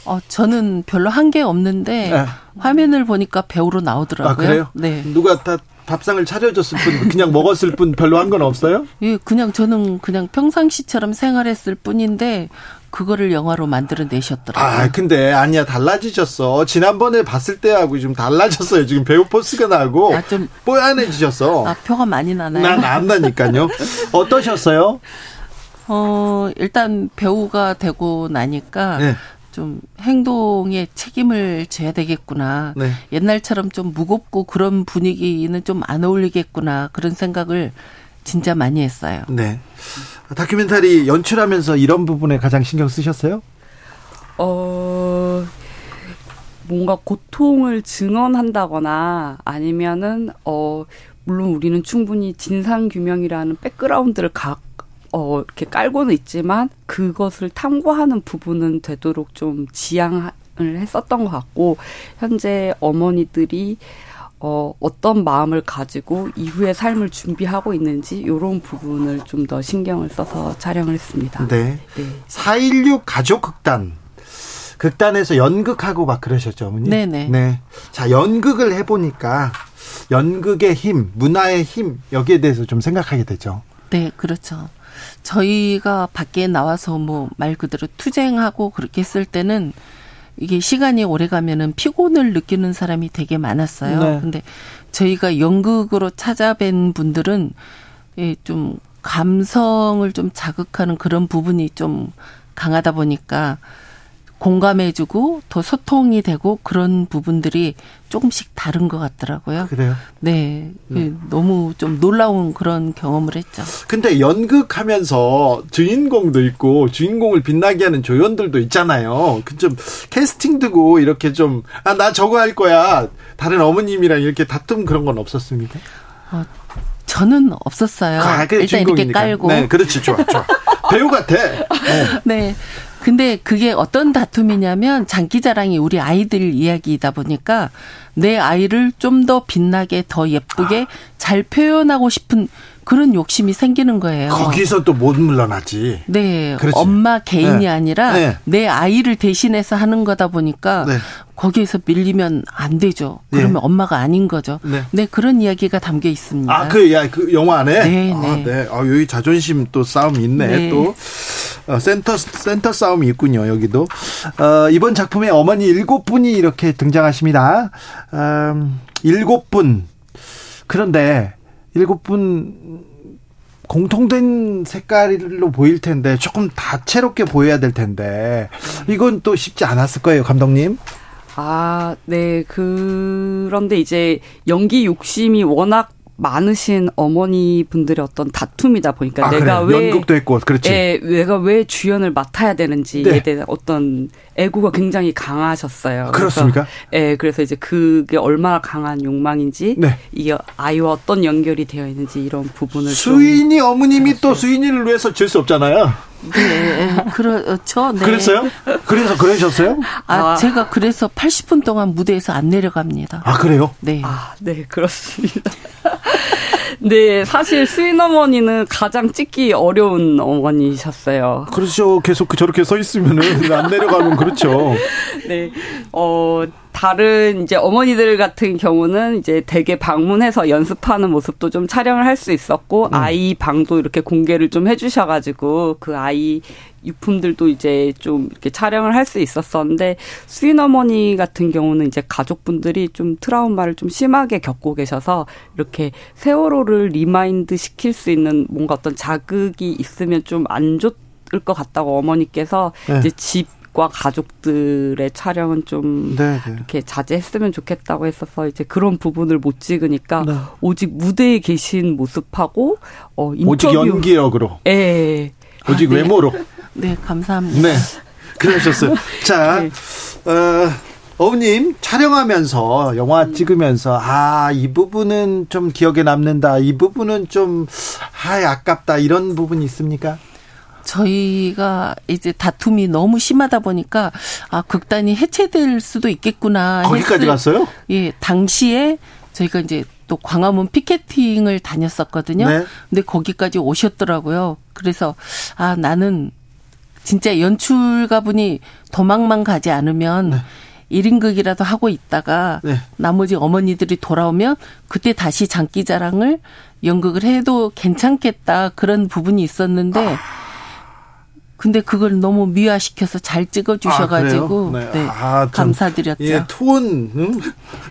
어, 저는 별로 한 게 없는데 네. 화면을 보니까 배우로 나오더라고요. 아, 그래요? 네. 누가 다 밥상을 차려줬을 뿐, 그냥 먹었을 뿐 별로 한 건 없어요? 예, 그냥 저는 그냥 평상시처럼 생활했을 뿐인데 그거를 영화로 만들어내셨더라고요. 아, 근데 아니야 달라지셨어. 지난번에 봤을 때하고 좀 달라졌어요. 지금 배우 포스가 나고 아, 좀 뽀얀해지셨어. 아, 표가 많이 나나요? 난 안다니까요. 어떠셨어요? 어, 일단 배우가 되고 나니까 네. 좀 행동에 책임을 져야 되겠구나. 네. 옛날처럼 좀 무겁고 그런 분위기는 좀 안 어울리겠구나. 그런 생각을 진짜 많이 했어요. 네. 다큐멘터리 연출하면서 이런 부분에 가장 신경 쓰셨어요? 어, 뭔가 고통을 증언한다거나 아니면은, 어, 물론 우리는 충분히 진상규명이라는 백그라운드를 가, 어, 이렇게 깔고는 있지만 그것을 탐구하는 부분은 되도록 좀 지양을 했었던 것 같고 현재 어머니들이 어, 어떤 마음을 가지고 이후의 삶을 준비하고 있는지 이런 부분을 좀 더 신경을 써서 촬영을 했습니다. 네. 네. 4.16 가족 극단. 극단에서 연극하고 막 그러셨죠, 어머니? 네네. 네. 자, 연극을 해보니까 연극의 힘, 문화의 힘, 여기에 대해서 좀 생각하게 되죠. 네, 그렇죠. 저희가 밖에 나와서 뭐 말 그대로 투쟁하고 그렇게 했을 때는 이게 시간이 오래 가면은 피곤을 느끼는 사람이 되게 많았어요. 네. 근데 저희가 연극으로 찾아뵌 분들은 좀 감성을 좀 자극하는 그런 부분이 좀 강하다 보니까 공감해주고 더 소통이 되고 그런 부분들이 조금씩 다른 것 같더라고요. 그래요? 네. 네. 너무 좀 놀라운 그런 경험을 했죠. 근데 연극하면서 주인공도 있고 주인공을 빛나게 하는 조연들도 있잖아요. 그 좀 캐스팅 두고 이렇게 좀, 아, 나 저거 할 거야. 다른 어머님이랑 이렇게 다툼 그런 건 없었습니까? 어, 저는 없었어요. 아, 일단 주인공이니까. 이렇게 깔고. 네, 그렇지. 좋아, 좋아. 배우 같아. 네. 네. 근데 그게 어떤 다툼이냐면 장기자랑이 우리 아이들 이야기이다 보니까 내 아이를 좀 더 빛나게 더 예쁘게 아. 잘 표현하고 싶은 그런 욕심이 생기는 거예요. 거기서 또 못 물러나지. 네. 그렇지. 엄마 개인이 네. 아니라 네. 내 아이를 대신해서 하는 거다 보니까 네. 거기에서 밀리면 안 되죠. 네. 그러면 엄마가 아닌 거죠. 네. 네. 그런 이야기가 담겨 있습니다. 아, 그, 야, 그 영화 안에? 네, 아, 네. 네. 아, 여기 자존심 또 싸움이 있네, 네. 또. 어, 센터, 센터 싸움이 있군요, 여기도. 어, 이번 작품에 어머니 일곱 분이 이렇게 등장하십니다. 음, 일곱 분. 그런데, 일곱 분 공통된 색깔로 보일 텐데 조금 다채롭게 보여야 될 텐데 이건 또 쉽지 않았을 거예요, 감독님. 아, 네. 그런데 이제 연기 욕심이 워낙 많으신 어머니 분들의 어떤 다툼이다 보니까 아, 내가 그래. 왜 연극도 했고 그렇지. 예, 내가 왜 주연을 맡아야 되는지에 네. 대한 어떤 애고가 굉장히 강하셨어요. 그렇습니까? 그래서, 예, 그래서 이제 그게 얼마나 강한 욕망인지 네. 이게 아이와 어떤 연결이 되어 있는지 이런 부분을 수인이 어머님이 또 수인이를 위해서 질 수 없잖아요. 네, 그렇죠. 네. 그랬어요? 그래서 그러셨어요? 아, 아, 제가 그래서 80분 동안 무대에서 안 내려갑니다. 아, 그래요? 네. 아, 네, 그렇습니다. 네, 사실 수인 어머니는 가장 찍기 어려운 어머니셨어요. 그렇죠. 계속 그 저렇게 서 있으면은 안 내려가면 그렇죠. 네, 어. 다른 이제 어머니들 같은 경우는 이제 대개 방문해서 연습하는 모습도 좀 촬영을 할 수 있었고 음. 아이 방도 이렇게 공개를 좀 해주셔가지고 그 아이 유품들도 이제 좀 이렇게 촬영을 할 수 있었었는데 수인 어머니 같은 경우는 이제 가족분들이 좀 트라우마를 좀 심하게 겪고 계셔서 이렇게 세월호를 remind 시킬 수 있는 뭔가 어떤 자극이 있으면 좀 안 좋 을 것 같다고 어머니께서 네. 이제 집 과 가족들의 촬영은 좀 네, 네. 이렇게 자제했으면 좋겠다고 했어서 이제 그런 부분을 못 찍으니까 네. 오직 무대에 계신 모습하고 어 인터뷰 오직 연기력으로 예. 오직 아, 네. 외모로 네, 감사합니다. 네. 그러셨어요. 자, 네. 어, 어머님 촬영하면서 영화 음. 찍으면서 아 이 부분은 좀 기억에 남는다 이 부분은 좀 아, 아깝다 이런 부분이 있습니까? 저희가 이제 다툼이 너무 심하다 보니까 아 극단이 해체될 수도 있겠구나. 거기까지 했을, 갔어요? 예, 당시에 저희가 이제 또 광화문 피켓팅을 다녔었거든요. 네. 근데 거기까지 오셨더라고요. 그래서 아 나는 진짜 연출가분이 도망만 가지 않으면 네. 1인극이라도 하고 있다가 네. 나머지 어머니들이 돌아오면 그때 다시 장기자랑을 연극을 해도 괜찮겠다 그런 부분이 있었는데 아. 근데 그걸 너무 미화시켜서 잘 찍어주셔가지고 아, 네. 네. 아, 감사드렸죠. 예, 톤 음?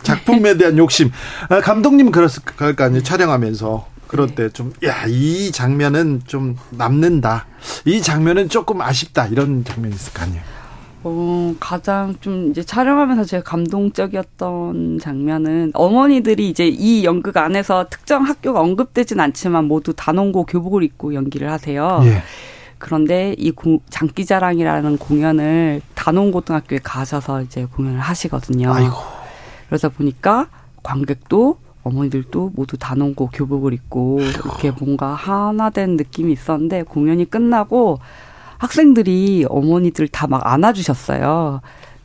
작품에 대한 욕심. 아, 감독님 그랬을 거 아니에요. 촬영하면서. 그럴 네. 때좀 야 이 장면은 좀 남는다. 이 장면은 조금 아쉽다. 이런 장면이 있을 거 아니에요. 어, 가장 좀 이제 촬영하면서 제가 감동적이었던 장면은 어머니들이 이제 이 연극 안에서 특정 학교가 언급되진 않지만 모두 단원고 교복을 입고 연기를 하세요. 예. 그런데 이 장기자랑이라는 공연을 단원고등학교에 가셔서 이제 공연을 하시거든요. 아이고. 그러다 보니까 관객도 어머니들도 모두 단원고 교복을 입고 이렇게 뭔가 하나 된 느낌이 있었는데 공연이 끝나고 학생들이 어머니들 다 막 안아주셨어요.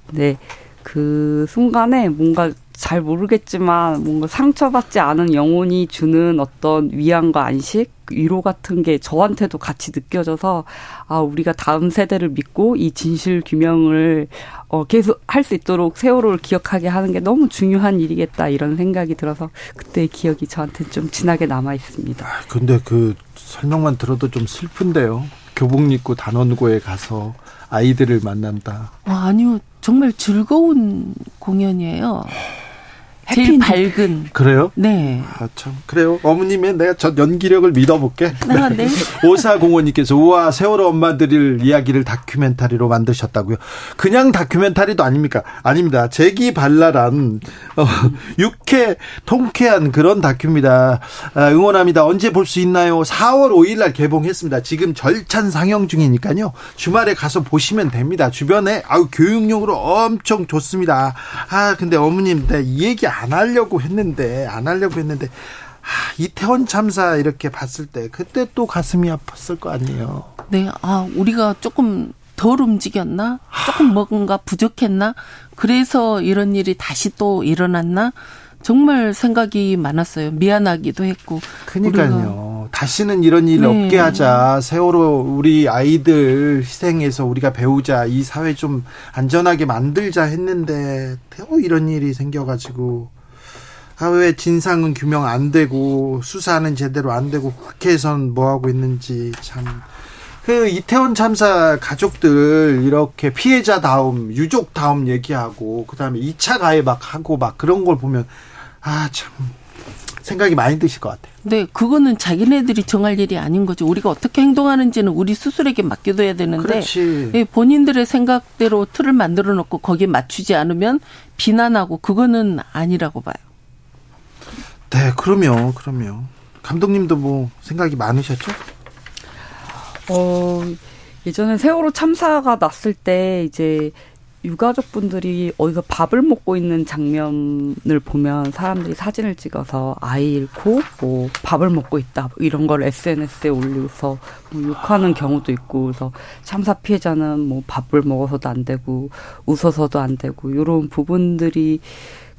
근데 그 순간에 뭔가 잘 모르겠지만 뭔가 상처받지 않은 영혼이 주는 어떤 위안과 안식, 위로 같은 게 저한테도 같이 느껴져서 아 우리가 다음 세대를 믿고 이 진실 규명을 어 계속 할 수 있도록 세월호를 기억하게 하는 게 너무 중요한 일이겠다 이런 생각이 들어서 그때의 기억이 저한테 좀 진하게 남아 있습니다. 아, 근데 그 설명만 들어도 좀 슬픈데요. 교복 입고 단원고에 가서 아이들을 만난다. 아, 아니요. 정말 즐거운 공연이에요. 제일 밝은. 그래요? 네. 아, 참. 그래요. 어머님의 내가 저 연기력을 믿어볼게. 아, 네. 오사공원님께서 우와, 세월호 엄마들을 이야기를 다큐멘터리로 만드셨다고요. 그냥 다큐멘터리도 아닙니까? 아닙니다. 재기 발랄한, 어, 육회, 통쾌한 그런 다큐입니다. 아, 응원합니다. 언제 볼 수 있나요? 4월 5일 날 개봉했습니다. 지금 절찬 상영 중이니까요. 주말에 가서 보시면 됩니다. 주변에, 아우, 교육용으로 엄청 좋습니다. 아, 근데 어머님, 네, 이 얘기 안 하려고 했는데 안 하려고 했는데 아, 이태원 참사 이렇게 봤을 때 그때 또 가슴이 아팠을 거 아니에요. 네, 아 우리가 조금 덜 움직였나? 조금 뭔가 부족했나? 그래서 이런 일이 다시 또 일어났나? 정말 생각이 많았어요. 미안하기도 했고. 그러니까요. 다시는 이런 일 네. 없게 하자. 세월호 우리 아이들 희생해서 우리가 배우자. 이 사회 좀 안전하게 만들자 했는데 또 이런 일이 생겨가지고 사회 진상은 규명 안 되고 수사는 제대로 안 되고 국회에선 뭐 하고 있는지 참. 그 이태원 참사 가족들 이렇게 피해자 다음 유족 다음 얘기하고 그다음에 2차 가해 막 하고 막 그런 걸 보면 아 참 생각이 많이 드실 것 같아요. 네, 그거는 자기네들이 정할 일이 아닌 거죠. 우리가 어떻게 행동하는지는 우리 스스로에게 맡겨둬야 되는데 그렇지. 예, 본인들의 생각대로 틀을 만들어 놓고 거기에 맞추지 않으면 비난하고 그거는 아니라고 봐요. 네, 그러면 그러면 감독님도 뭐 생각이 많으셨죠? 어, 예전에 세월호 참사가 났을 때 이제 유가족분들이 어디서 밥을 먹고 있는 장면을 보면 사람들이 사진을 찍어서 아이 잃고 뭐 밥을 먹고 있다 이런 걸 SNS에 올려서 뭐 욕하는 경우도 있고 그래서 참사 피해자는 뭐 밥을 먹어서도 안 되고 웃어서도 안 되고 이런 부분들이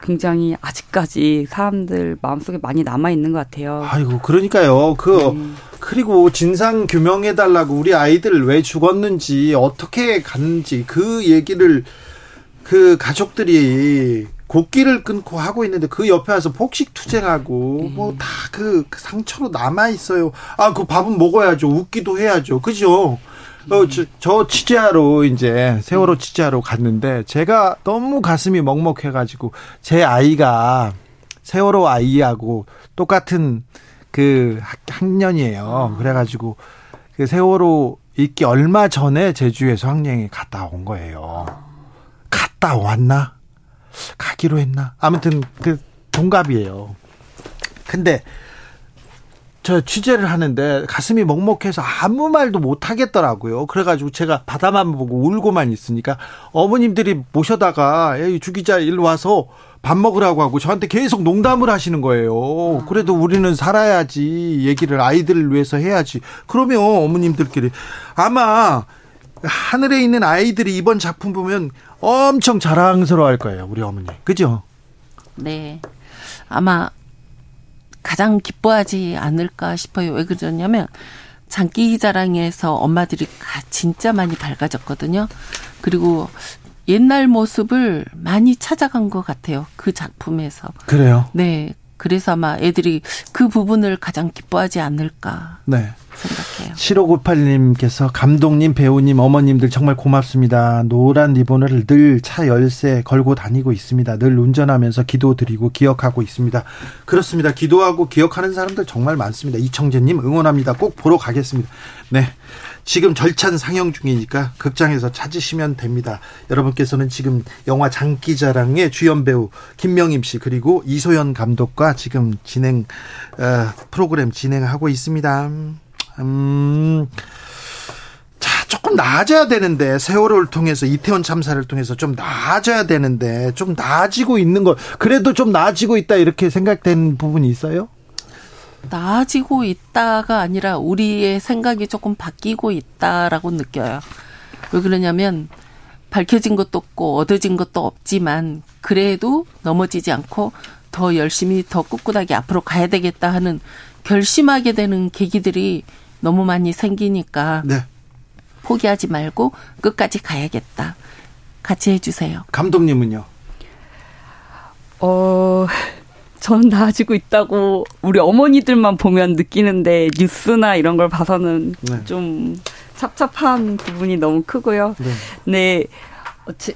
굉장히 아직까지 사람들 마음속에 많이 남아 있는 것 같아요. 아이고 그러니까요. 그 음. 그리고 진상 규명해 달라고 우리 아이들 왜 죽었는지 어떻게 갔는지 그 얘기를 그 가족들이 곡기를 끊고 하고 있는데 그 옆에 와서 폭식 투쟁하고 음. 뭐다그 그 상처로 남아 있어요. 아 그 밥은 먹어야죠. 웃기도 해야죠. 그죠? 어, 저, 저 취재하러 이제 세월호 취재하러 갔는데 제가 너무 가슴이 먹먹해가지고 제 아이가 세월호 아이하고 똑같은 그 학년이에요. 그래가지고 그 세월호 있기 얼마 전에 제주에 수학여행에 갔다 온 거예요. 갔다 왔나? 가기로 했나? 아무튼 그 동갑이에요. 근데 저 취재를 하는데 가슴이 먹먹해서 아무 말도 못 하겠더라고요. 그래가지고 제가 바다만 보고 울고만 있으니까 어머님들이 모셔다가 에이 주 기자 일로 와서 밥 먹으라고 하고 저한테 계속 농담을 하시는 거예요. 그래도 우리는 살아야지 얘기를 아이들을 위해서 해야지. 그러면 어머님들끼리 아마 하늘에 있는 아이들이 이번 작품 보면 엄청 자랑스러워할 거예요. 우리 어머니. 그죠? 네. 아마 가장 기뻐하지 않을까 싶어요. 왜 그러냐면 장기 자랑에서 엄마들이 진짜 많이 밝아졌거든요. 그리고 옛날 모습을 많이 찾아간 것 같아요. 그 작품에서. 그래요? 네. 그래서 아마 애들이 그 부분을 가장 기뻐하지 않을까 네. 생각해요. 7598님께서 감독님, 배우님, 어머님들 정말 고맙습니다. 노란 리본을 늘 차 열쇠 걸고 다니고 있습니다. 늘 운전하면서 기도드리고 기억하고 있습니다. 그렇습니다. 기도하고 기억하는 사람들 정말 많습니다. 이청재님 응원합니다. 꼭 보러 가겠습니다. 네. 지금 절찬 상영 중이니까 극장에서 찾으시면 됩니다. 여러분께서는 지금 영화 장기자랑의 주연 배우 김명임 씨 그리고 이소연 감독과 지금 진행 어, 프로그램 진행하고 있습니다. 음. 자, 조금 나아져야 되는데 세월호를 통해서 이태원 참사를 통해서 좀 나아져야 되는데 좀 나아지고 있는 거 그래도 좀 나아지고 있다 이렇게 생각된 부분이 있어요? 나아지고 있다가 아니라 우리의 생각이 조금 바뀌고 있다라고 느껴요. 왜 그러냐면 밝혀진 것도 없고 얻어진 것도 없지만 그래도 넘어지지 않고 더 열심히 더 꿋꿋하게 앞으로 가야 되겠다 하는 결심하게 되는 계기들이 너무 많이 생기니까 네. 포기하지 말고 끝까지 가야겠다. 같이 해주세요. 감독님은요? 어, 저는 나아지고 있다고 우리 어머니들만 보면 느끼는데 뉴스나 이런 걸 봐서는 네. 좀 찹찹한 부분이 너무 크고요. 네. 네.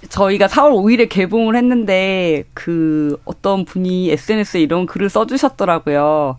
저희가 4월 5일에 개봉을 했는데 그 어떤 분이 SNS에 이런 글을 써주셨더라고요.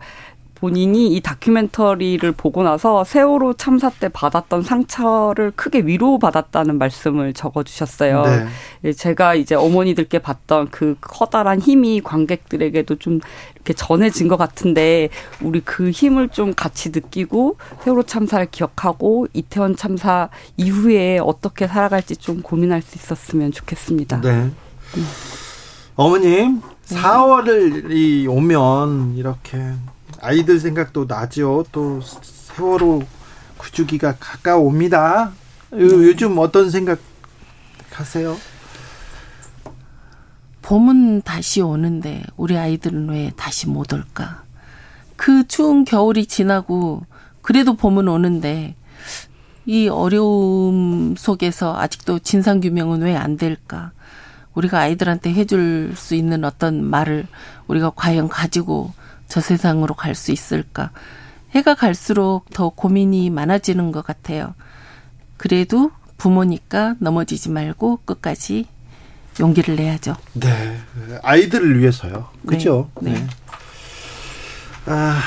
본인이 이 다큐멘터리를 보고 나서 세월호 참사 때 받았던 상처를 크게 위로받았다는 말씀을 적어주셨어요. 네. 예, 제가 이제 어머니들께 봤던 그 커다란 힘이 관객들에게도 좀 이렇게 전해진 것 같은데 우리 그 힘을 좀 같이 느끼고 세월호 참사를 기억하고 이태원 참사 이후에 어떻게 살아갈지 좀 고민할 수 있었으면 좋겠습니다. 네. 음. 어머님, 4월이 오면 이렇게 아이들 생각도 나죠. 또 세월호 구주기가 가까옵니다. 네. 요즘 어떤 생각 하세요? 봄은 다시 오는데 우리 아이들은 왜 다시 못 올까? 그 추운 겨울이 지나고 그래도 봄은 오는데 이 어려움 속에서 아직도 진상 규명은 왜 안 될까? 우리가 아이들한테 해줄 수 있는 어떤 말을 우리가 과연 가지고 저 세상으로 갈 수 있을까? 해가 갈수록 더 고민이 많아지는 것 같아요. 그래도 부모니까 넘어지지 말고 끝까지 용기를 내야죠. 네. 아이들을 위해서요. 그죠? 네. 네. 아,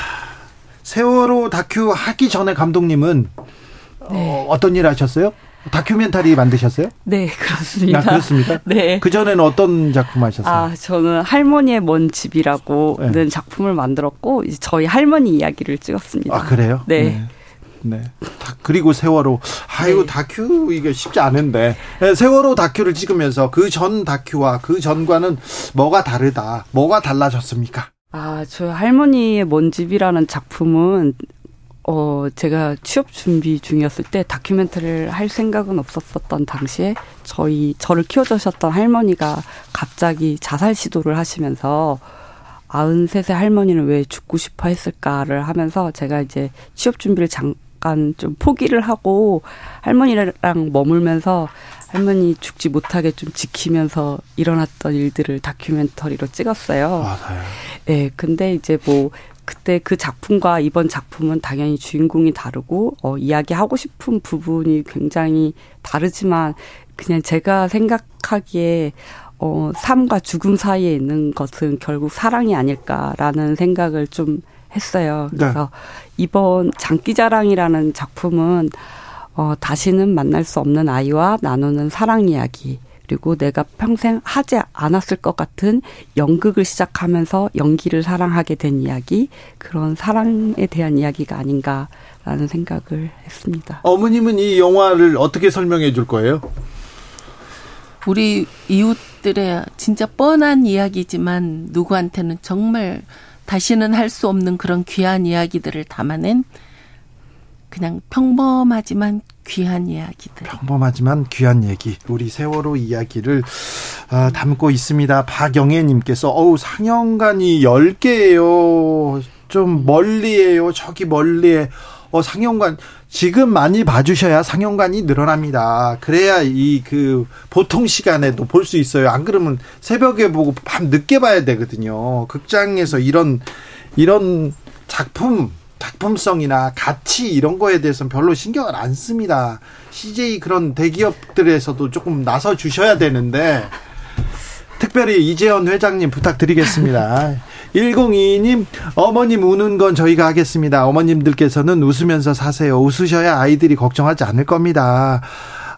세월호 다큐 하기 전에 감독님은 네. 어, 떤일 하셨어요? 다큐멘터리 만드셨어요? 네, 그렇습니다. 아, 그렇습니까? 네. 그 전에는 어떤 작품 하셨어요? 아, 저는 할머니의 먼 집이라고는 네. 작품을 만들었고, 이제 저희 할머니 이야기를 찍었습니다. 아, 그래요? 네. 네. 네. 그리고 세월호. 아이고, 네. 다큐, 이게 쉽지 않은데. 네, 세월호 다큐를 찍으면서 그 전 다큐와 그 전과는 뭐가 다르다. 뭐가 달라졌습니까? 아, 저 할머니의 먼 집이라는 작품은 어, 제가 취업 준비 중이었을 때 다큐멘터리를 할 생각은 없었었던 당시에 저희, 저를 키워주셨던 할머니가 갑자기 자살 시도를 하시면서 93세 할머니는 왜 죽고 싶어 했을까를 하면서 제가 이제 취업 준비를 잠깐 좀 포기를 하고 할머니랑 머물면서 할머니 죽지 못하게 좀 지키면서 일어났던 일들을 다큐멘터리로 찍었어요. 맞아요. 예, 근데 이제 뭐 그때 그 작품과 이번 작품은 당연히 주인공이 다르고 어 이야기하고 싶은 부분이 굉장히 다르지만 그냥 제가 생각하기에 어 삶과 죽음 사이에 있는 것은 결국 사랑이 아닐까라는 생각을 좀 했어요. 네. 그래서 네. 이번 장기자랑이라는 작품은 어 다시는 만날 수 없는 아이와 나누는 사랑 이야기 그리고 내가 평생 하지 않았을 것 같은 연극을 시작하면서 연기를 사랑하게 된 이야기, 그런 사랑에 대한 이야기가 아닌가라는 생각을 했습니다. 어머님은 이 영화를 어떻게 설명해 줄 거예요? 우리 이웃들의 진짜 뻔한 이야기지만 누구한테는 정말 다시는 할 수 없는 그런 귀한 이야기들을 담아낸 그냥 평범하지만 귀한 이야기들. 평범하지만 귀한 얘기. 우리 세월호 이야기를 아, 담고 있습니다. 박영애님께서 어우 상영관이 10개예요. 좀 멀리에요. 저기 멀리에. 어 상영관 지금 많이 봐주셔야 상영관이 늘어납니다. 그래야 이 그 보통 시간에도 볼 수 있어요. 안 그러면 새벽에 보고 밤 늦게 봐야 되거든요. 극장에서 이런 이런 작품 작품성이나 가치 이런 거에 대해서는 별로 신경을 안 씁니다. CJ 그런 대기업들에서도 조금 나서 주셔야 되는데 특별히 이재현 회장님 부탁드리겠습니다. 102님, 어머님 우는 건 저희가 하겠습니다. 어머님들께서는 웃으면서 사세요. 웃으셔야 아이들이 걱정하지 않을 겁니다.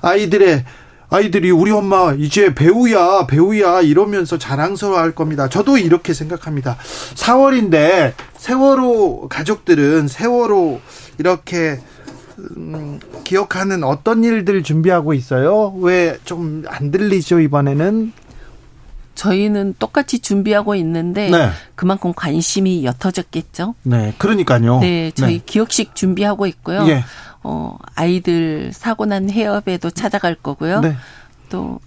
아이들의 아이들이 우리 엄마 이제 배우야, 배우야 이러면서 자랑스러워 할 겁니다. 저도 이렇게 생각합니다. 4월인데 세월호 가족들은 세월호 이렇게 음, 기억하는 어떤 일들 준비하고 있어요? 왜 좀 안 들리죠, 이번에는? 저희는 똑같이 준비하고 있는데 네. 그만큼 관심이 옅어졌겠죠. 네, 그러니까요. 네, 저희 네. 기억식 준비하고 있고요. 예. 어, 아이들 사고 난 해협에도 찾아갈 거고요. 네. 또,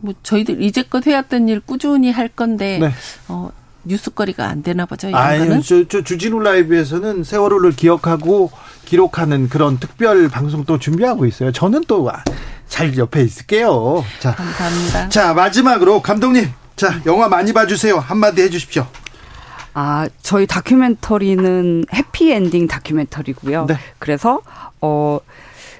뭐, 저희들 이제껏 해왔던 일 꾸준히 할 건데, 네. 어, 뉴스거리가 안 되나 보죠. 아유, 저, 저 주진우 라이브에서는 세월호를 기억하고 기록하는 그런 특별 방송 또 준비하고 있어요. 저는 또 잘 옆에 있을게요. 자, 감사합니다. 자, 마지막으로 감독님, 자, 영화 많이 봐주세요. 한마디 해주십시오. 아, 저희 다큐멘터리는 해피엔딩 다큐멘터리고요. 네. 그래서 어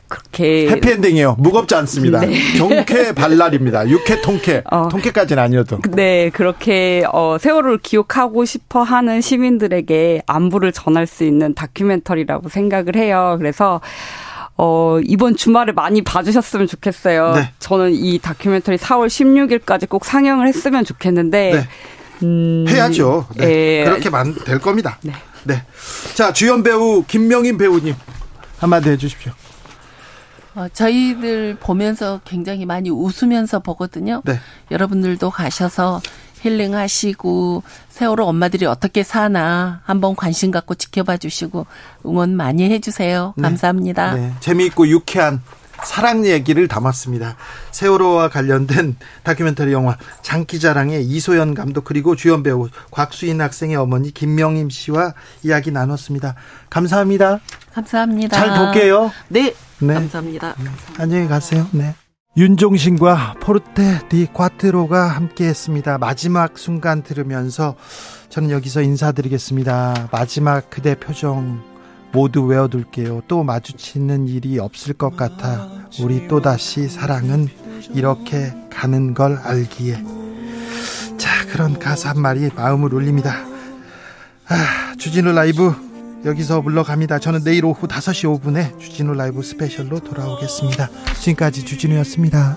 그렇게 해피엔딩이에요. 무겁지 않습니다. 네. 경쾌 발랄입니다. 육회 통쾌. 어, 통쾌까지는 아니어도. 네, 그렇게 어 세월을 기억하고 싶어 하는 시민들에게 안부를 전할 수 있는 다큐멘터리라고 생각을 해요. 그래서 어, 이번 주말에 많이 봐주셨으면 좋겠어요. 네. 저는 이 다큐멘터리 4월 16일까지 꼭 상영을 했으면 좋겠는데. 네. 음, 해야죠. 네. 예. 그렇게 될 겁니다. 네. 네. 자, 주연 배우 김명인 배우님. 한마디 해주십시오. 어, 저희들 보면서 굉장히 많이 웃으면서 보거든요. 네. 여러분들도 가셔서 힐링하시고 세월호 엄마들이 어떻게 사나 한번 관심 갖고 지켜봐 주시고 응원 많이 해주세요. 네. 감사합니다. 네. 재미있고 유쾌한 사랑 얘기를 담았습니다. 세월호와 관련된 다큐멘터리 영화 장기자랑의 이소연 감독 그리고 주연 배우 곽수인 학생의 어머니 김명임 씨와 이야기 나눴습니다. 감사합니다. 감사합니다. 잘 볼게요. 네. 네. 감사합니다. 네. 안녕히 가세요. 네. 윤종신과 포르테 디 콰트로가 함께 했습니다. 마지막 순간 들으면서 저는 여기서 인사드리겠습니다. 마지막 그대 표정 모두 외워둘게요. 또 마주치는 일이 없을 것 같아. 우리 또다시 사랑은 이렇게 가는 걸 알기에. 자, 그런 가사 한 마디 마음을 울립니다. 아, 주진우 라이브 여기서 물러갑니다. 저는 내일 오후 5시 5분에 주진우 라이브 스페셜로 돌아오겠습니다. 지금까지 주진우였습니다.